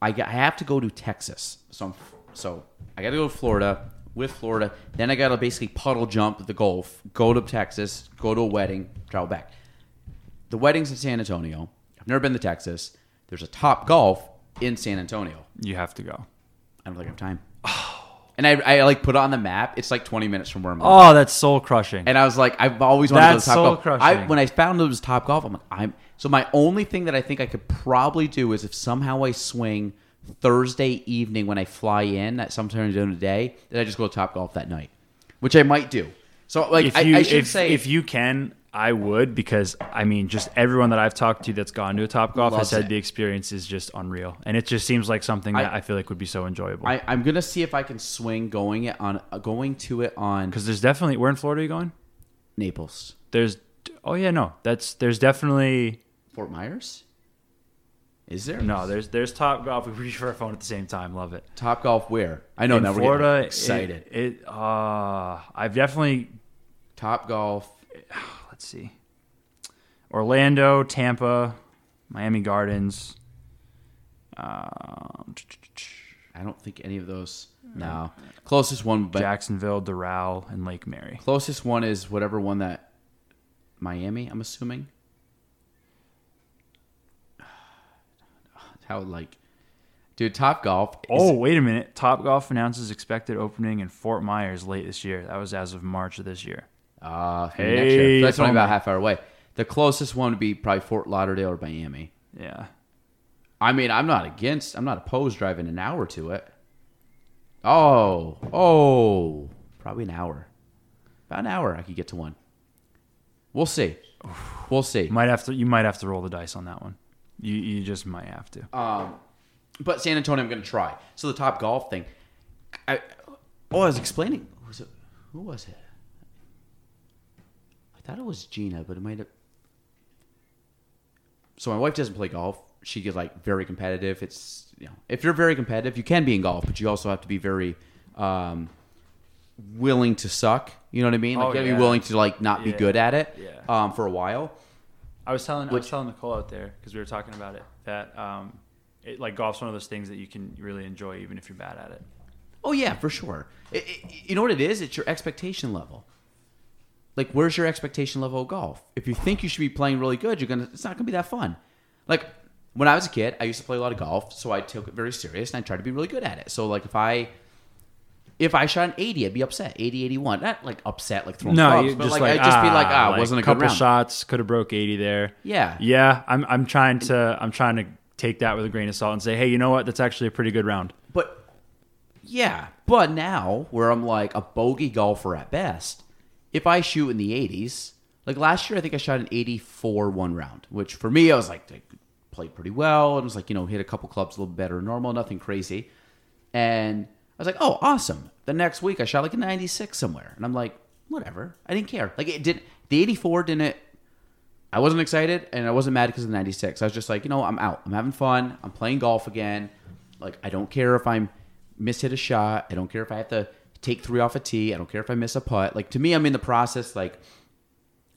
I, got, I have to go to Texas. So I'm, so I got to go to Florida with Florida. Then I got to basically puddle jump the Gulf, go to Texas, go to a wedding, travel back. The wedding's in San Antonio. I've never been to Texas. There's a Top Golf in San Antonio. You have to go. I don't think I have time. And I, I like put it on the map. It's like 20 minutes from where I'm. Oh, that's soul crushing. And I was like, I've always wanted to go to Top Golf. soul-crushing. I, when I found it was Top Golf, I'm like, I'm. So my only thing that I think I could probably do is if somehow I swing Thursday evening when I fly in at sometime during the day, then I just go to Top Golf that night, which I might do. So like, if I, you I should if, say if you can, I would because I mean, just everyone that I've talked to that's gone to a Top Golf has said it. the experience is just unreal, and it just seems like something that I- I, feel like would be so enjoyable. I, I'm gonna see if I can swing going it on uh, going to it on Because there's definitely where in Florida are you going? Naples, There's oh yeah no that's there's definitely Fort Myers. Is there? No, there's there's Top Golf. We reach for our phone at the same time. Love it. Top Golf where? I know In now we're Florida, getting it- excited. It, uh, I've definitely Top Golf. let's see, Orlando, Tampa, Miami Gardens. Um, I don't think any of those. No. Closest one, but Jacksonville, Doral, and Lake Mary. closest one is whatever one that Miami. I'm assuming. How like, dude, Top Golf. Oh, wait a minute. Top Golf announces expected opening in Fort Myers late this year. That was as of March of this year. Uh, Hey, next year. That's only about half hour away. The closest one would be probably Fort Lauderdale or Miami. Yeah. I mean, I'm not against. I'm not opposed driving an hour to it. Oh, oh, probably an hour. About an hour, I could get to one. We'll see. We'll see. Might have to you might have to roll the dice on that one. You you just might have to. Um, but San Antonio, I'm going to try. So the top golf thing. I oh, I was explaining. Who was it? Who was it? I thought it was Gina, but it might have. So my wife doesn't play golf. She gets like very competitive. It's you know, if you're very competitive, you can be in golf, but you also have to be very um, willing to suck. You know what I mean? Like Oh, you gotta yeah. be willing to like not be good at it Yeah. um, for a while. I was telling I was telling Nicole out there because we were talking about it that um, it, like golf's one of those things that you can really enjoy even if you're bad at it. Oh yeah, for sure. It, it- you know what it is? It's your expectation level. Like, where's your expectation level of golf? If you think you should be playing really good, you're gonna. It's not gonna be that fun. Like when I was a kid, I used to play a lot of golf, so I took it very serious and I tried to be really good at it. So like if I if I shot an 80, I'd be upset. 80, 81. Not like upset, like throwing No, clubs, but just like, like, I'd just be like, ah, ah, it wasn't a good couple round. shots could have broke 80 there. Yeah. Yeah, I'm I'm trying to I'm trying to take that with a grain of salt and say, hey, you know what? That's actually a pretty good round. But yeah, but now where I'm like a bogey golfer at best, if I shoot in the 80s, like last year, I think I shot an 84 one round, which for me, I was like, I played pretty well. And was like, you know, hit a couple clubs a little better than normal, nothing crazy. And was like, oh, awesome. The next week, I shot like a 96 somewhere. And I'm like, whatever. I didn't care. Like, it didn't, the 84 didn't, I wasn't excited and I wasn't mad because of the 96. I was just like, you know, I'm out. I'm having fun. I'm playing golf again. Like, I don't care if I'm miss hit a shot. I don't care if I have to take three off a tee. I don't care if I miss a putt. Like, to me, I'm in the process. Like,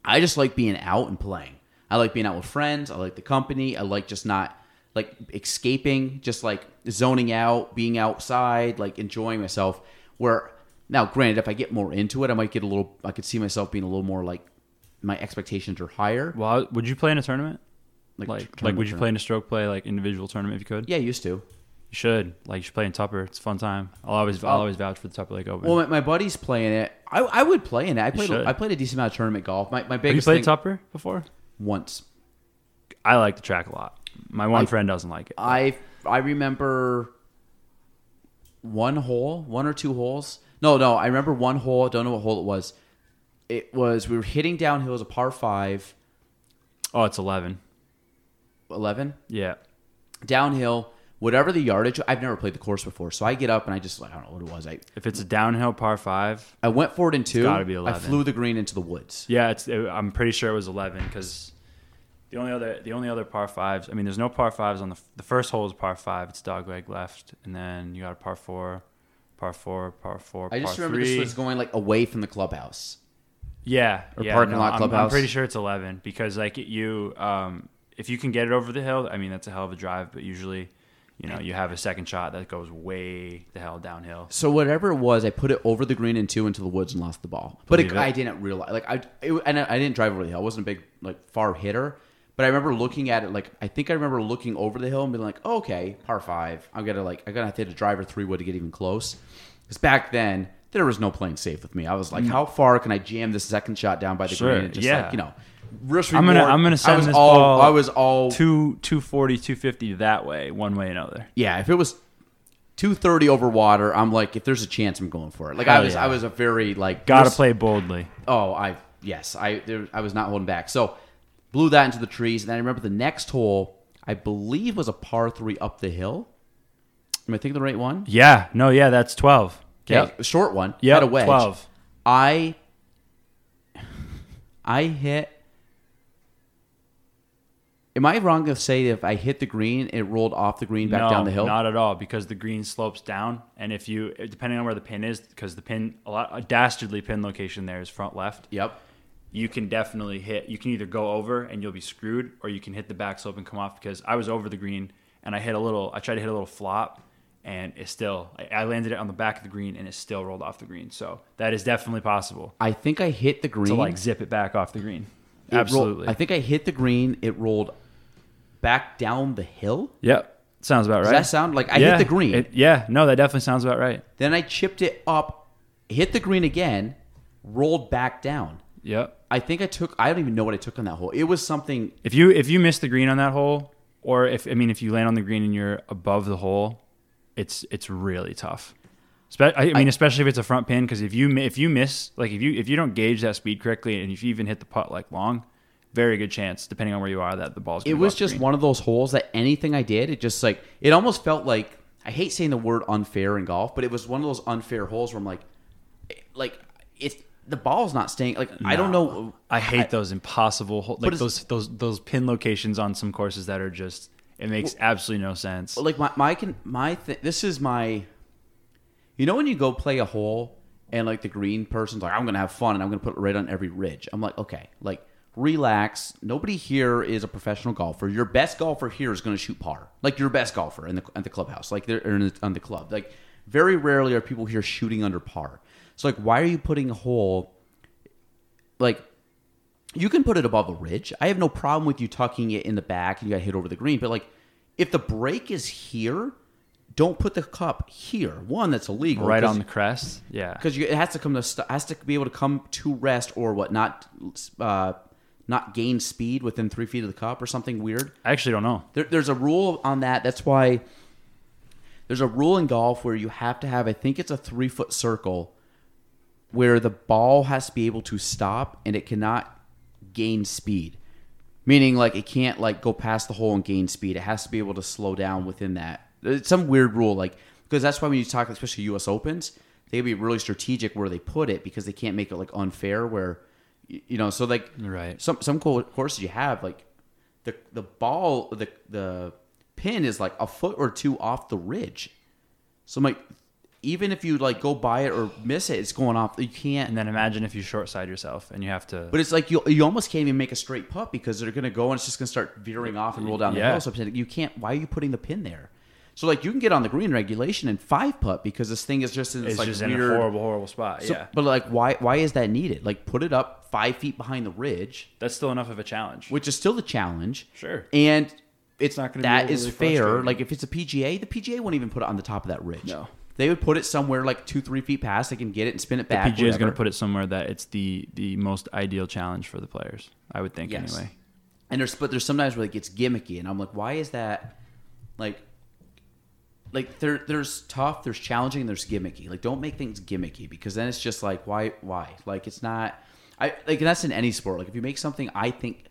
I just like being out and playing. I like being out with friends. I like the company. I like just not like escaping, just like zoning out, being outside, like enjoying myself. Where now, granted, if I get more into it, I might get a little. I could see myself being a little more like my expectations are higher. Well, would you play in a tournament? Like, Like, tournament like would you tournament. play in a stroke play like individual tournament if you could? Yeah, I used to. You should. Like you should play in Tupper. It's a fun time. I'll always I'll always vouch for the Tupper Lake Open. Well, my, my buddy's playing it. I, I would play in it. I played. I played a decent amount of tournament golf. My my Have you played thing Tupper before? once. I like the track a lot. My one I- friend doesn't like it. I I remember one hole, one or two holes. No, no, I remember one hole. Don't know what hole it was. It was we were hitting downhill as a par five, oh, it's eleven. 11 Yeah. downhill. Whatever the yardage, I've never played the course before, so I get up and I just I don't know what it was. I If it's a downhill par five, I went for it in two. gotta be eleven. I flew the green into the woods. yeah, it's. It, I'm pretty sure it was eleven because the only other the only other par fives. I mean, there's no par fives on the the first hole is par five. It's dog leg left, and then you got a par four, par four, par four. I just remember three. this was going like away from the clubhouse. Yeah, Or yeah, parking no, lot I'm- I'm, pretty sure it's eleven because like you, um, if you can get it over the hill, I mean that's a hell of a drive. But usually, you know, you have a second shot that goes way the hell downhill. So whatever it was, I put it over the green and two into the woods and lost the ball. But it, it. I didn't realize, like I, it, and I I didn't drive over the hill. I wasn't a big like far hitter, but I remember looking at it. Like I think I remember looking over the hill and being like, oh, okay, par five. I'm gonna like I'm gonna have to hit a driver three wood to get even close. Because back then there was no playing safe with me. I was like, how far can I jam this second shot down by the Mm. Sure, green? And just yeah. like you know, risk I'm gonna- reward. I'm gonna I send was this all, ball I was all Two, 240, 250 that way, one way or another. yeah, if it was 230 over water, I'm like, if there's a chance, I'm going for it. Like I Hell was, yeah. I was a very like Got to risk- play boldly. Oh, I yes, I there, I was not holding back. So blew that into the trees, and then I remember the next hole, I believe was a par three up the hill. Am I thinking the right one? Yeah, no, yeah, that's twelve. Okay, Yep. a short one. Yeah. had a wedge. 12. I I hit Am I wrong to say if I hit the green, it rolled off the green back no, down the hill? Not at all, because the green slopes down, and if you, depending on where the pin is, because the pin, a lot, a dastardly pin location there is front left. Yep. You can definitely hit. You can either go over and you'll be screwed, or you can hit the back slope and come off. Because I was over the green and I hit a little. I tried to hit a little flop, and it still. I- landed it on the back of the green, and it still rolled off the green. So that is definitely possible I think I hit the green. to like zip it back off the green. It rolled- Absolutely. I think I hit the green. It rolled back down the hill. Yep. Sounds about right. Does that sound like I yeah, hit the green? it- yeah. No, that definitely sounds about right. then I chipped it up, hit the green again, rolled back down. Yep. I think I took. I don't even know what I took on that hole. It was something. If you if you miss the green on that hole, or if I mean if you land on the green and you're above the hole, it's it's really tough. Spe- I I mean, especially if it's a front pin, because if you if you miss, like if you if you don't gauge that speed correctly, and if you even hit the putt like long, very good chance, depending on where you are, that the ball's. It was just one of those holes that anything I did, it just like it almost felt like I hate saying the word unfair in golf, but it was one of those unfair holes where I'm like, eh, like it's the ball's not staying. Like I don't know. I hate those impossible, like those those those pin locations on some courses that are just. It makes absolutely no sense. like my my can my th- this is my you know when you go play a hole and like the green person's like i'm gonna have fun and i'm gonna put it right on every ridge i'm like okay like relax nobody here is a professional golfer your best golfer here is gonna shoot par like your best golfer in the at the clubhouse like they're in the, on the club like very rarely are people here shooting under par so like why are you putting a hole like you can put it above a ridge. I have no problem with you tucking it in the back and you got hit over the green. But like, if the break is here, don't put the cup here. One, that's illegal. right on the crest, yeah. because it has to come to st- has to be able to come to rest or what not uh, not gain speed within three feet of the cup or something weird. I actually don't know. There, there's a rule on that. That's why there's a rule in golf where you have to have. I think it's a three foot circle where the ball has to be able to stop and it cannot gain speed. Meaning, like it can't like go past the hole and gain speed. It has to be able to slow down within that. It's some weird rule, like because that's why when you talk, especially U.S. Opens, they can be really strategic where they put it because they can't make it like unfair. Where you know, so like Right. some some co- courses you have like the the ball the the pin is like a foot or two off the ridge. So I'm like, even if you like go buy it or miss it, it's going off. You can't. And then imagine if you short side yourself and you have to. But it's like you you almost can't even make a straight putt because they're gonna go and it's just gonna start veering off and roll down the Yeah. hill. So you can't. Why are you putting the pin there? So like you can get on the green regulation and five putt because this thing is just in this it's like just weird. in a horrible, horrible spot. So- yeah, But like, why why is that needed? Like, put it up five feet behind the ridge, that's still enough of a challenge. which is still the challenge. Sure. And it's not gonna be that is fair. Like if it's a PGA, the PGA won't even put it on the top of that ridge. No. They would put it somewhere like two, three feet past. They can get it and spin it back. the. PGA is going to put it somewhere that it's the the most ideal challenge for the players. I would think Yes. anyway. And there's but there's sometimes where it gets gimmicky, and I'm like, why is that? Like, like there there's tough, there's challenging, and there's gimmicky. Like, don't make things gimmicky because then it's just like, why why? Like, it's not. I like that's in any sport. Like, if you make something, I think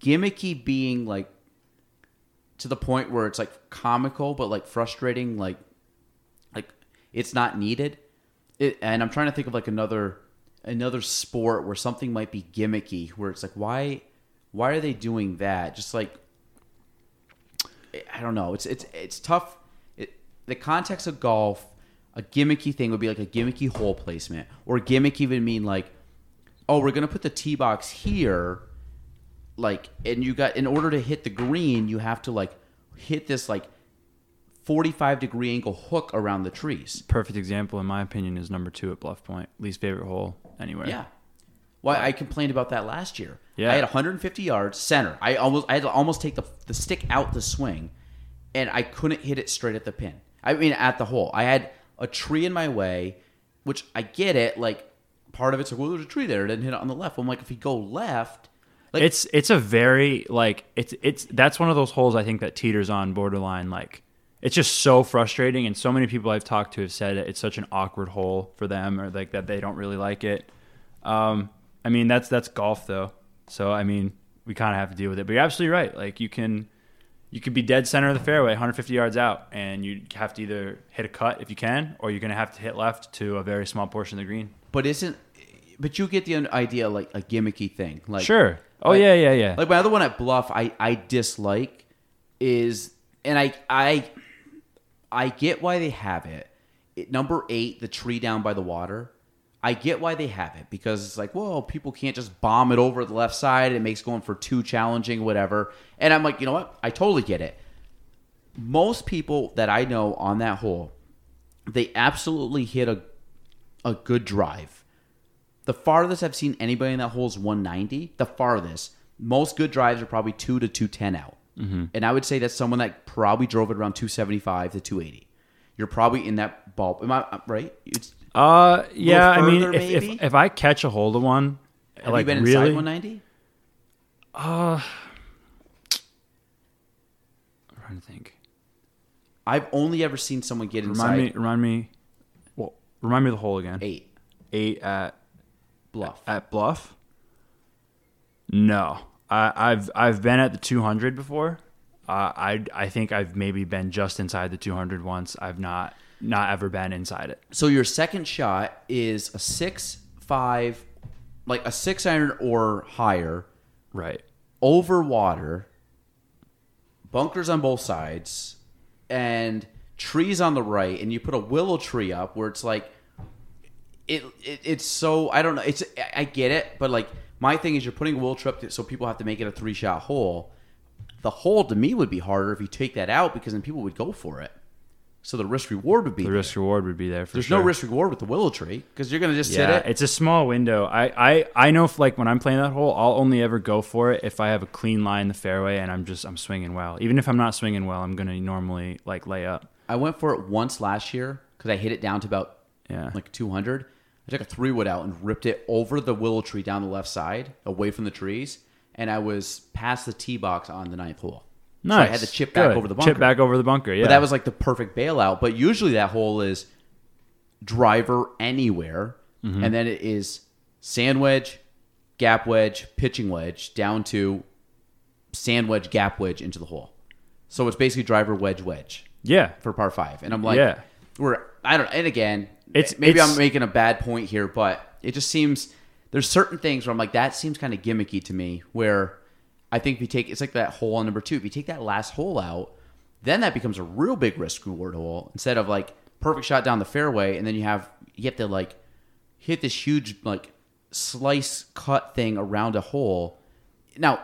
gimmicky being like to the point where it's like comical but like frustrating, like it's not needed. It, and I'm trying to think of like another another sport where something might be gimmicky, where it's like why why are they doing that? Just like I don't know. It's it's it's tough. It, the context of golf, a gimmicky thing would be like a gimmicky hole placement, or gimmick even mean like, oh, we're gonna put the tee box here, like, and you got in order to hit the green, you have to like hit this like forty-five degree angle hook around the trees. Perfect example, in my opinion, is number two at Bluff Point. Least favorite hole anywhere. Yeah. Why I complained about that last year. Yeah. I had 150 yards center. I almost I had to almost take the the stick out the swing, and I couldn't hit it straight at the pin. I mean at the hole. I had a tree in my way, which I get it. Like part of it's like well, there's a tree there. I didn't hit it on the left. I'm like if you go left, like it's it's a very like it's it's that's one of those holes I think that teeters on borderline like it's just so frustrating and so many people I've talked to have said it's such an awkward hole for them or like that they don't really like it. Um, I mean that's that's golf though, so I mean we kind of have to deal with it. But you're absolutely right. Like you can you could be dead center of the fairway, 150 yards out, and you have to either hit a cut if you can, or you're gonna have to hit left to a very small portion of the green. but isn't but you get the idea like a gimmicky thing. Like Sure. Oh Like- yeah, yeah, yeah. Like my other one at Bluff, I I dislike is, and I I I get why they have it. it. Number eight, the tree down by the water. I get why they have it because it's like, well, people can't just bomb it over the left side. It makes going for two challenging, whatever. And I'm like, you know what? I totally get it. Most people that I know on that hole, they absolutely hit a a good drive. The farthest I've seen anybody in that hole is 190. The farthest. Most good drives are probably 2 to 210 out. Mm-hmm. And I would say that's someone that probably drove it around 275 to 280. You're probably in that ball. Am I right? It's, Uh, yeah. I mean, if, if if I catch a hold of one, have like you been really, inside 190? I'm trying to think. I've only ever seen someone get inside Remind me. Remind me. Well, remind me of the hole again. 8 Eight at bluff. at Bluff. No, I, I've I've been at the 200 before. Uh, I I think I've maybe been just inside the 200 once. I've not not ever been inside it. So your second shot is a 6 5 like a 6 iron or higher Right. over water, bunkers on both sides, and trees on the right, and you put a willow tree up where it's like it, it it's so I don't know. It's I get it, but like my thing is you're putting a willow tree up to, so people have to make it a three shot hole. The hole to me would be harder if you take that out because then people would go for it. So the risk reward would be The there. risk reward would be there for There's sure. no risk reward with the willow tree because you're gonna just Yeah, sit it. it's a small window. I, I, I know if like when I'm playing that hole, I'll only ever go for it if I have a clean line in the fairway and I'm just I'm swinging well. Even if I'm not swinging well, I'm gonna normally like lay up. I went for it once last year because I hit it down to about Yeah. like 200. I took a three wood out and ripped it over the willow tree down the left side, away from the trees, and I was past the tee box on the ninth hole. nice. So I had to chip back Good. over the bunker. Chip back over the bunker. Yeah. But that was like the perfect bailout. But usually that hole is driver anywhere, Mm-hmm. and then it is sand wedge, gap wedge, pitching wedge down to sand wedge, gap wedge into the hole. So it's basically driver wedge wedge yeah. for par five. And I'm like, Yeah. we're I don't. And again, It's- maybe it's- I'm making a bad point here, but it just seems there's certain things where I'm like that seems kind of gimmicky to me. Where I think if you take it's like that hole on number two. If you take that last hole out, then that becomes a real big risk reward hole instead of like perfect shot down the fairway, and then you have you have to like hit this huge like slice cut thing around a hole. Now,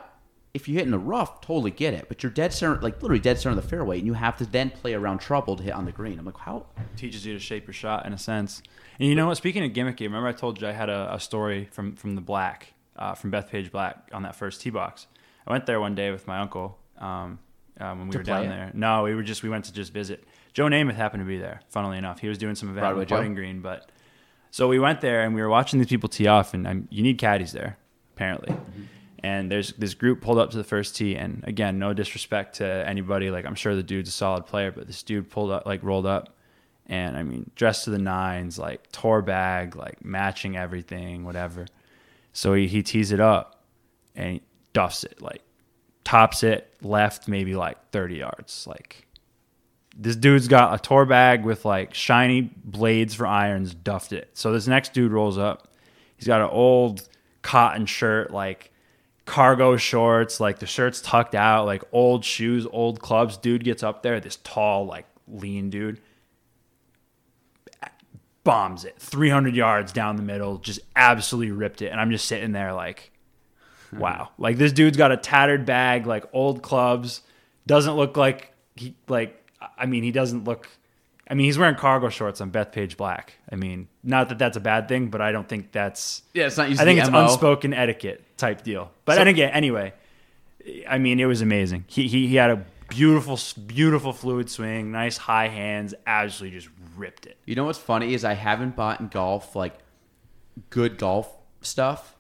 if you hit in the rough, totally get it. But you're dead center, like literally dead center of the fairway, and you have to then play around trouble to hit on the green. I'm like, how? teaches you to shape your shot in a sense. And you know what? Speaking of gimmicky, remember I told you I had a, a story from from the Black, uh, from Bethpage Black on that first tee box. I went there one day with my uncle um, um, when we To were down it? there. No, we were just we went to just visit. Joe Namath happened to be there. Funnily enough, he was doing some event Broadway with putting green, but so we went there and we were watching these people tee off, and um, you need caddies there apparently. And there's this group pulled up to the first tee, and again, no disrespect to anybody. Like I'm sure the dude's a solid player, but this dude pulled up, like rolled up, and I mean, dressed to the nines, like tour bag, like matching everything, whatever. So he, he tees it up and he duffs it, like tops it left, maybe like 30 yards. Like this dude's got a tour bag with like shiny blades for irons, duffed it. So this next dude rolls up. He's got an old cotton shirt, like cargo shorts, like the shirt's tucked out, like old shoes, old clubs. Dude gets up there, this tall, like lean dude bombs it 300 yards down the middle, just absolutely ripped it. And I'm just sitting there like, hmm. wow. Like this dude's got a tattered bag, like old clubs. Doesn't look like he, like, I mean, he doesn't look, I mean, he's wearing cargo shorts on Bethpage Black. I mean, not that that's a bad thing, but I don't think that's, Yeah, it's not I think it's MO. unspoken etiquette type deal. But So- and again, anyway, I mean, it was amazing. He, he, he had a beautiful, beautiful fluid swing, nice high hands, absolutely just ripped it. You know what's funny is I haven't bought in golf like good golf stuff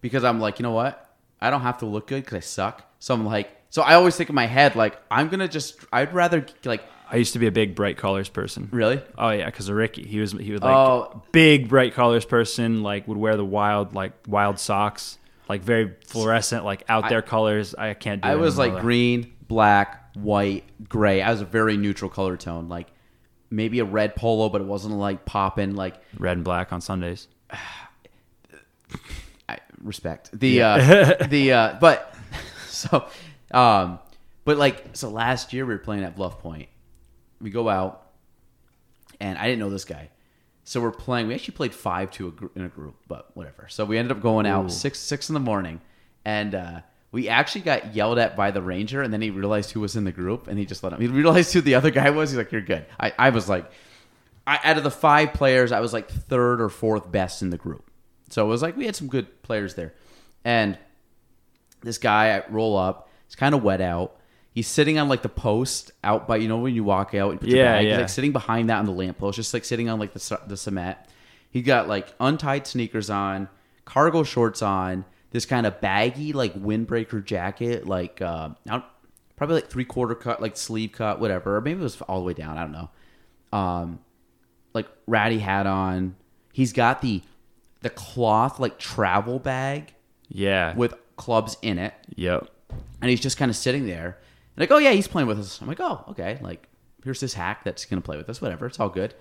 because I'm like, you know what? I don't have to look good because I suck. So I'm like, so I always think in my head like I'm gonna just. I'd rather like I used to be a big bright colors person. really. Oh yeah, because of Rickie, he was he was like Oh. big bright colors person. Like would wear the wild like wild socks, like very fluorescent, like out there colors. I can't do. I was like green, black, white, gray. I was a very neutral color tone, like maybe a red polo, but it wasn't like popping. Like red and black on Sundays. I, respect the uh, the uh, but so um but like so last year we were playing at Bluff Point. We go out, and I didn't know this guy, so we're playing. We actually played five to a gr- in a group, but whatever. So we ended up going out Ooh. six six in the morning, and uh, we actually got yelled at by the ranger, and then he realized who was in the group, and he just let him. He realized who the other guy was. He's like, "You're good." I, I was like, I, out of the five players, I was like third or fourth best in the group. So it was like we had some good players there, and this guy I roll up. It's kind of wet out. He's sitting on like the post out by you know when you walk out and put your Yeah, bag. yeah. He's like sitting behind that on the lamppost, just like sitting on like the the cement. He got like untied sneakers on, cargo shorts on, this kind of baggy like windbreaker jacket, like uh, probably like three quarter cut, like sleeve cut, whatever. Or maybe it was all the way down. I don't know. Um, like ratty hat on. He's got the the cloth like travel bag Yeah. with clubs in it yep. and he's just kind of sitting there. And like, oh yeah, he's playing with us. I'm like, oh okay, like here's this hack that's gonna play with us. Whatever, it's all good.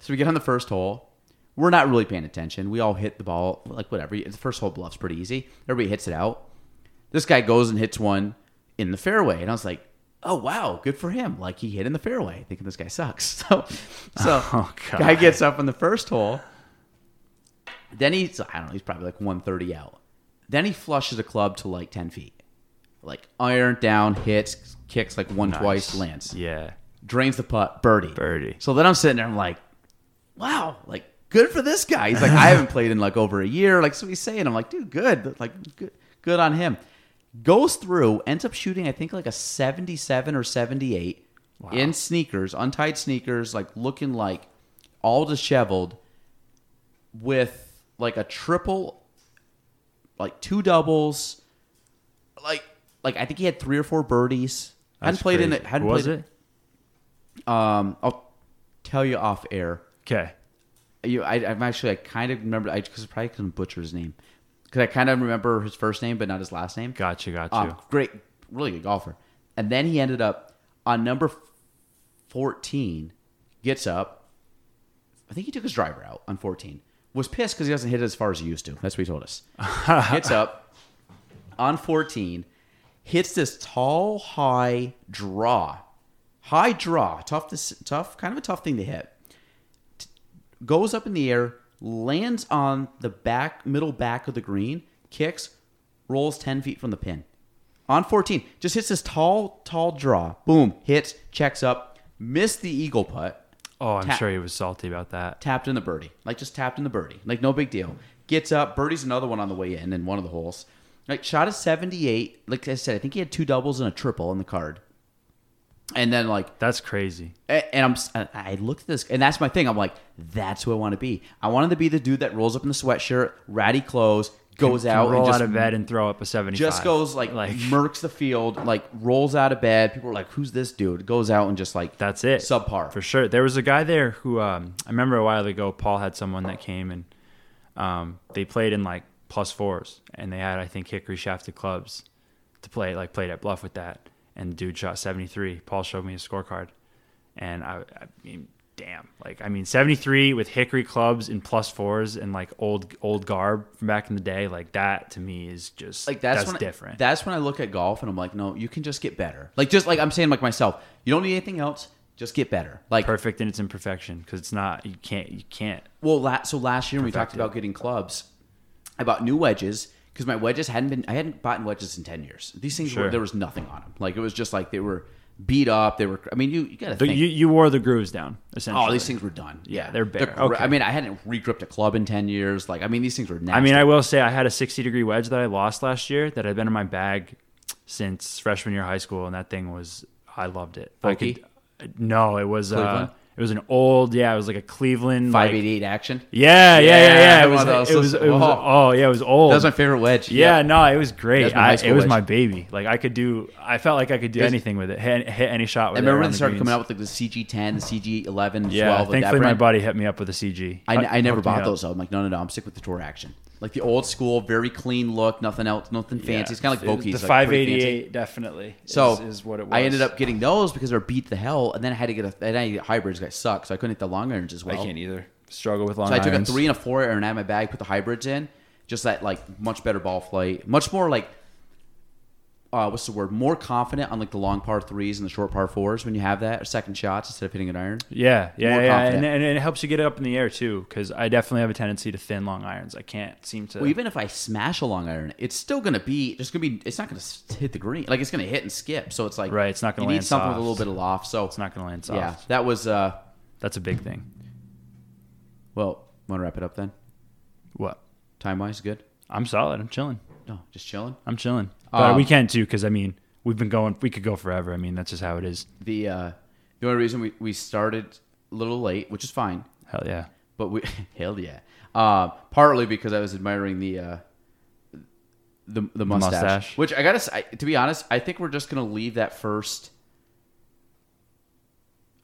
So we get on the first hole. We're not really paying attention. We all hit the ball like whatever. The first hole bluff's pretty easy. Everybody hits it out. This guy goes and hits one in the fairway, and I was like, oh wow, good for him. Like he hit in the fairway, thinking this guy sucks. So, so Oh, guy gets up on the first hole. Then he's I don't know, he's probably like 130 out. Then he flushes a club to like 10 feet. Like iron down, hits, kicks like one twice, Nice. lands. Yeah. Drains the putt, birdie. Birdie. So then I'm sitting there, I'm like, wow, like good for this guy. He's like, I haven't played in like over a year. Like so he's saying, I'm like, dude, good. Like good good on him. Goes through, ends up shooting, I think like a 77 or 78 in sneakers, untied sneakers, like looking like all disheveled with like a triple, like two doubles, like like I think he had three or four birdies. hadn't That's played in it. Hadn't was played it? Um, I'll tell you off air. Okay. You, I, I'm actually I kind of remember I because probably couldn't butcher his name because I kind of remember his first name but not his last name. Gotcha. Gotcha. Um, great, really good golfer. And then he ended up on number 14, gets up. I think he took his driver out on 14. Was pissed because he doesn't hit it as far as he used to. That's what he told us. gets up on 14, hits this tall, high draw. High draw. Tough, to, tough, kind of a tough thing to hit. T- Goes up in the air, lands on the back, middle back of the green, kicks, rolls 10 feet from the pin on 14 just hits this tall tall draw boom hits checks up missed the eagle putt oh, I'm tap- sure he was salty about that. tapped in the birdie like just tapped in the birdie like no big deal gets up birdie's another one on the way in in one of the holes like shot a 78 like i said i think he had two doubles and a triple in the card and then like That's crazy. and I'm I looked at this, and that's my thing. I'm like, that's who I want to be. I wanted to be the dude that rolls up in the sweatshirt, ratty clothes, goes Can out, roll and just out of bed and throw up a 75. just goes like, like murks the field, like rolls out of bed. People are like, "Who's this dude?" Goes out and just like That's it. subpar. For sure. There was a guy there who um, I remember a while ago. Paul had someone that came and um, they played in like plus fours, and they had I think hickory shafted clubs to play. Like played at bluff with that, and the dude shot seventy three. Paul showed me his scorecard, and I, I mean, damn, like I mean, seventy three with hickory clubs and plus fours and like old old garb from back in the day. Like that to me is just like that's, that's when I- different. that's when I look at golf and I'm like, no, you can just get better. Like just like I'm saying, like myself, you don't need anything else. Just get better. Like Perfect in its imperfection because it's not you can't you can't Well, la- so last year when we talked Perfected. about getting clubs, I bought new wedges because my wedges hadn't been. I hadn't bought wedges in ten years. These things were there was nothing on them. Like it was just like they were beat up. They were. I mean, you you gotta think. you, you wore the grooves down essentially. oh, these things were done. Yeah, they're bare. gr- Okay. I mean, I hadn't re-gripped a club in ten years. Like I mean, these things were. Nasty. I mean, I will say I had a 60 degree wedge that I lost last year that had been in my bag since freshman year of high school, and that thing was I loved it. I could, no, it was uh? It was an old yeah, it was like a Cleveland five like, eighty eight action. Yeah, yeah, yeah, Yeah. It was, it was, it was, Whoa. oh yeah, it was old. That was my favorite wedge. yeah, Yep. no, it was great. High I, it was wedge. my baby. Like I could do, I felt like I could do Yes. anything with it. Hit, hit any shot I with it. remember when they started greens. coming out with like the CG ten, the CG eleven, Yeah, twelve. with that thankfully my buddy hit me up with a CG. I, I never bought those. Though. I'm like, no, no, no. I'm sick with the tour action. Like the old school, very clean look, nothing else, nothing fancy. It's kind of like Vokeys. The like, pretty fancy. 588 definitely. So is, is what it was. I ended up getting those because they're beat the hell, and then I had to get a. And I get hybrids. Guys suck, so I couldn't hit the long irons as well. I can't either. Struggle with long So I took irons. a three and a four iron out of my bag, put the hybrids in, just that like much better ball flight, much more like uh, what's the word? More confident on like the long par threes and the short par fours when you have that or second shots instead of hitting an iron. Yeah, yeah, More yeah, and, and it helps you get it up in the air too. Because I definitely have a tendency to thin long irons. I can't seem to. Well, even if I smash a long iron, it's still gonna be just gonna be. It's not gonna hit the green. Like it's gonna hit and skip. So it's like Right, it's not gonna You need land something with a little bit of loft. So it's not going to land soft. yeah, that was. uh That's a big thing. Well, want to wrap it up then? What? Time wise, good. I'm solid. I'm chilling. No, just chilling. I'm chilling. But Um, we can too, because I mean, we've been going. We could go forever. I mean, that's just how it is. The uh the only reason we we started a little late, which is fine, Hell yeah. but we hell yeah. Uh, partly because I was admiring the uh the the mustache, mustache. which I gotta say, to be honest, I think we're just gonna leave that first.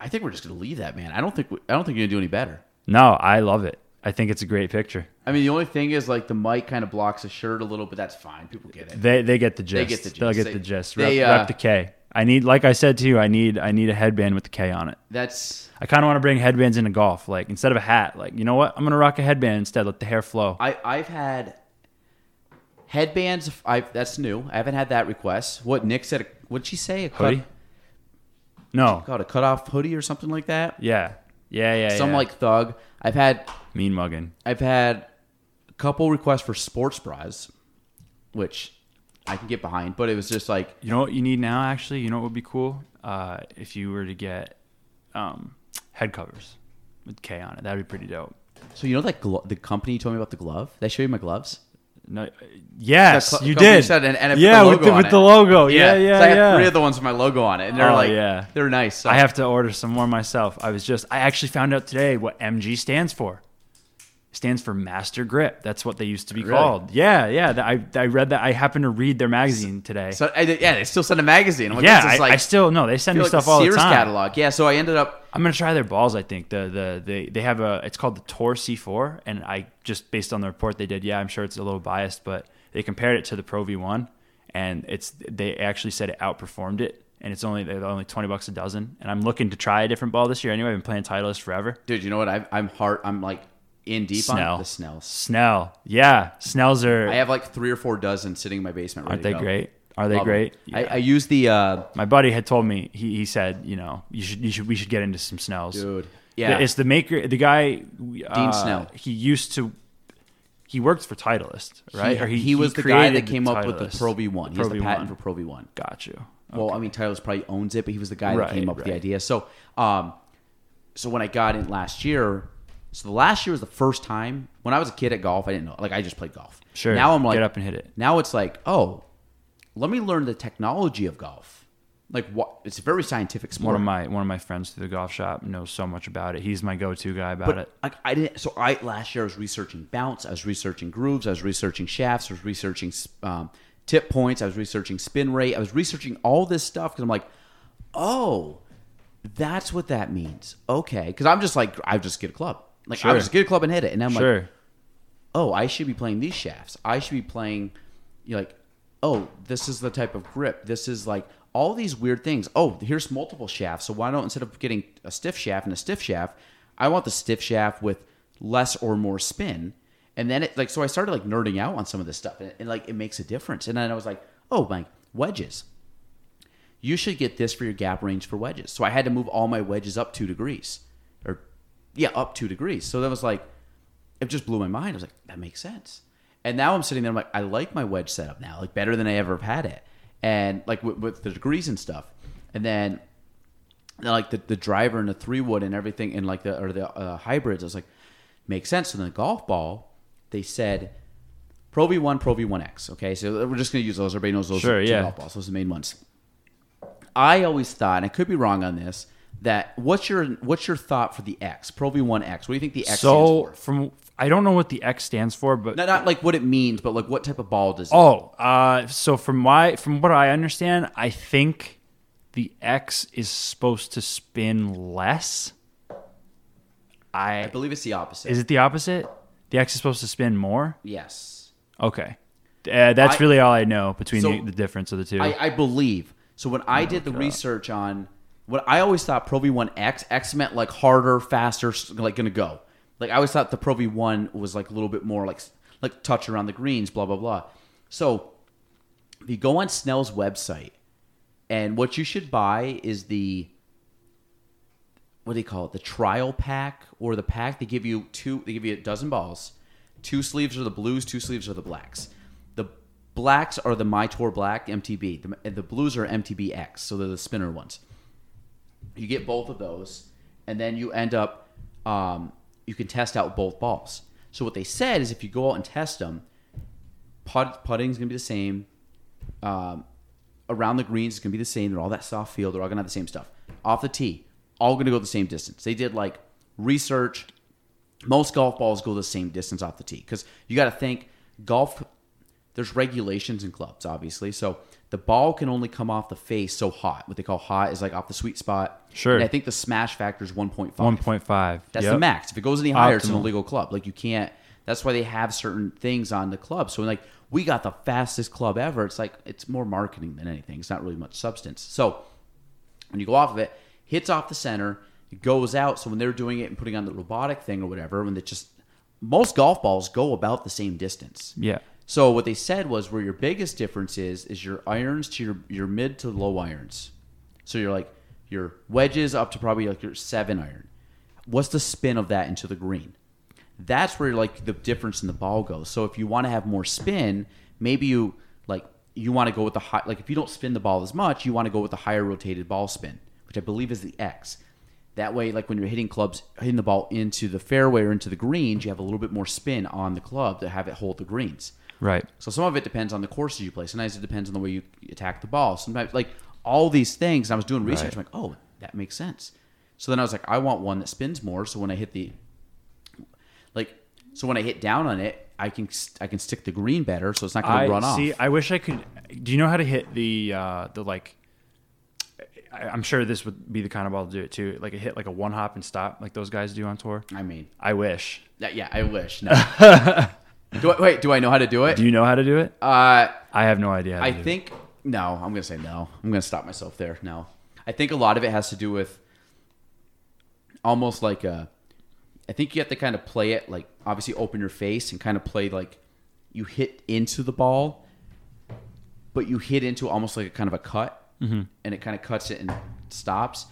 I think we're just gonna leave that, man. I don't think we, I don't think you're gonna do any better. No, I love it. I think it's a great picture. I mean, the only thing is like the mic kind of blocks the shirt a little, but that's fine. People get it. They they get the gist. They get the gist. They'll get They- the gist. they, Rep, uh, rep the K. I need, like I said to you, I need I need a headband with the K on it. That's I kind of want to bring headbands into golf. Like instead of a hat, like you know what? I'm gonna rock a headband instead. Let the hair flow. I I've had headbands. I that's new. I haven't had that request. What Nick said? What'd she say? A cut, Hoodie? No. called a cut off hoodie or something like that. Yeah. Yeah. Yeah. Some yeah. like thug. I've had mean mugging. I've had couple requests for sports bras, which I can get behind. But it was just like You know what you need now? Actually, you know what would be cool? Uh, if you were to get um, head covers with K on it, that'd be pretty dope. so. You know that glo- the company you told me about the glove? Did I show you my gloves? No, yes, cl- you did. said- and- and yeah, with the, with it. the logo. Yeah, yeah, So I have yeah. three of the ones with my logo on it, and they're Oh, like, yeah. they're nice. So I have to order some more myself. I was just, I actually found out today what MG stands for. Stands for Master Grip. That's what they used to be Really? called. Yeah, yeah. I, I read that. I happened to read their magazine today. So I, yeah, they still send a magazine. Like, yeah, I, like I still no. They send me like stuff all Sears the time. catalog. Yeah, so I ended up. I'm gonna try their balls. I think the the they they have a it's called the Tor C4, and I just based on the report they did. Yeah, I'm sure it's a little biased, but they compared it to the Pro V1, and it's they actually said it outperformed it, and it's only they're only 20 bucks a dozen. And I'm looking to try a different ball this year. Anyway, I've been playing Titleist forever. Dude, you know what? I, I'm hard. I'm like in deep Snell. on the Snells. Snell, yeah, Snells are I have like three or four dozen sitting in my basement. Aren't they great? Are they Love great? I, I use the uh, My buddy had told me he, he said you know you should you should we should get into some Snells. dude. Yeah, It's the maker, the guy. Dean Snell. He used to. He worked for Titleist, right? He, he was the guy that created came up with the Titleist. Pro V1. He Pro has the patent V1. for Pro V1. Got you. Well, I mean, Titleist probably owns it, but he was the guy that Right, came up with the right. idea. So, um, so when I got in last year, so the last year was the first time when I was a kid at golf. I didn't know, like, I just played golf. Sure. Now I'm like, get up and hit it. now it's like, oh, let me learn the technology of golf. Like, what? It's a very scientific sport. One of my one of my friends through the golf shop knows so much about it. He's my go-to guy about but it. like I didn't. So I last year I was researching bounce. I was researching grooves. I was researching shafts. I was researching um, tip points. I was researching spin rate. I was researching all this stuff because I'm like, oh, that's what that means. Okay, because I'm just like I just get a club. Like I Sure. would just get a club and hit it, and I'm like, oh, I should be playing these shafts. I should be playing, you know, like, oh, this is the type of grip. This is like all these weird things. Oh, here's multiple shafts. So why don't instead of getting a stiff shaft and a stiff shaft, I want the stiff shaft with less or more spin. And then it like so I started like nerding out on some of this stuff, and, and like it makes a difference. And then I was like, oh, my wedges. You should get this for your gap range for wedges. So I had to move all my wedges up two degrees, yeah, up two degrees. So that was like it just blew my mind. I was like, that makes sense. And now I'm sitting there, I'm like, I like my wedge setup now, like better than I ever have had it. And like with, with the degrees and stuff. And then, like the, the driver and the three wood and everything, and like the or the uh, hybrids, I was like, makes sense. So then the golf ball, they said Pro V1, Pro V1X. Okay, so we're just gonna use those. Everybody knows those Sure, two yeah. golf balls. Those are the main ones. I always thought, and I could be wrong on this, that what's your what's your thought for the X Pro V1X? What do you think the X stands So for? from I don't know what the X stands for, but Not, not like what it means, but like what type of ball does it? oh, uh, so from my from what I understand, I think the X is supposed to spin less. I, I believe it's the opposite. is it the opposite? The X is supposed to spin more. yes. Okay, uh, that's I- really all I know between So, the, the difference of the two. I, I believe. So when I did the research on what I always thought Pro V1 X, X meant like harder, faster, like gonna go. Like I always thought the Pro V1 was like a little bit more like like touch around the greens, blah blah blah. So if you go on Snell's website, and what you should buy is the what do they call it? The trial pack or the pack they give you two. They give you a dozen balls. Two sleeves are the blues. Two sleeves are the blacks. The blacks are the My Tour Black MTB. The, the blues are MTB X. So they're the spinner ones. You get both of those, and then you end up. Um, you can test out both balls. So what they said is if you go out and test them, putt, putting's gonna be the same. Um, around the greens is gonna be the same. They're all that soft field. They're all gonna have the same stuff. Off the tee, all gonna go the same distance. They did like research. Most golf balls go the same distance off the tee because you got to think golf. There's regulations in clubs, obviously. So the ball can only come off the face so hot. What they call hot is like off the sweet spot. Sure. And I think the smash factor is 1.5. 1.5. That's Yep. the max. If it goes any higher, it's an illegal club. Like you can't. That's why they have certain things on the club. So like we got the fastest club ever. It's like it's more marketing than anything. It's not really much substance. So when you go off of it, hits off the center, it goes out. So when they're doing it and putting on the robotic thing or whatever, when they just most golf balls go about the same distance. Yeah. So what they said was where your biggest difference is is your irons to your your mid to low irons. So you're like your wedges up to probably like your seven iron. What's the spin of that into the green? That's where like the difference in the ball goes. So if you want to have more spin, maybe you like you want to go with the high like if you don't spin the ball as much, you want to go with the higher rotated ball spin, which I believe is the X. That way, like when you're hitting clubs, hitting the ball into the fairway or into the greens, you have a little bit more spin on the club to have it hold the greens. Right. So some of it depends on the courses you play. Sometimes it depends on the way you attack the ball. Sometimes like all these things. I was doing research. Right. I'm like, oh, that makes sense. So then I was like, I want one that spins more. So when I hit the like, so when I hit down on it, I can I can stick the green better. So it's not going to run see. off. See, I wish I could. Do you know how to hit the uh, the like? I, I'm sure this would be the kind of ball to do it too. Like a hit like a one hop and stop, like those guys do on tour. I mean, I wish. yeah, yeah I wish. No. do I, wait, do I know how to do it? Do you know how to do it? uh, I have no idea. I think no. I'm gonna say no. I'm gonna stop myself there. No, I think a lot of it has to do with almost like a. I think you have to kind of play it like obviously open your face and kind of play like you hit into the ball, but you hit into almost like a kind of a cut, Mm-hmm. and it kind of cuts it and stops.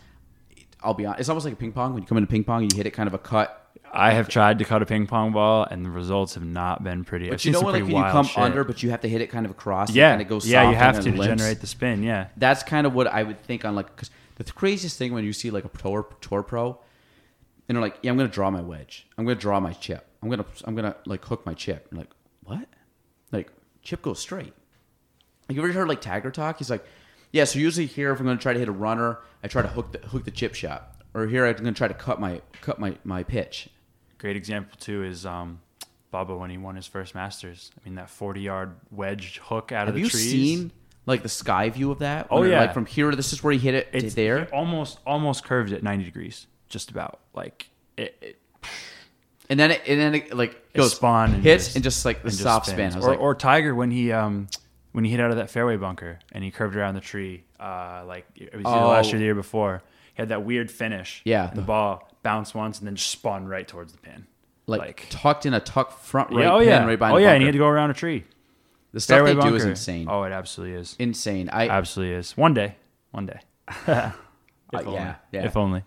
I'll be honest. It's almost like a ping pong. When you come into ping pong, you hit it kind of a cut. I have tried to cut a ping pong ball, and the results have not been pretty. I've But you seen know when like you come shit. under, but you have to hit it kind of across. yeah, and it goes. yeah, you have to to generate the spin. Yeah, that's kind of what I would think on like because the craziest thing when you see like a tour tour pro, and they're like, yeah, I'm gonna draw my wedge, I'm gonna draw my chip, I'm gonna I'm gonna like hook my chip. You're like, what? Like chip goes straight. Like, you ever heard like Tiger talk? He's like, yeah. So usually here, if I'm gonna try to hit a runner, I try to hook the hook the chip shot, or here I'm gonna try to cut my cut my my pitch. Great example too is um, Bubba when he won his first Masters. I mean that 40 yard wedge hook out Have of the you trees. seen like the sky view of that? Oh, yeah. like from here, this is where he hit it it's there. it almost almost curved at 90 degrees, just about. Like it, it, And then it, and then it like goes spawned and hits just- and just like the soft spin. spins. I was or, like, or Tiger when he um when he hit out of that fairway bunker and he curved around the tree. Uh, like it was either last Oh. year or the year before. He had that weird finish. Yeah. the ball bounced once and then just spun right towards the pin. like, tucked in a tuck front right yeah, oh pin yeah, right behind oh the yeah, and he had to go around a tree. the stuff Fairway they bunker. do is insane. Oh, it absolutely is. Insane. I, absolutely is. One day, one day. uh, If only. yeah, yeah. If only.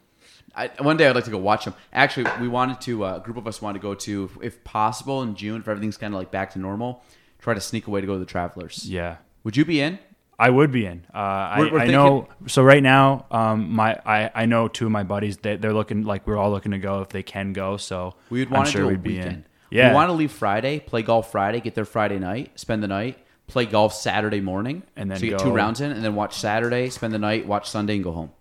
I, one day I'd like to go watch them. Actually, we wanted to. Uh, a group of us wanted to go to, if, if possible, in June, if everything's kind of like back to normal. Try to sneak away to go to the Travelers. Yeah. Would you be in? I would be in. Uh, I, We're- we're I know. So right now, um, my I, I know two of my buddies. They, they're looking like we're all looking to go if they can go. So We would I'm want to sure do a we'd be weekend. in. Yeah. We want to leave Friday, play golf Friday, get there Friday night, spend the night, play golf Saturday morning, And then so you get go- two rounds in, and then watch Saturday, spend the night, watch Sunday, and go home.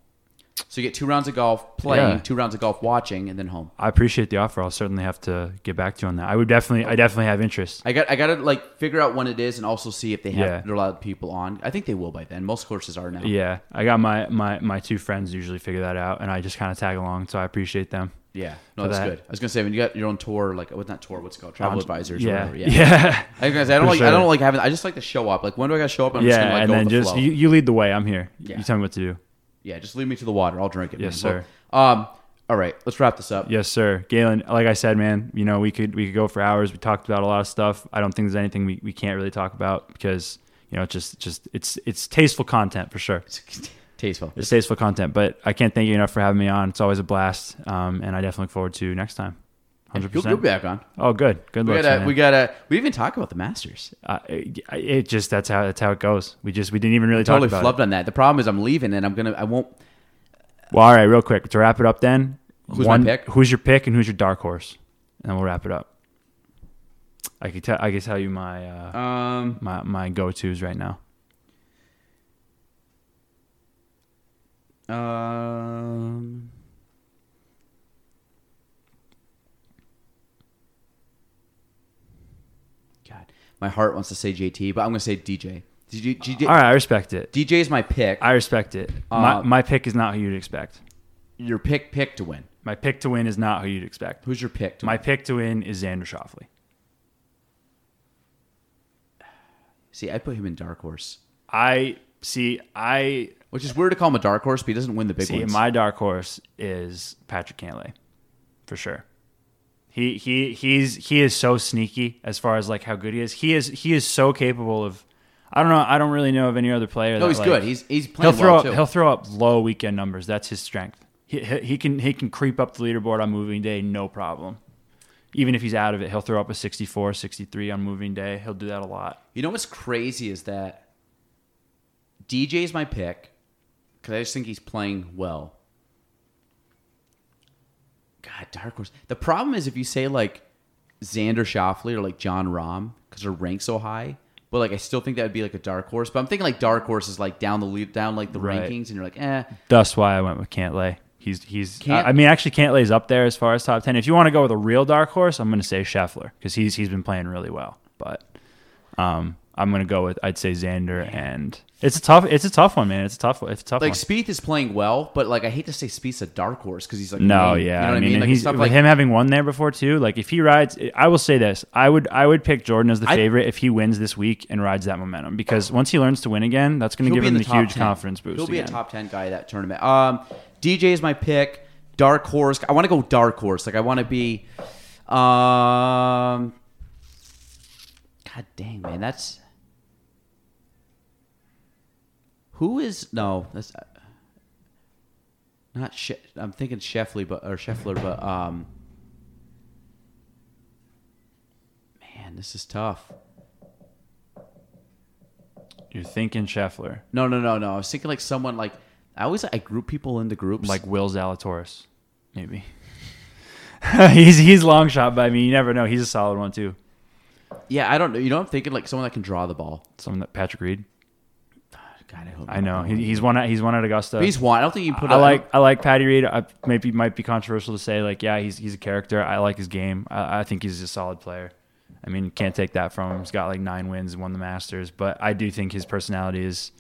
So you get two rounds of golf playing, Yeah. two rounds of golf watching, and then home. I appreciate the offer. I'll certainly have to get back to you on that. I would definitely. I definitely have interest. I got I got to like figure out when it is, and also see if they have Yeah. there are a lot of people on. I think they will by then. Most courses are now. Yeah, I got my my my two friends usually figure that out, and I just kind of tag along. So I appreciate them. Yeah, no, that's that. good. I was gonna say when you got your own tour, like what's not tour? What's it called? Travel Um, advisors. Or Yeah, whatever. yeah, Yeah. yeah. I, was gonna say, I don't For like I don't like having. I just like to show up. Like when do I got to show up? I'm just gonna like and go then the just flow. you, you lead the way. I'm here. Yeah. You tell me what to do. Yeah, just lead me to the water. I'll drink it. Yes, man. sir. Well, um, All right, let's wrap this up. Yes, sir. Gaelan, like I said, man, you know, we could we could go for hours. We talked about a lot of stuff. I don't think there's anything we, we can't really talk about because, you know, it's just just it's it's tasteful content for sure. Tasteful. It's tasteful content. But I can't thank you enough for having me on. It's always a blast. Um, and I definitely look forward to next time. Hundred You'll, you'll be back on. Oh, good. Good We luck. gotta, we gotta, we even talk about the Masters. uh, it, it just that's how that's how it goes. We just we didn't even really Totally talk about it. We totally flubbed it. on that. The problem is I'm leaving and I'm gonna, I won't. Well, all right, real quick to wrap it up. Then Who's my pick? Who's your pick and who's your dark horse? And then we'll wrap it up. I can tell I can tell you my uh, Um, my my go tos right now. um, God, my heart wants to say JT, but I'm gonna say DJ. DJ, DJ, All right, I respect it. DJ is my pick. I respect it. my Um, my pick is not who you'd expect. Your pick, pick to win. My pick to win is not who you'd expect. Who's your pick? To My win? pick to win is Xander Schauffele. See, I put him in dark horse, I see. I which is weird to call him a dark horse, but he doesn't win the big see. ones. My dark horse is Patrick Cantlay, for sure. He he he's he is so sneaky as far as like how good he is. He is he is so capable of. I don't know. I don't really know of any other player. no, that, he's like, good. He's he's playing. He'll throw well up, too. he'll throw up low weekend numbers. That's his strength. He, he, he can he can creep up the leaderboard on moving day, no problem. Even if he's out of it, he'll throw up a 64, 63 on moving day. He'll do that a lot. You know what's crazy is that DJ is my pick because I just think he's playing well. God, dark horse. The problem is if you say like Xander Schauffele or like Jon Rahm because they're ranked so high, but like I still think that would be like a dark horse. But I'm thinking like dark horse is like down the lead, down like the Right. rankings, and you're like, eh. That's why I went with Cantlay. He's he's. Cant- I I mean, actually, Cantlay's up there as far as top ten. If you want to go with a real dark horse, I'm going to say Scheffler because he's he's been playing really well. But um, I'm going to go with I'd say Xander, and it's a tough it's a tough one, man. It's a tough it's a tough one. Like one. Spieth is playing well, but like I hate to say Spieth's a dark horse because he's like No, named, yeah, you know what I mean, and Like, he's stuff with like him having won there before too. Like if he rides, I will say this: I would I would pick Jordan as the I- favorite if he wins this week and rides that momentum because once he learns to win again, that's going to give him the the, huge 10. confidence boost. He'll be again. a top ten guy at that tournament. Um, DJ is my pick. Dark horse. I want to go dark horse. Like I want to be. Um. God dang man, that's. Who is no? That's uh, not. She, I'm thinking Scheffler, but or Scheffler, but um. Man, this is tough. You're thinking Scheffler, No, no, no, no. I was thinking like someone like I always I group people into groups. like Will Zalatoris, maybe. he's he's long shot but I mean You never know. He's a solid one too. yeah, I don't know. You know, I'm thinking like someone that can draw the ball. Someone that Patrick Reed. God, I hope. I know he, he's one. At, he's one at Augusta. He's one. I don't think you put. I like I like Patty Reed. I, maybe might be controversial to say like yeah he's he's a character. I like his game. I, I think he's a solid player. I mean can't take that from him. He's got like nine wins, won the Masters, but I do think his personality is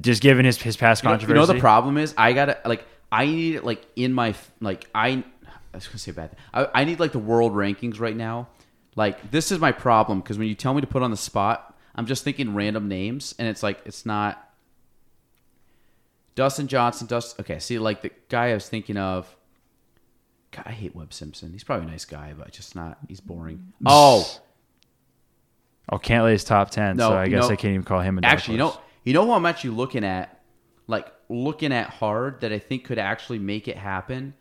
just given his his past You know, controversy. you know the problem is I gotta like I need it like in my like I. I was gonna say bad. I, I need like the world rankings right now. Like this is my problem because when you tell me to put on the spot, I'm just thinking random names, and it's like it's not. Dustin Johnson, Dustin. Okay, see, like the guy I was thinking of. God, I hate Webb Simpson. He's probably a nice guy, but just not. He's boring. Oh, Oh, Cantlay's top ten, No, so I guess I can't even call him a actually, you know, you know who I'm actually looking at, like looking at hard that I think could actually make it happen,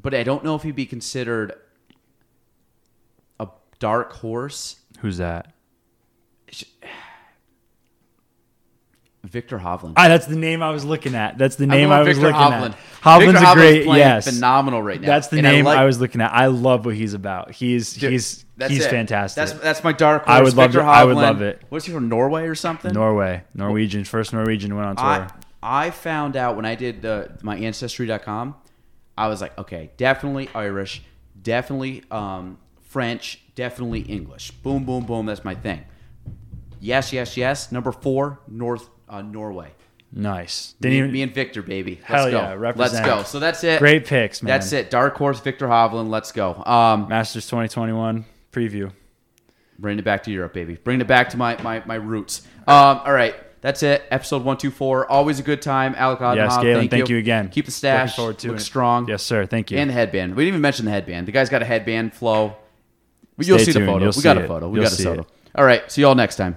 but I don't know if he'd be considered a dark horse. who's that? Viktor Hovland. Ah, that's the name I was looking at. That's the name going I was Viktor looking Hovland. at. Hovland's Viktor a great, playing yes, phenomenal right now. That's the And name I, like- was looking at. I love what he's about. He's Dude, he's he's it. fantastic. That's that's my dark horse. I would love Viktor it. I would love it. What's he from Norway or something? Norway, Norwegian, first Norwegian went on tour. I I found out when I did uh, my ancestry.com, I was like, okay, definitely Irish, definitely um, French, definitely English. Boom, boom, boom. That's my thing. Yes, yes, yes. Number four, North uh, Norway. nice. Didn't Me, even, me and Viktor, baby. Let's Hell go. yeah, Let's go. So that's it. great picks, man. That's it. Dark horse, Viktor Hovland. Let's go. Um, Masters 2021 preview. Bring it back to Europe, baby. Bring it back to my my, my roots. Um, all right. That's it. Episode one two four. Always a good time. Alec Odnoha, Yes, Gaelan, thank, thank you again. Keep the stash. Looking forward to Look it. strong. Yes, sir. Thank you. And the headband. We didn't even mention the headband. The guy's got a headband flow. You'll Stay see the photo. You'll we got a it. photo. We You'll got a photo. it. All right. See you all next time.